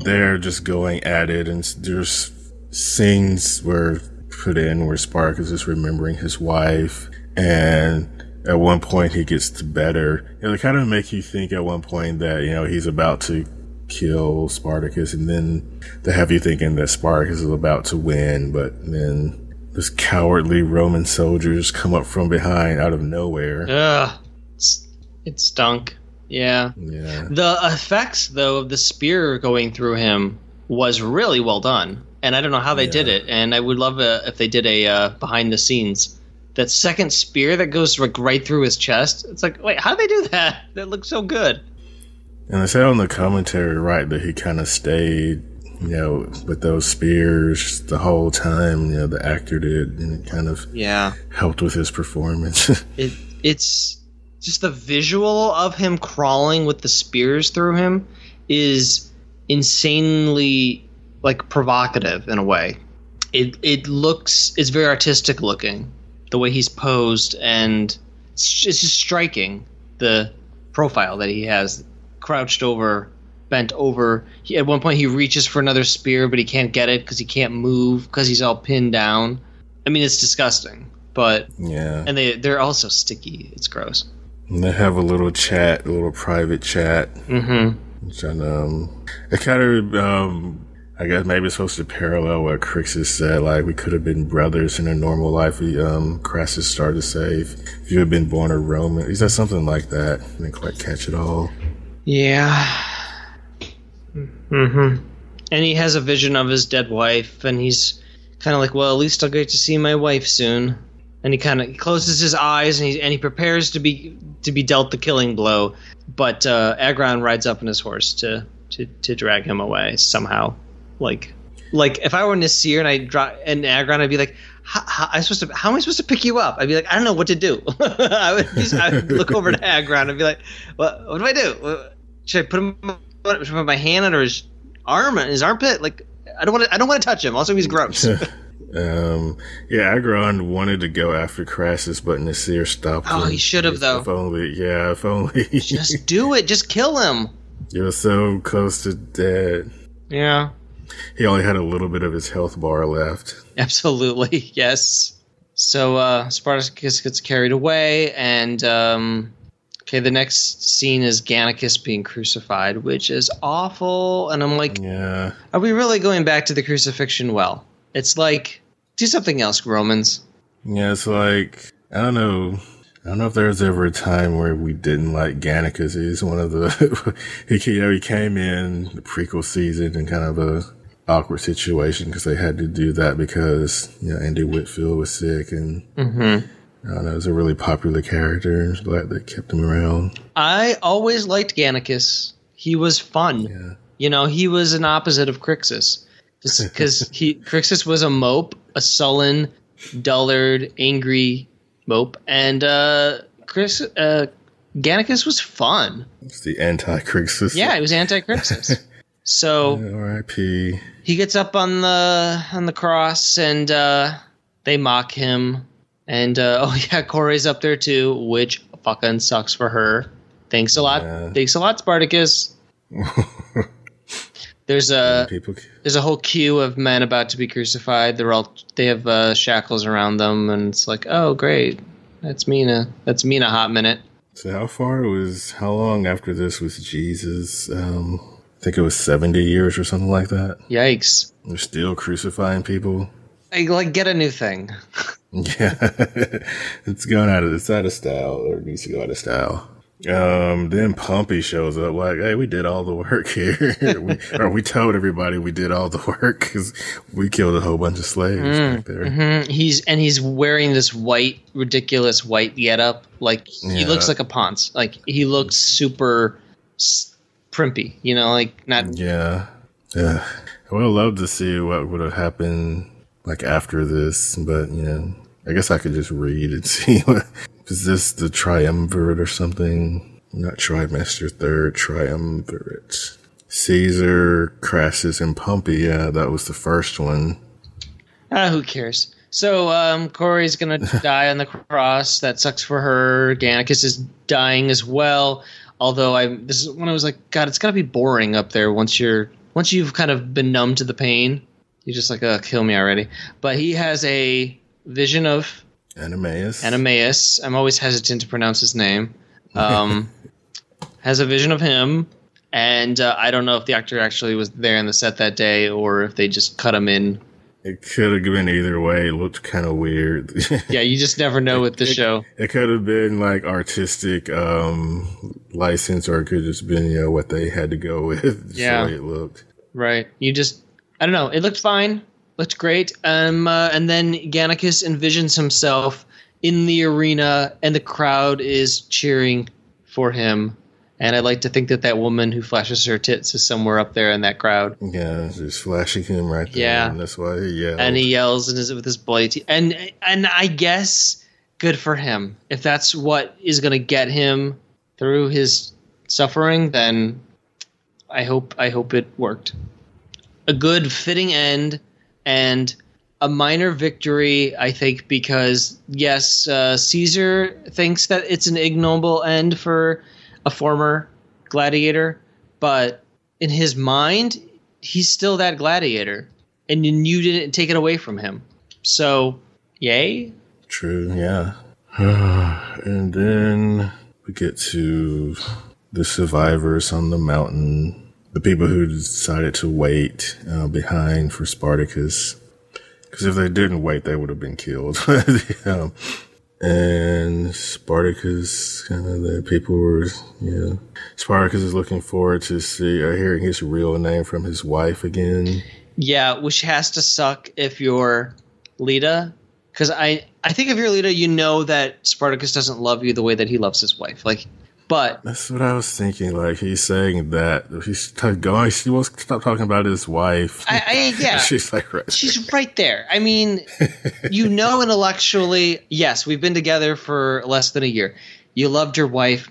they're just going at it, and there's scenes were put in where Spartacus is remembering his wife, and at one point he gets better. They kind of make you think at one point that you know he's about to kill Spartacus, and then they have you thinking that Spartacus is about to win, but then this cowardly Roman soldiers come up from behind out of nowhere. Ugh, it's, it stunk. Yeah. Yeah. The effects, though, of the spear going through him was really well done, and I don't know how they did it. And I would love a, if they did a uh, behind the scenes. That second spear that goes like right through his chest. It's like, wait, how did they do that? That looks so good. And they said on the commentary, right, that he kind of stayed, you know, with those spears the whole time. You know, the actor did, and it kind of Yeah. helped with his performance. It it's just the visual of him crawling with the spears through him is insanely like provocative in a way. It it looks it's very artistic looking the way he's posed and it's, it's just striking the profile that he has crouched over bent over he, at one point he reaches for another spear but he can't get it because he can't move because he's all pinned down i mean it's disgusting but yeah. and they they're also sticky. It's gross. And they have a little chat, a little private chat. Mm-hmm. Which I, um, it kind of, um, I guess maybe it's supposed to parallel what Crixus said. Like we could have been brothers in a normal life. Um, Crassus started to say, if, if you had been born a Roman, he said something like that. I didn't quite catch it all. Yeah. Mm-hmm. And he has a vision of his dead wife, and he's kind of like, well, at least I'll get to see my wife soon. And he kind of closes his eyes, and he and he prepares to be to be dealt the killing blow. But uh, Agron rides up on his horse to to to drag him away somehow. Like, like if I were Nasir and I dro- and Agron, I'd be like, how, how, I'm supposed to, how am I supposed to pick you up? I'd be like, I don't know what to do. I would just, I would look over to Agron and be like, what, what do I do? Should I put him, should I put my hand under his arm, his armpit? Like, I don't want to, I don't want to touch him. Also, he's gross. Um, yeah, Agron wanted to go after Crassus, but Nasir stopped him. Oh, him. he should have, though. If only, yeah, if only. just do it. Just kill him. You're so close to dead. Yeah. He only had a little bit of his health bar left. Absolutely, yes. So uh, Spartacus gets carried away, and um, okay, the next scene is Gannicus being crucified, which is awful. And I'm like, Yeah. are we really going back to the crucifixion? Well, it's like do something else, Romans. Yeah, it's like I don't know. I don't know if there was ever a time where we didn't like Gannicus. He's one of the he you know he came in the prequel season and kind of a awkward situation because they had to do that because you know Andy Whitfield was sick and Mm-hmm. I don't know. It was a really popular character. and Glad they kept him around. I always liked Gannicus. He was fun. Yeah. You know, he was an opposite of Crixus. Because he Crixus was a mope, a sullen, dullard, angry mope, and uh, Chris uh, Gannicus was fun. It's the anti-Crixus. Yeah, he was anti-Crixus. so R.I.P. he gets up on the on the cross, and uh, they mock him. And uh, oh yeah, Kore's up there too, which fucking sucks for her. Thanks a lot. Yeah. Thanks a lot, Spartacus. There's a People. there's a whole queue of men about to be crucified. They're all they have uh, shackles around them, and it's like, oh great, that's Mina. That's Mina. Hot minute. So how far was how long after this was Jesus? Um, think it was seventy years or something like that. Yikes! They're still crucifying people. I, like get a new thing. Yeah, it's going out of it's out of style, or it needs to go out of style. Um, then Pompey shows up like, "Hey, we did all the work here, we, or we told everybody we did all the work because we killed a whole bunch of slaves back there." Mhm. He's and he's wearing this white, ridiculous white getup. Like he Yeah. looks like a ponce. Like he looks super primpy. You know, like not. Yeah, yeah. I would have loved to see what would have happened like after this, but you know, I guess I could just read and see what is this the triumvirate or something? Not trimester, third triumvirate. Caesar, Crassus, and Pompey. Yeah, that was the first one. Ah, who cares? So um, Kore's gonna die on the cross. That sucks for her. Gannicus is dying as well. Although I, this is when I was like, God, it's gotta be boring up there once you're once you've kind of been numb to the pain. You're just like, uh, kill me already. But he has a vision of Oenomaus. Oenomaus. I'm always hesitant to pronounce his name. Um, has a vision of him, And uh, I don't know if the actor actually was there in the set that day or if they just cut him in. It could have been either way. It looked kind of weird. yeah, you just never know with the it, show. It could have been like artistic um, license, or it could have just been you know what they had to go with. yeah, it looked. Right. You just I don't know. It looked fine. Looked great. Um, uh, and then Gannicus envisions himself in the arena, and the crowd is cheering for him. And I'd like to think that that woman who flashes her tits is somewhere up there in that crowd. Yeah, just flashing him right there. Yeah, and that's why he yelled. And he yells and is it with his bloody teeth. And and I guess good for him. If that's what is going to get him through his suffering, then I hope I hope it worked. A good fitting end and a minor victory, I think, because yes, uh, Caesar thinks that it's an ignoble end for a former gladiator, but in his mind, he's still that gladiator, and you didn't take it away from him. So, yay. True. Yeah. and then we get to the survivors on the mountain, the people who decided to wait uh, behind for Spartacus. Because if they didn't wait, they would have been killed. and Spartacus, kind of the people were, yeah. Spartacus is looking forward to see or hearing his real name from his wife again. Yeah, which has to suck if you're Laeta, because I I think if you're Laeta, you know that Spartacus doesn't love you the way that he loves his wife. Like, but that's what I was thinking. Like he's saying that he's going. He wants to stop talking about his wife. I, I yeah. she's like right. She's right there. I mean, you know, intellectually, yes, we've been together for less than a year. You loved your wife.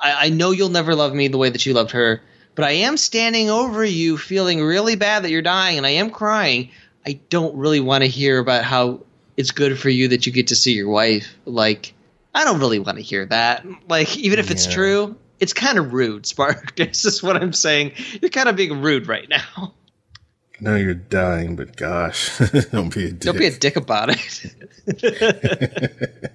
I, I know you'll never love me the way that you loved her, but I am standing over you, feeling really bad that you're dying, and I am crying. I don't really want to hear about how it's good for you that you get to see your wife. Like I don't really want to hear that. Like, even if it's yeah. true, it's kind of rude, Spark. This is what I'm saying. You're kind of being rude right now. No, you're dying, but gosh, don't be a dick. Don't be a dick about it.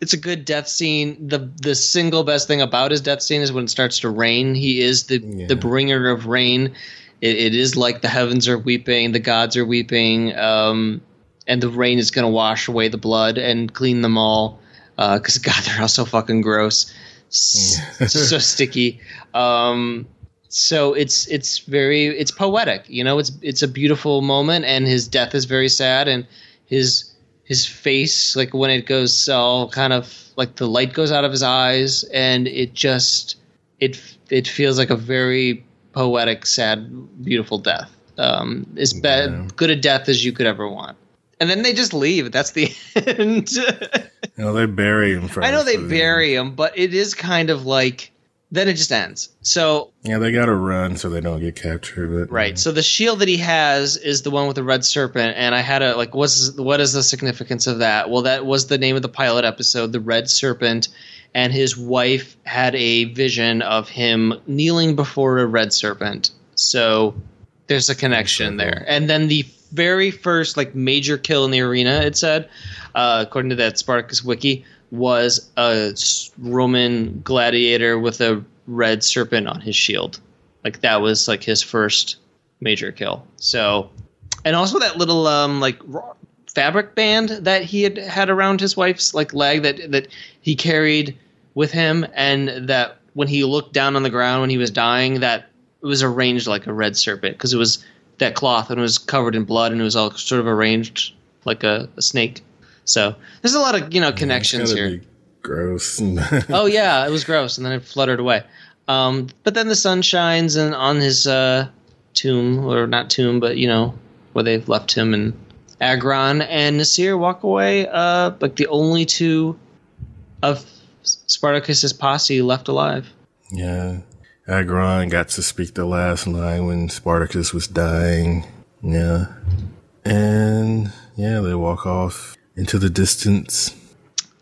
it's a good death scene. The the single best thing about his death scene is when it starts to rain. He is the yeah. the bringer of rain. It, it is like the heavens are weeping, the gods are weeping, um, and the rain is going to wash away the blood and clean them all because uh, God, they're all so fucking gross, so sticky. Um, so it's it's very it's poetic, you know. It's it's a beautiful moment, and his death is very sad, and his his face, like when it goes all kind of like the light goes out of his eyes, and it just it it feels like a very poetic, sad, beautiful death. Um, as yeah. good a death as you could ever want and then they just leave. That's the end. you know, they bury him. I know they bury him, but it is kind of like then it just ends. So yeah, they got to run so they don't get captured. But, right. Yeah. So the shield that he has is the one with the red serpent, and I had a like, what's what is the significance of that? Well, that was the name of the pilot episode, the red serpent, and his wife had a vision of him kneeling before a red serpent. So there's a connection there, and then the very first like major kill in the arena, it said, uh, according to that Spartacus wiki, was a Roman gladiator with a red serpent on his shield. Like that was like his first major kill. So, and also that little um like fabric band that he had had around his wife's like leg that that he carried with him, and that when he looked down on the ground when he was dying, that it was arranged like a red serpent because it was that cloth and it was covered in blood and it was all sort of arranged like a, a snake. So there's a lot of you know connections yeah, here. Gross. oh yeah, it was gross, and then it fluttered away. Um, but then the sun shines and on his uh, tomb, or not tomb, but you know where they've left him, and Agron and Nasir walk away, uh, like the only two of Spartacus's posse left alive. Yeah, Agron got to speak the last line when Spartacus was dying. Yeah. And yeah, they walk off into the distance.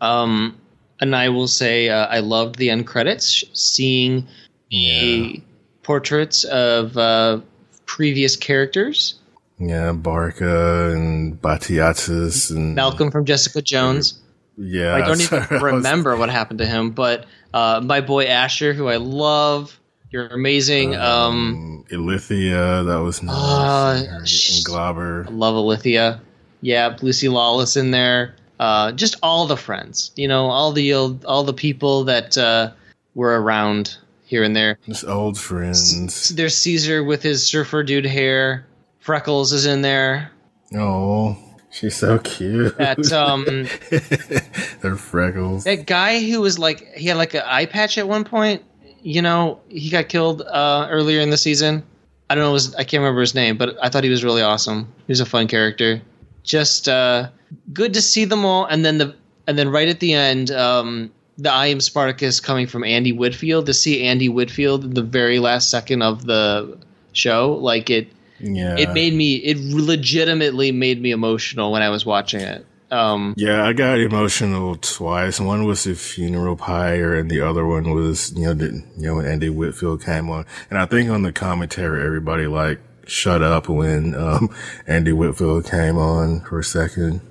Um, and I will say uh, I loved the end credits, seeing yeah. portraits of uh, previous characters. Yeah, Barca and Batiatus and Malcolm from Jessica Jones. Yeah, I don't even remember what happened to him, but uh, my boy Ashur, who I love, You're amazing. Um, Ilithyia, that was nice. Uh, and sh- Glaber. I love Ilithyia. Yeah, Lucy Lawless in there. Uh, just all the friends. You know, all the old, all the people that uh, were around here and there. Just old friends. There's Caesar with his surfer dude hair. Freckles is in there. Oh, she's so cute. That um, They're freckles. that guy who was like he had like an eye patch at one point. You know, he got killed uh, earlier in the season. I don't know. His, I can't remember his name, but I thought he was really awesome. He was a fun character. Just uh, good to see them all. And then the and then right at the end, um, the I am Spartacus coming from Andy Whitfield to see Andy Whitfield the very last second of the show. Like it, Yeah. it made me. It legitimately made me emotional when I was watching it. Um, Yeah, I got emotional twice. One was the funeral pyre, and the other one was you know the, you know when Andy Whitfield came on. And I think on the commentary, everybody like shut up when um, Andy Whitfield came on for a second.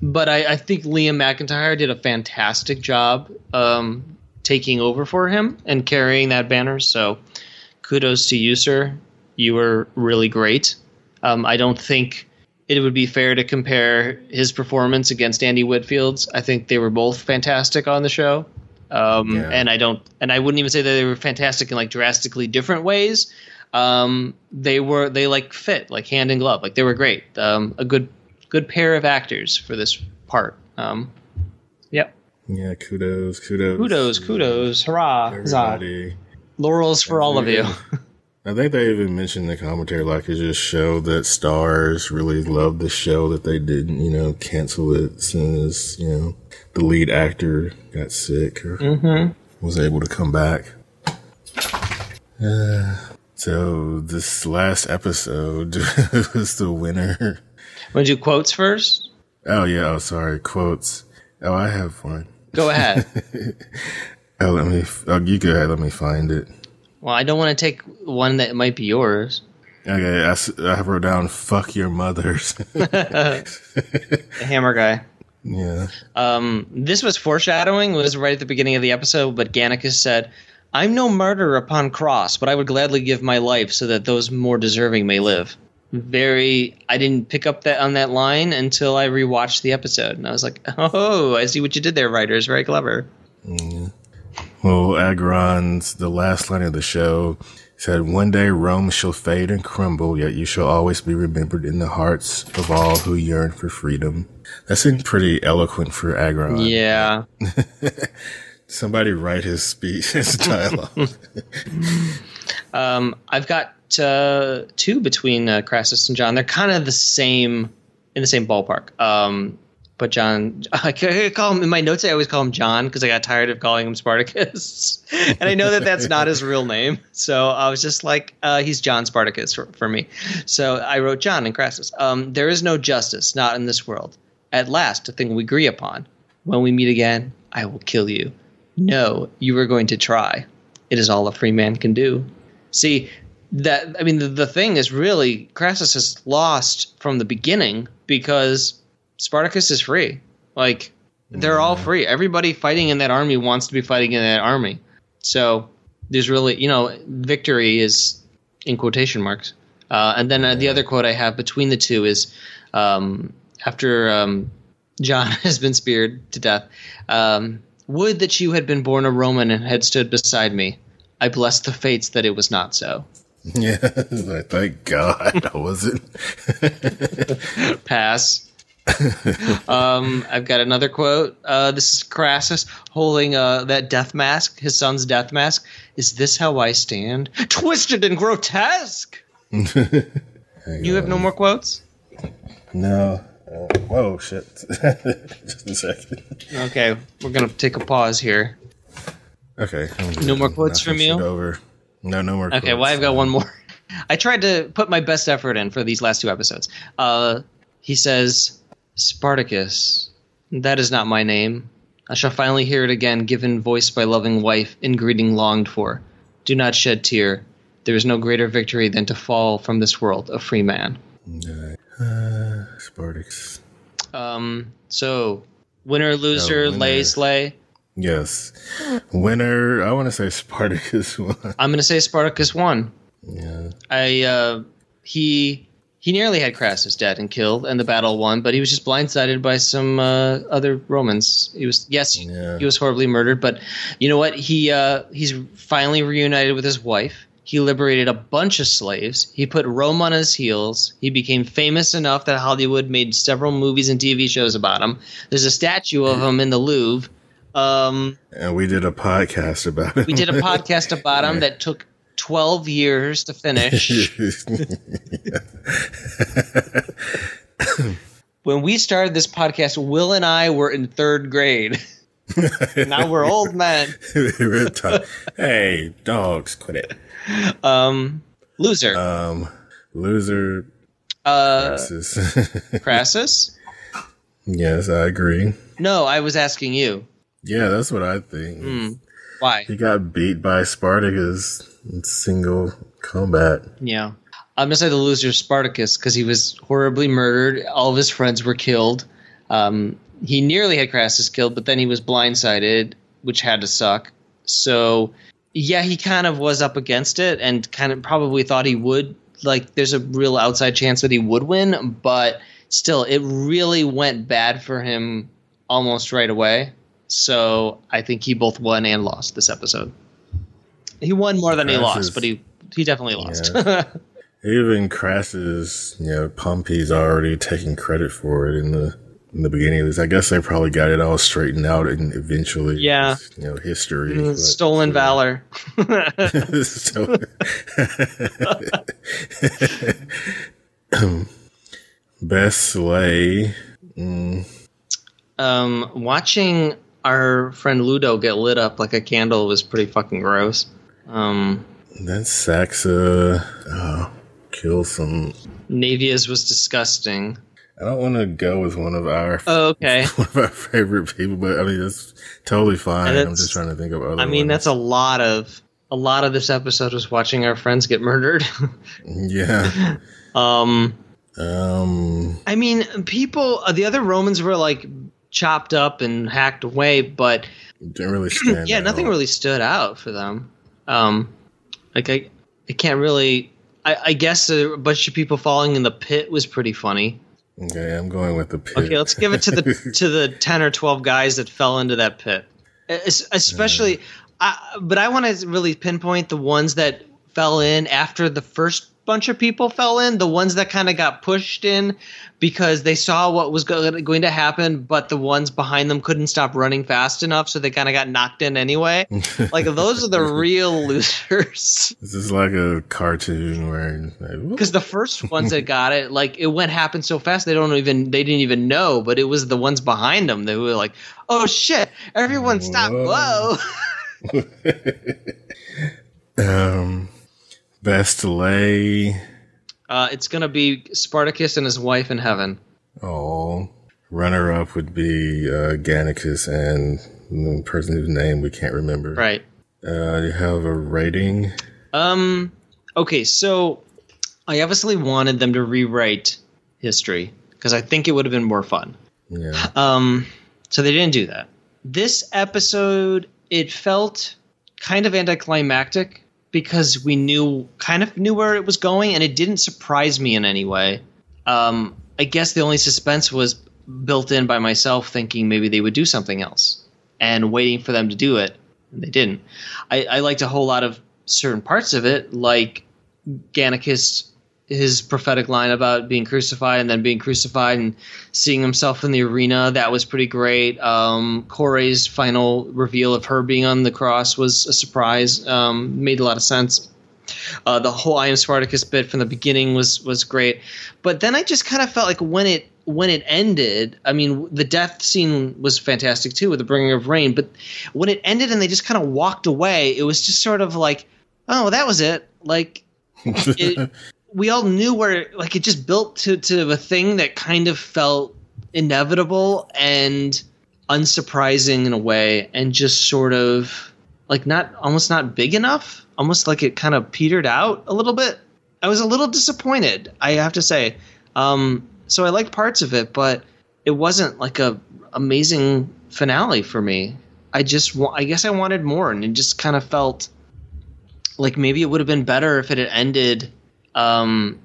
but I, I think Liam McIntyre did a fantastic job um, taking over for him and carrying that banner. So kudos to you, sir. You were really great. Um, I don't think it would be fair to compare his performance against Andy Whitfield's. I think they were both fantastic on the show. Um, Yeah. And I don't, and I wouldn't even say that they were fantastic in like drastically different ways. Um, they were, they like fit like hand in glove. Like they were great. Um, a good, good pair of actors for this part. Um, yep. Yeah, kudos, kudos, Kudos, kudos, hurrah, huzzah. everybody. Laurels for all of you. I think they even mentioned in the commentary like it just showed that Starz really loved the show that they didn't, you know, cancel it as soon as, you know, the lead actor got sick or was able to come back. Uh, so this last episode was the winner. Want to do quotes first? Oh yeah, oh sorry, quotes. Oh, I have one. Go ahead. Oh, let me. Oh, you go ahead. Let me find it. Well, I don't want to take one that might be yours. Okay, I, I wrote down "fuck your mothers." The hammer guy. yeah. Um, this was foreshadowing. It was right at the beginning of the episode, but Gannicus said, "I'm no martyr upon cross, but I would gladly give my life so that those more deserving may live." Very. I didn't pick up that on that line until I rewatched the episode, and I was like, "Oh, I see what you did there, writers. Very clever." Well, Agron's the last line of the show said, "One day Rome shall fade and crumble, yet you shall always be remembered in the hearts of all who yearn for freedom." That seemed pretty eloquent for Agron. Yeah. Somebody write his speech, his dialogue. Um, I've got uh, two between uh, Crassus and John. They're kind of the same in the same ballpark. Um, but John, I call him in my notes. I always call him John because I got tired of calling him Spartacus, and I know that that's not his real name. So I was just like, uh, he's John Spartacus for, for me. So I wrote John and Crassus. Um, there is no justice, not in this world. At last, a thing we agree upon. When we meet again, I will kill you. No, you are going to try. It is all a free man can do. See, that I mean, the, the thing is really Crassus has lost from the beginning because Spartacus is free. Like they're all free. Everybody fighting in that army wants to be fighting in that army. So there's really, you know, victory is in quotation marks. Uh, and then uh, the other quote I have between the two is um, after um, John has been speared to death. Um, Would that you had been born a Roman and had stood beside me. I bless the fates that it was not so. yeah, thank God I wasn't. Pass. um, I've got another quote. Uh, this is Crassus holding uh, that death mask, his son's death mask. Is this how I stand? Twisted and grotesque. you have no more quotes? No. Uh, whoa, shit. Just a second. Okay, we're gonna take a pause here. Okay. No more quotes from you? Over. No, no more. Okay, quotes. well, I've got one more. I tried to put my best effort in for these last two episodes. Uh, he says, Spartacus, that is not my name. I shall finally hear it again, given voice by loving wife, in greeting longed for. Do not shed tear. There is no greater victory than to fall from this world a free man. Uh, Spartacus. Um, so, winner, loser, Oh, winner. lay, slay. Yes. Winner, I want to say Spartacus won. I'm going to say Spartacus won. Yeah. I uh, he he nearly had Crassus dead and killed, and the battle won, but he was just blindsided by some uh, other Romans. He was yes, Yeah. he was horribly murdered, but you know what? He uh, he's finally reunited with his wife. He liberated a bunch of slaves. He put Rome on his heels. He became famous enough that Hollywood made several movies and TV shows about him. There's a statue of him in the Louvre. Um, And we did a podcast about it. we did a podcast about him that took 12 years to finish. when we started this podcast, Will and I were in third grade. now we're old men. Hey, dogs, quit it. Um, loser. Um, loser. Uh, versus- Crassus? yes, I agree. No, I was asking you. Yeah, that's what I think. Hmm. Why? He got beat by Spartacus single combat. Yeah. I'm to say the loser Spartacus because he was horribly murdered. All of his friends were killed. Um, he nearly had Crassus killed, but then he was blindsided, which had to suck. So, yeah, he kind of was up against it and kind of probably thought he would. Like, there's a real outside chance that he would win, but still, it really went bad for him almost right away. So, I think he both won and lost this episode. He won more than he lost, but he he definitely lost. Even Crassus, you know, Pompey's already taking credit for it in the in the beginning of this. I guess they probably got it all straightened out and eventually, Yeah. you know, history. but- Stolen valor. so, best sleigh. um, watching our friend Lugo get lit up like a candle was pretty fucking gross. Um, That's Saxa. Oh, kill some. Naevia's was disgusting. I don't want to go with one of our Oh, okay. one of our favorite people, but I mean that's totally fine. And I'm just trying to think of other. I mean, ones. that's a lot of a lot of this episode was watching our friends get murdered. yeah. um, Um. I mean, people. uh, The other Romans were like chopped up and hacked away, but Didn't really stand. yeah, nothing really stood out for them. Um, like I, I can't really. I, I guess a bunch of people falling in the pit was pretty funny. Okay, I'm going with the pit. Okay, let's give it to the to the ten or twelve guys that fell into that pit, Es- especially. I, but I want to really pinpoint the ones that fell in after the first bunch of people fell in. The ones that kind of got pushed in because they saw what was go- going to happen, but the ones behind them couldn't stop running fast enough, so they kind of got knocked in anyway. like those are the real losers. This is like a cartoon where because the first ones that got it, like it went happen so fast they don't even they didn't even know, but it was the ones behind them that were like, "Oh shit! Everyone stop! Whoa. Whoa!" um best lay. Uh, it's gonna be Spartacus and his wife in heaven. Oh, runner up would be uh, Gannicus and the person whose name we can't remember. Right. Uh, you have a rating. Um. Okay, so I obviously wanted them to rewrite history because I think it would have been more fun. Yeah. Um, so they didn't do that. This episode, it felt kind of anticlimactic because we knew kind of knew where it was going, and it didn't surprise me in any way. Um, I guess the only suspense was built in by myself, thinking maybe they would do something else, and waiting for them to do it, and they didn't. I, I liked a whole lot of certain parts of it, like Gannicus his prophetic line about being crucified and then being crucified and seeing himself in the arena that was pretty great. Um Kore's final reveal of her being on the cross was a surprise um made a lot of sense. Uh, the whole I am Spartacus bit from the beginning was was great, but then I just kind of felt like when it when it ended, I mean the death scene was fantastic too with the bringing of rain, but when it ended and they just kind of walked away, it was just sort of like, oh, that was it. Like it, we all knew where like it just built to to a thing that kind of felt inevitable and unsurprising in a way and just sort of like not almost not big enough almost like it kind of petered out a little bit i was a little disappointed i have to say um so i liked parts of it but it wasn't like a amazing finale for me I just wa- I guess I wanted more, and it just kind of felt like maybe it would have been better if it had ended. Um,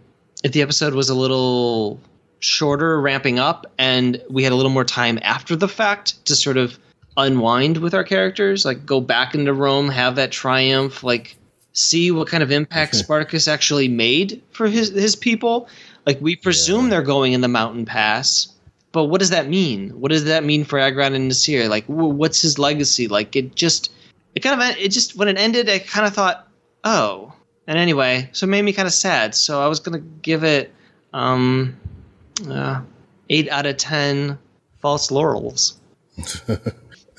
if the episode was a little shorter, ramping up, and we had a little more time after the fact to sort of unwind with our characters, like go back into Rome, have that triumph, like see what kind of impact Spartacus actually made for his his people. Like we presume yeah. they're going in the mountain pass, but what does that mean? What does that mean for Agron and Nasir? Like what's his legacy? Like it just it kind of it just when it ended, I kind of thought, oh. And anyway, so it made me kind of sad. So I was gonna give it um uh, eight out of ten false laurels.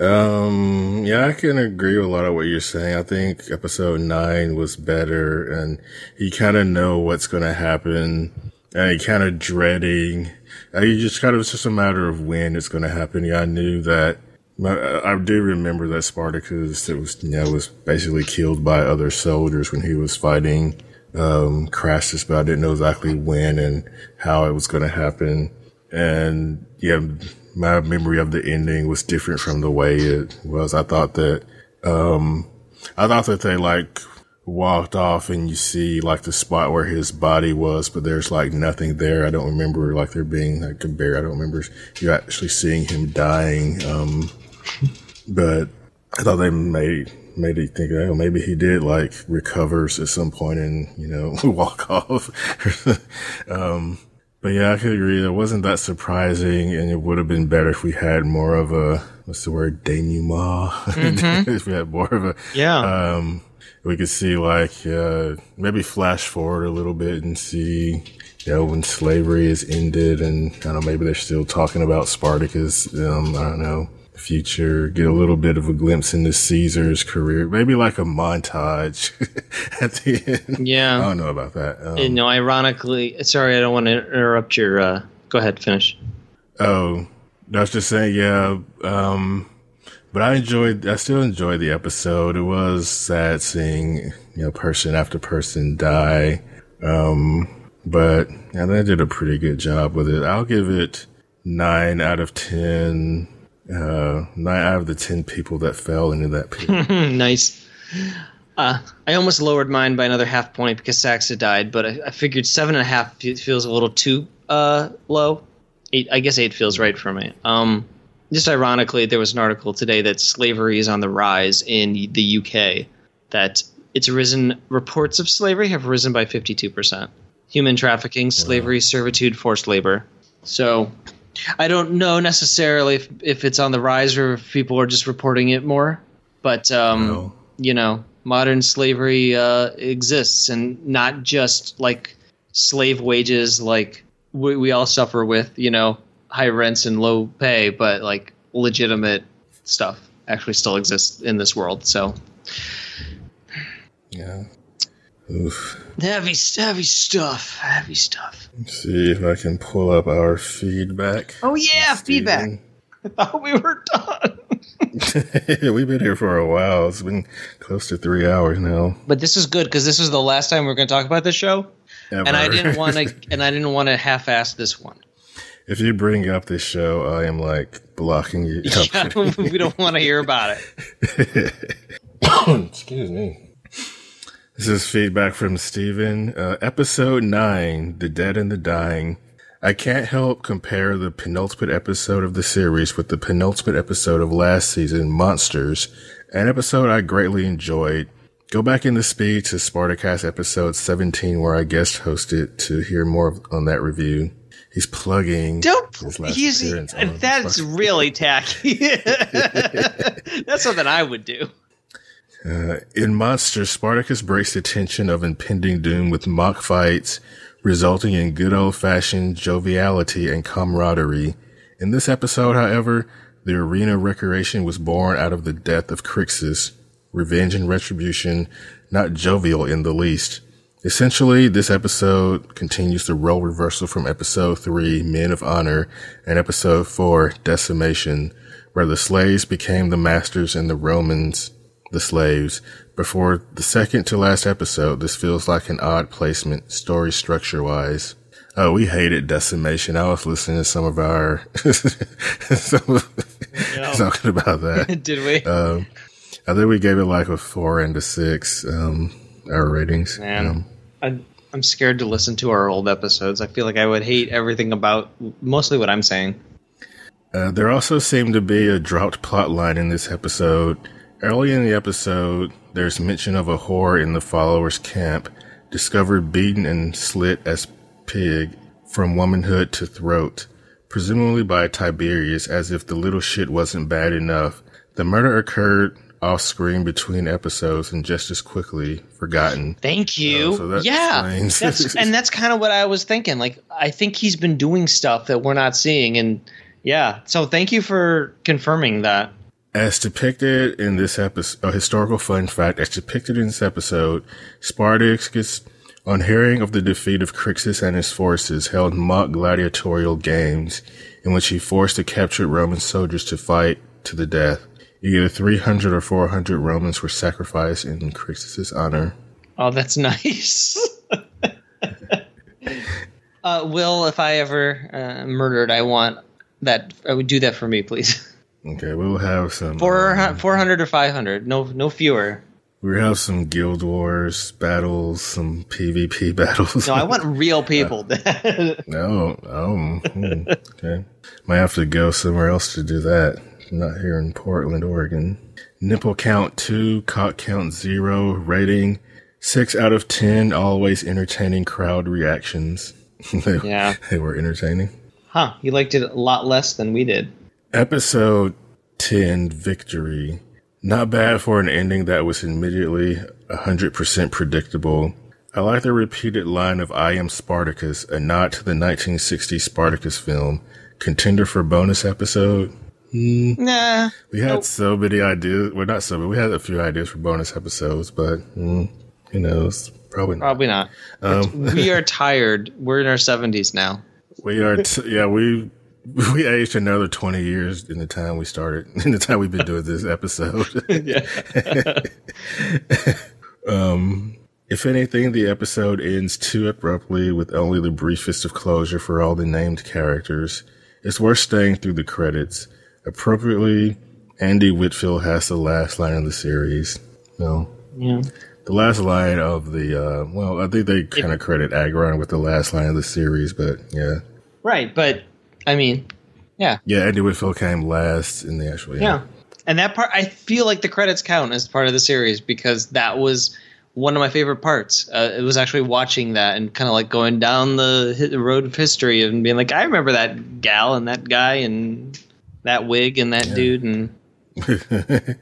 um, yeah, I can agree with a lot of what you're saying. I think episode nine was better, and you kind of know what's to happen, and you kind of dreading. Uh, you just kind of it's just a matter of when it's to happen. Yeah, I knew that. I do remember that Spartacus it was you know was basically killed by other soldiers when he was fighting um, Crassus, but I didn't know exactly when and how it was going to happen. And yeah, my memory of the ending was different from the way it was. I thought that, um, I thought that they like walked off and you see like the spot where his body was, but there's like nothing there. I don't remember like there being like a bear. I don't remember you actually seeing him dying. Um, but I thought they made made me think, oh, maybe he did like recovers at some point and, you know, walk off. um, but yeah, I could agree. It wasn't that surprising and it would have been better if we had more of a, what's the word, denouement? Mm-hmm. if we had more of a, yeah. Um, we could see like, uh, maybe flash forward a little bit and see, you know, when slavery is ended and I don't know, maybe they're still talking about Spartacus. Um, I don't know future, get a little bit of a glimpse into Caesar's career, maybe like a montage at the end. Yeah. I don't know about that. Um, you know, ironically, sorry, I don't want to interrupt your, uh, go ahead, finish. Oh, I was just saying, yeah. Um, but I enjoyed, I still enjoyed the episode. It was sad seeing, you know, person after person die. Um, but yeah, they did a pretty good job with it. I'll give it nine out of 10 uh, nine out of the ten people that fell into that pit. nice. Uh, I almost lowered mine by another half point because Saxa died, but I, I, figured seven and a half feels a little too uh, low. Eight, I guess eight feels right for me. Um, just ironically, there was an article today that slavery is on the rise in the UK. That it's risen. Reports of slavery have risen by fifty-two percent. Human trafficking, slavery, wow. servitude, forced labor. So I don't know necessarily if, if it's on the rise or if people are just reporting it more, but um, no. you know, modern slavery uh, exists, and not just like slave wages, like we, we all suffer with, you know, high rents and low pay, but like legitimate stuff actually still exists in this world. So, yeah. Oof. Heavy, heavy stuff. Heavy stuff. Let's see if I can pull up our feedback. Oh yeah, feedback. I thought we were done. We've been here for a while. It's been close to three hours now. But this is good because this is the last time we're going to talk about this show, Ever. and I didn't want to. and I didn't want to half-ass this one. If you bring up this show, I am like blocking you. Yeah, we don't want to hear about it. Excuse me. This is feedback from Steven. Uh, episode 9, The Dead and the Dying. I can't help compare the penultimate episode of the series with the penultimate episode of last season, Monsters, an episode I greatly enjoyed. Go back in the speed to Spartacast episode 17 where I guest hosted to hear more on that review. He's plugging Don't, his last he's. That's really tacky. that's something I would do. Uh, in Monster, Spartacus breaks the tension of impending doom with mock fights, resulting in good old fashioned joviality and camaraderie. In this episode, however, the arena recreation was born out of the death of Crixus, revenge and retribution, not jovial in the least. Essentially, this episode continues the role reversal from episode 3, Men of Honor, and episode 4, Decimation, where the slaves became the masters and the Romans the slaves. Before the second to last episode, this feels like an odd placement, story structure wise. Oh, we hated decimation. I was listening to some of our, some of, talking about that. Did we? Um, I think we gave it like a four and a six. Um, our ratings. Man. Um, I, I'm scared to listen to our old episodes. I feel like I would hate everything about mostly what I'm saying. Uh, there also seemed to be a dropped plot line in this episode. Early in the episode, there's mention of a whore in the followers' camp, discovered beaten and slit as pig from womanhood to throat, presumably by Tiberius, as if the little shit wasn't bad enough. The murder occurred off screen between episodes and just as quickly forgotten. Thank uh, you. Oh, so that yeah, that's and that's kind of what I was thinking. Like, I think he's been doing stuff that we're not seeing, and yeah. So thank you for confirming that. As depicted in this episode, a historical fun fact, as depicted in this episode, Spartacus, on hearing of the defeat of Crixus and his forces, held mock gladiatorial games in which he forced the captured Roman soldiers to fight to the death. Either 300 or 400 Romans were sacrificed in Crixus's honor. Oh, that's nice. uh, Will, if I ever uh, murdered, I want that. I would do that for me, please. Okay, we'll have some. Four, um, 400 or 500. No, no fewer. we have some Guild Wars battles, some PvP battles. No, I want real people. No, oh, hmm, okay. Might have to go somewhere else to do that. Not here in Portland, Oregon. Nipple count two, cock count zero, rating six out of ten. Always entertaining crowd reactions. they, Yeah. they were entertaining. huh? You liked it a lot less than we did. Episode ten, victory. Not bad for an ending that was immediately hundred percent predictable. I like the repeated line of "I am Spartacus," a nod to the 1960 Spartacus film. Contender for bonus episode. Nah. We had so many ideas. Well, not so many. We had a few ideas for bonus episodes, but mm, who knows? Probably not. Probably not. Um, we are tired. We're in our 70s now. we are. T- yeah, we we aged another 20 years in the time we started. In the time we've been doing this episode. Yeah. if anything, the episode ends too abruptly with only the briefest of closure for all the named characters. It's worth staying through the credits. Appropriately, Andy Whitfield has the last line of the series. No. yeah. The last line of the, uh, well, I think they kind of credit Agron with the last line of the series, but yeah. Right. But, I mean, yeah. Yeah, Andy Whitfield came last in the actual, Yeah. And that part, I feel like the credits count as part of the series because that was one of my favorite parts. Uh, it was actually watching that and kind of like going down the the road of history and being like, I remember that gal and that guy and that wig and that dude. And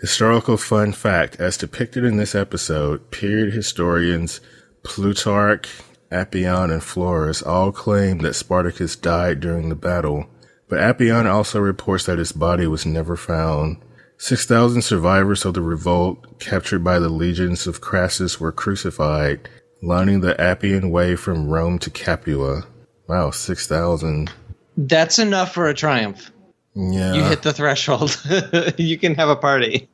Historical fun fact as depicted in this episode, period historians Plutarch, Appian, and Florus all claim that Spartacus died during the battle, but Appian also reports that his body was never found. 6,000 survivors of the revolt captured by the legions of Crassus were crucified, lining the Appian way from Rome to Capua. Wow, 6,000. that's enough for a triumph. Yeah. You hit the threshold. you can have a party.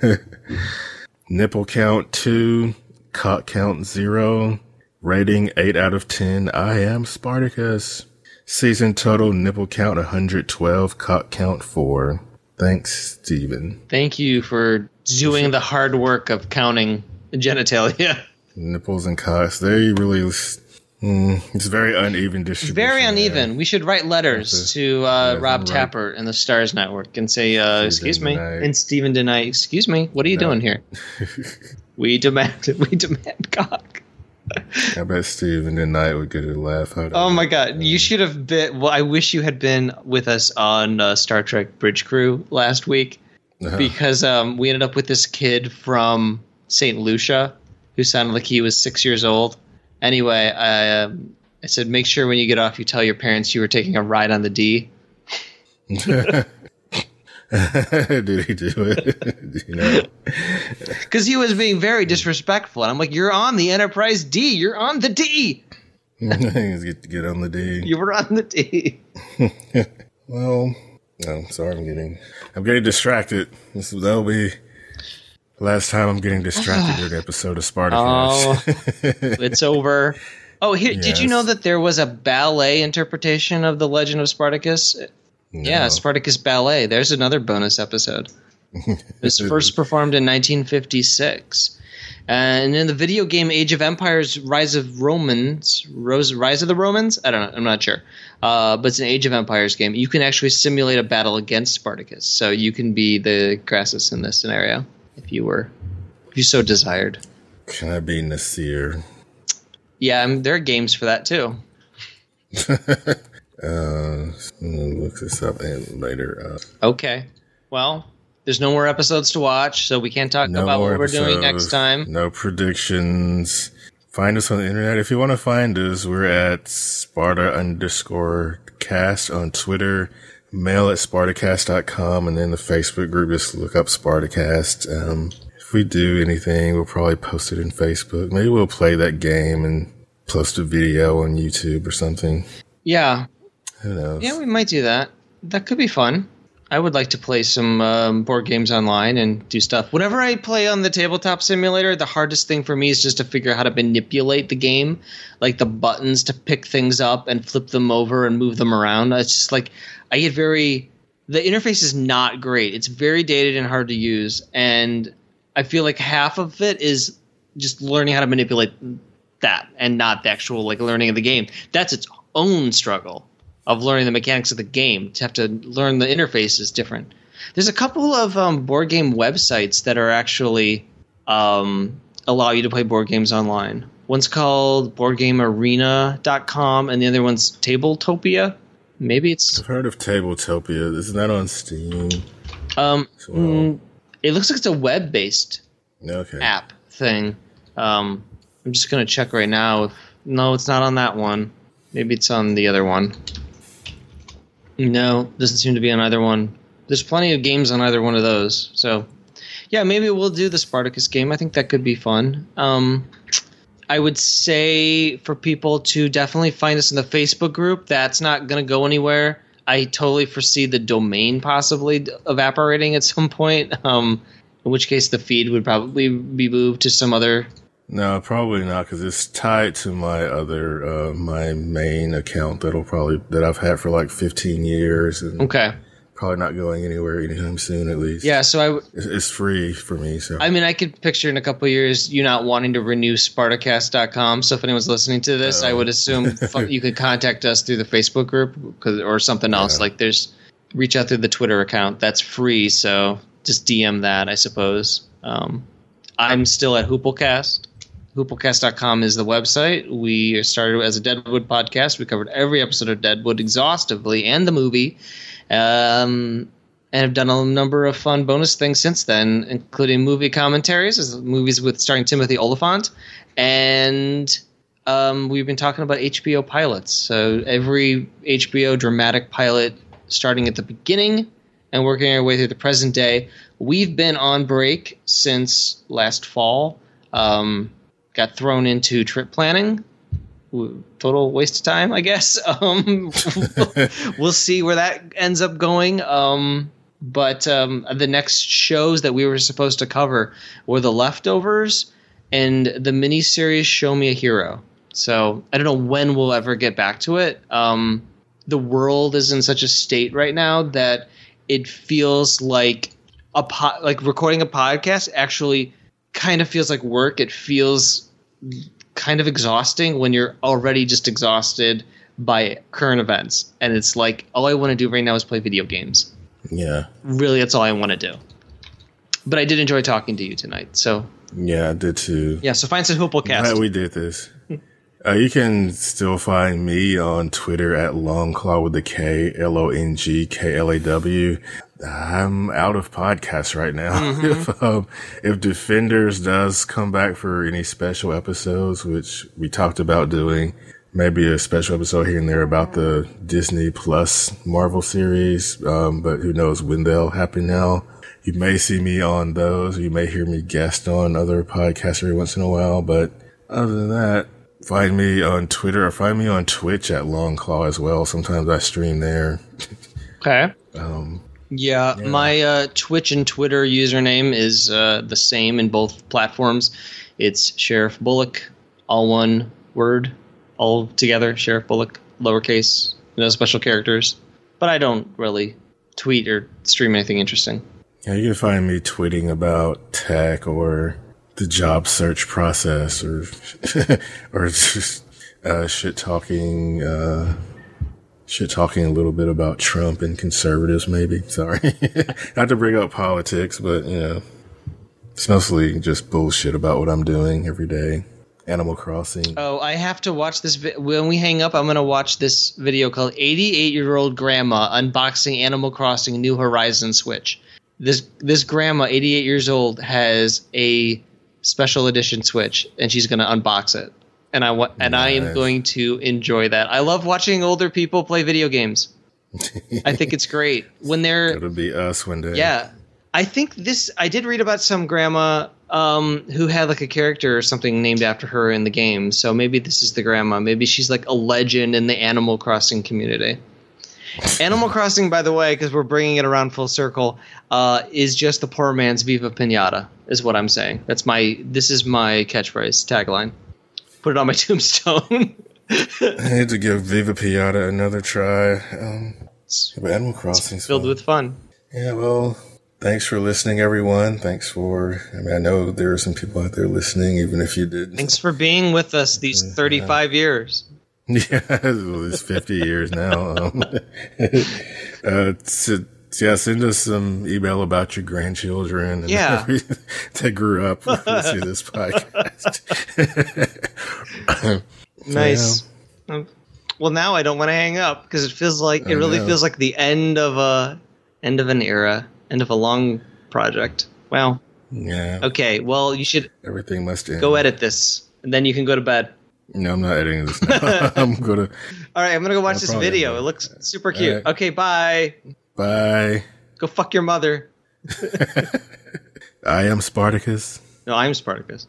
Nipple count two, cock count zero, rating eight out of ten. I am Spartacus. Season total nipple count 112, cock count four. Thanks, Steven. Thank you for doing the hard work of counting genitalia. Nipples and cocks, they really, mm, it's very uneven distribution. Very there. uneven. We should write letters to uh, Rob. Tapert and the Starz Network and say, uh, "Excuse me," DeKnight. and Steven DeKnight. Excuse me. What are you doing here? we demand. We demand cock. I bet Steven DeKnight would get a laugh out of Oh my god! You should have been. Well, I wish you had been with us on uh, Star Trek Bridge Crew last week Uh-huh. because um, we ended up with this kid from Saint Lucia who sounded like he was six years old. Anyway, I, um, I said, make sure when you get off, you tell your parents you were taking a ride on the D. Did he do it? You know? because he was being very disrespectful. And I'm like, you're on the Enterprise D. You're on the D. get get on the D. You were on the D." well, no, sorry, I'm getting, I'm getting distracted. This that'll be last time I'm getting distracted during an episode of Spartacus. Oh, it's over. Oh, here, did you know that there was a ballet interpretation of the Legend of Spartacus? Yeah, Spartacus Ballet. There's another bonus episode. it was first performed in 1956. And in the video game Age of Empires: Rise of Romans, Rose, Rise of the Romans. I don't know. I'm not sure. Uh, but it's an Age of Empires game. You can actually simulate a battle against Spartacus, so you can be the Crassus in this scenario if you were, if you so desired. Can I be Nasir? Yeah, I mean, there are games for that too. Uh, look this up and later. Uh, Okay. Well, there's no more episodes to watch, so we can't talk no about what we're doing next time. No predictions. Find us on the internet. If you want to find us, we're at Sparta underscore cast on Twitter, mail at spartacast.com, and then the Facebook group, just look up Spartacast. Um, if we do anything, we'll probably post it in Facebook. Maybe we'll play that game and post a video on YouTube or something. Yeah. Who knows? Yeah, we might do that. That could be fun. I would like to play some um, board games online and do stuff. Whenever I play on the tabletop simulator, the hardest thing for me is just to figure out how to manipulate the game, like the buttons to pick things up and flip them over and move them around. It's just like I get very. The interface is not great. It's very dated and hard to use, and I feel like half of it is just learning how to manipulate that, and not the actual like learning of the game. That's its own struggle of learning the mechanics of the game. To have to learn the interface is different. There's a couple of um, board game websites that are actually um, allow you to play board games online. One's called BoardGameArena.com, and the other one's Tabletopia. Maybe it's I've heard of Tabletopia. Isn't that on Steam? um, well? mm, it looks like it's a web-based Okay. app thing. Um, I'm just gonna check right now. If no, it's not on that one. Maybe it's on the other one. No, doesn't seem to be on either one. There's plenty of games on either one of those. So, yeah, maybe we'll do the Spartacus game. I think that could be fun. Um, I would say for people to definitely find us in the Facebook group. That's not going to go anywhere. I totally foresee the domain possibly evaporating at some point. Um, in which case, the feed would probably be moved to some other. No, probably not because it's tied to my other, uh, my main account that'll probably, that I've had for like 15 years and Okay. probably not going anywhere anytime soon at least. Yeah. So I, w- It's, free for me. So I mean, I could picture in a couple of years you not wanting to renew Spartacast.com. So if anyone's listening to this, I would assume fu- you could contact us through the Facebook group 'cause- or something else. Yeah. Like there's reach out through the Twitter account. That's free. So just DM that, I suppose. Um, I'm still at Hooplecast. Hooplecast.com is the website. We started as a Deadwood podcast. We covered every episode of Deadwood exhaustively and the movie. Um, and have done a number of fun bonus things since then, including movie commentaries, movies with starring Timothy Olyphant, and um, we've been talking about HBO pilots. So every HBO dramatic pilot, starting at the beginning and working our way through the present day. We've been on break since last fall. Um, got thrown into trip planning. Total waste of time, I guess. Um, we'll see where that ends up going. Um, but um, the next shows that we were supposed to cover were the leftovers and the miniseries Show Me a Hero. So I don't know when we'll ever get back to it. Um, the world is in such a state right now that it feels like a po- like recording a podcast actually kind of feels like work. It feels kind of exhausting when you're already just exhausted by current events, and it's like all I want to do right now is play video games. yeah, Really, that's all I want to do. But I did enjoy talking to you tonight. So yeah, I did too. yeah, so find some Hooplecast. Glad we did this. Uh, you can still find me on Twitter at Longclaw with the K L O N G K L A W. I'm out of podcasts right now. if um, if Defenders does come back for any special episodes, which we talked about doing, maybe a special episode here and there about the Disney Plus Marvel series, um, but who knows when they'll happen now. You may see me on those. You may hear me guest on other podcasts every once in a while, but other than that, find me on Twitter or find me on Twitch at Longclaw as well. Sometimes I stream there. okay. Um, Yeah, my uh, Twitch and Twitter username is uh, the same in both platforms. It's Sheriff Bullock, all one word, all together. Sheriff Bullock, lowercase, no special characters. but I don't really tweet or stream anything interesting. Yeah, you can find me tweeting about tech or the job search process or or just uh, shit talking uh, shit talking a little bit about Trump and conservatives maybe. Sorry. Not to bring up politics, but you know, it's mostly just bullshit about what I'm doing every day. Animal Crossing. Oh, I have to watch this. Vi- when we hang up, I'm going to watch this video called 88 Year Old Grandma Unboxing Animal Crossing New Horizon Switch. This, this grandma, 88 years old, has a special edition Switch, and she's going to unbox it. And I wa- and I am going to enjoy that. I love watching older people play video games. I think it's great when they're It'll be us one day. yeah. I think this I did read about some grandma um, who had like a character or something named after her in the game. So maybe this is the grandma. Maybe she's like a legend in the Animal Crossing community. Animal Crossing, by the way, because we're bringing it around full circle, uh, is just the poor man's Viva Pinata, is what I'm saying. That's my. This is my catchphrase tagline. Put it on my tombstone. I need to give Viva Piñata another try. Um, but Animal Crossing Filled with fun. Yeah, well, thanks for listening, everyone. Thanks for. I mean, I know there are some people out there listening, even if you did. Thanks for being with us these 35 years. Yeah, well, it's 50 years now. Um, uh, to, yeah, send us some email about your grandchildren and Yeah. that grew up to this podcast. Nice. Um, well, now I don't want to hang up because it feels like it I really know. feels like the end of a end of an era, end of a long project. Wow. yeah, Okay. Well, you should everything must end. go edit this, and then you can go to bed. No, I'm not editing this now. I'm gonna. All right, I'm gonna go watch this video. It looks super cute. right. Okay, bye. Bye. Go fuck your mother. I am Spartacus. No, I'm Spartacus.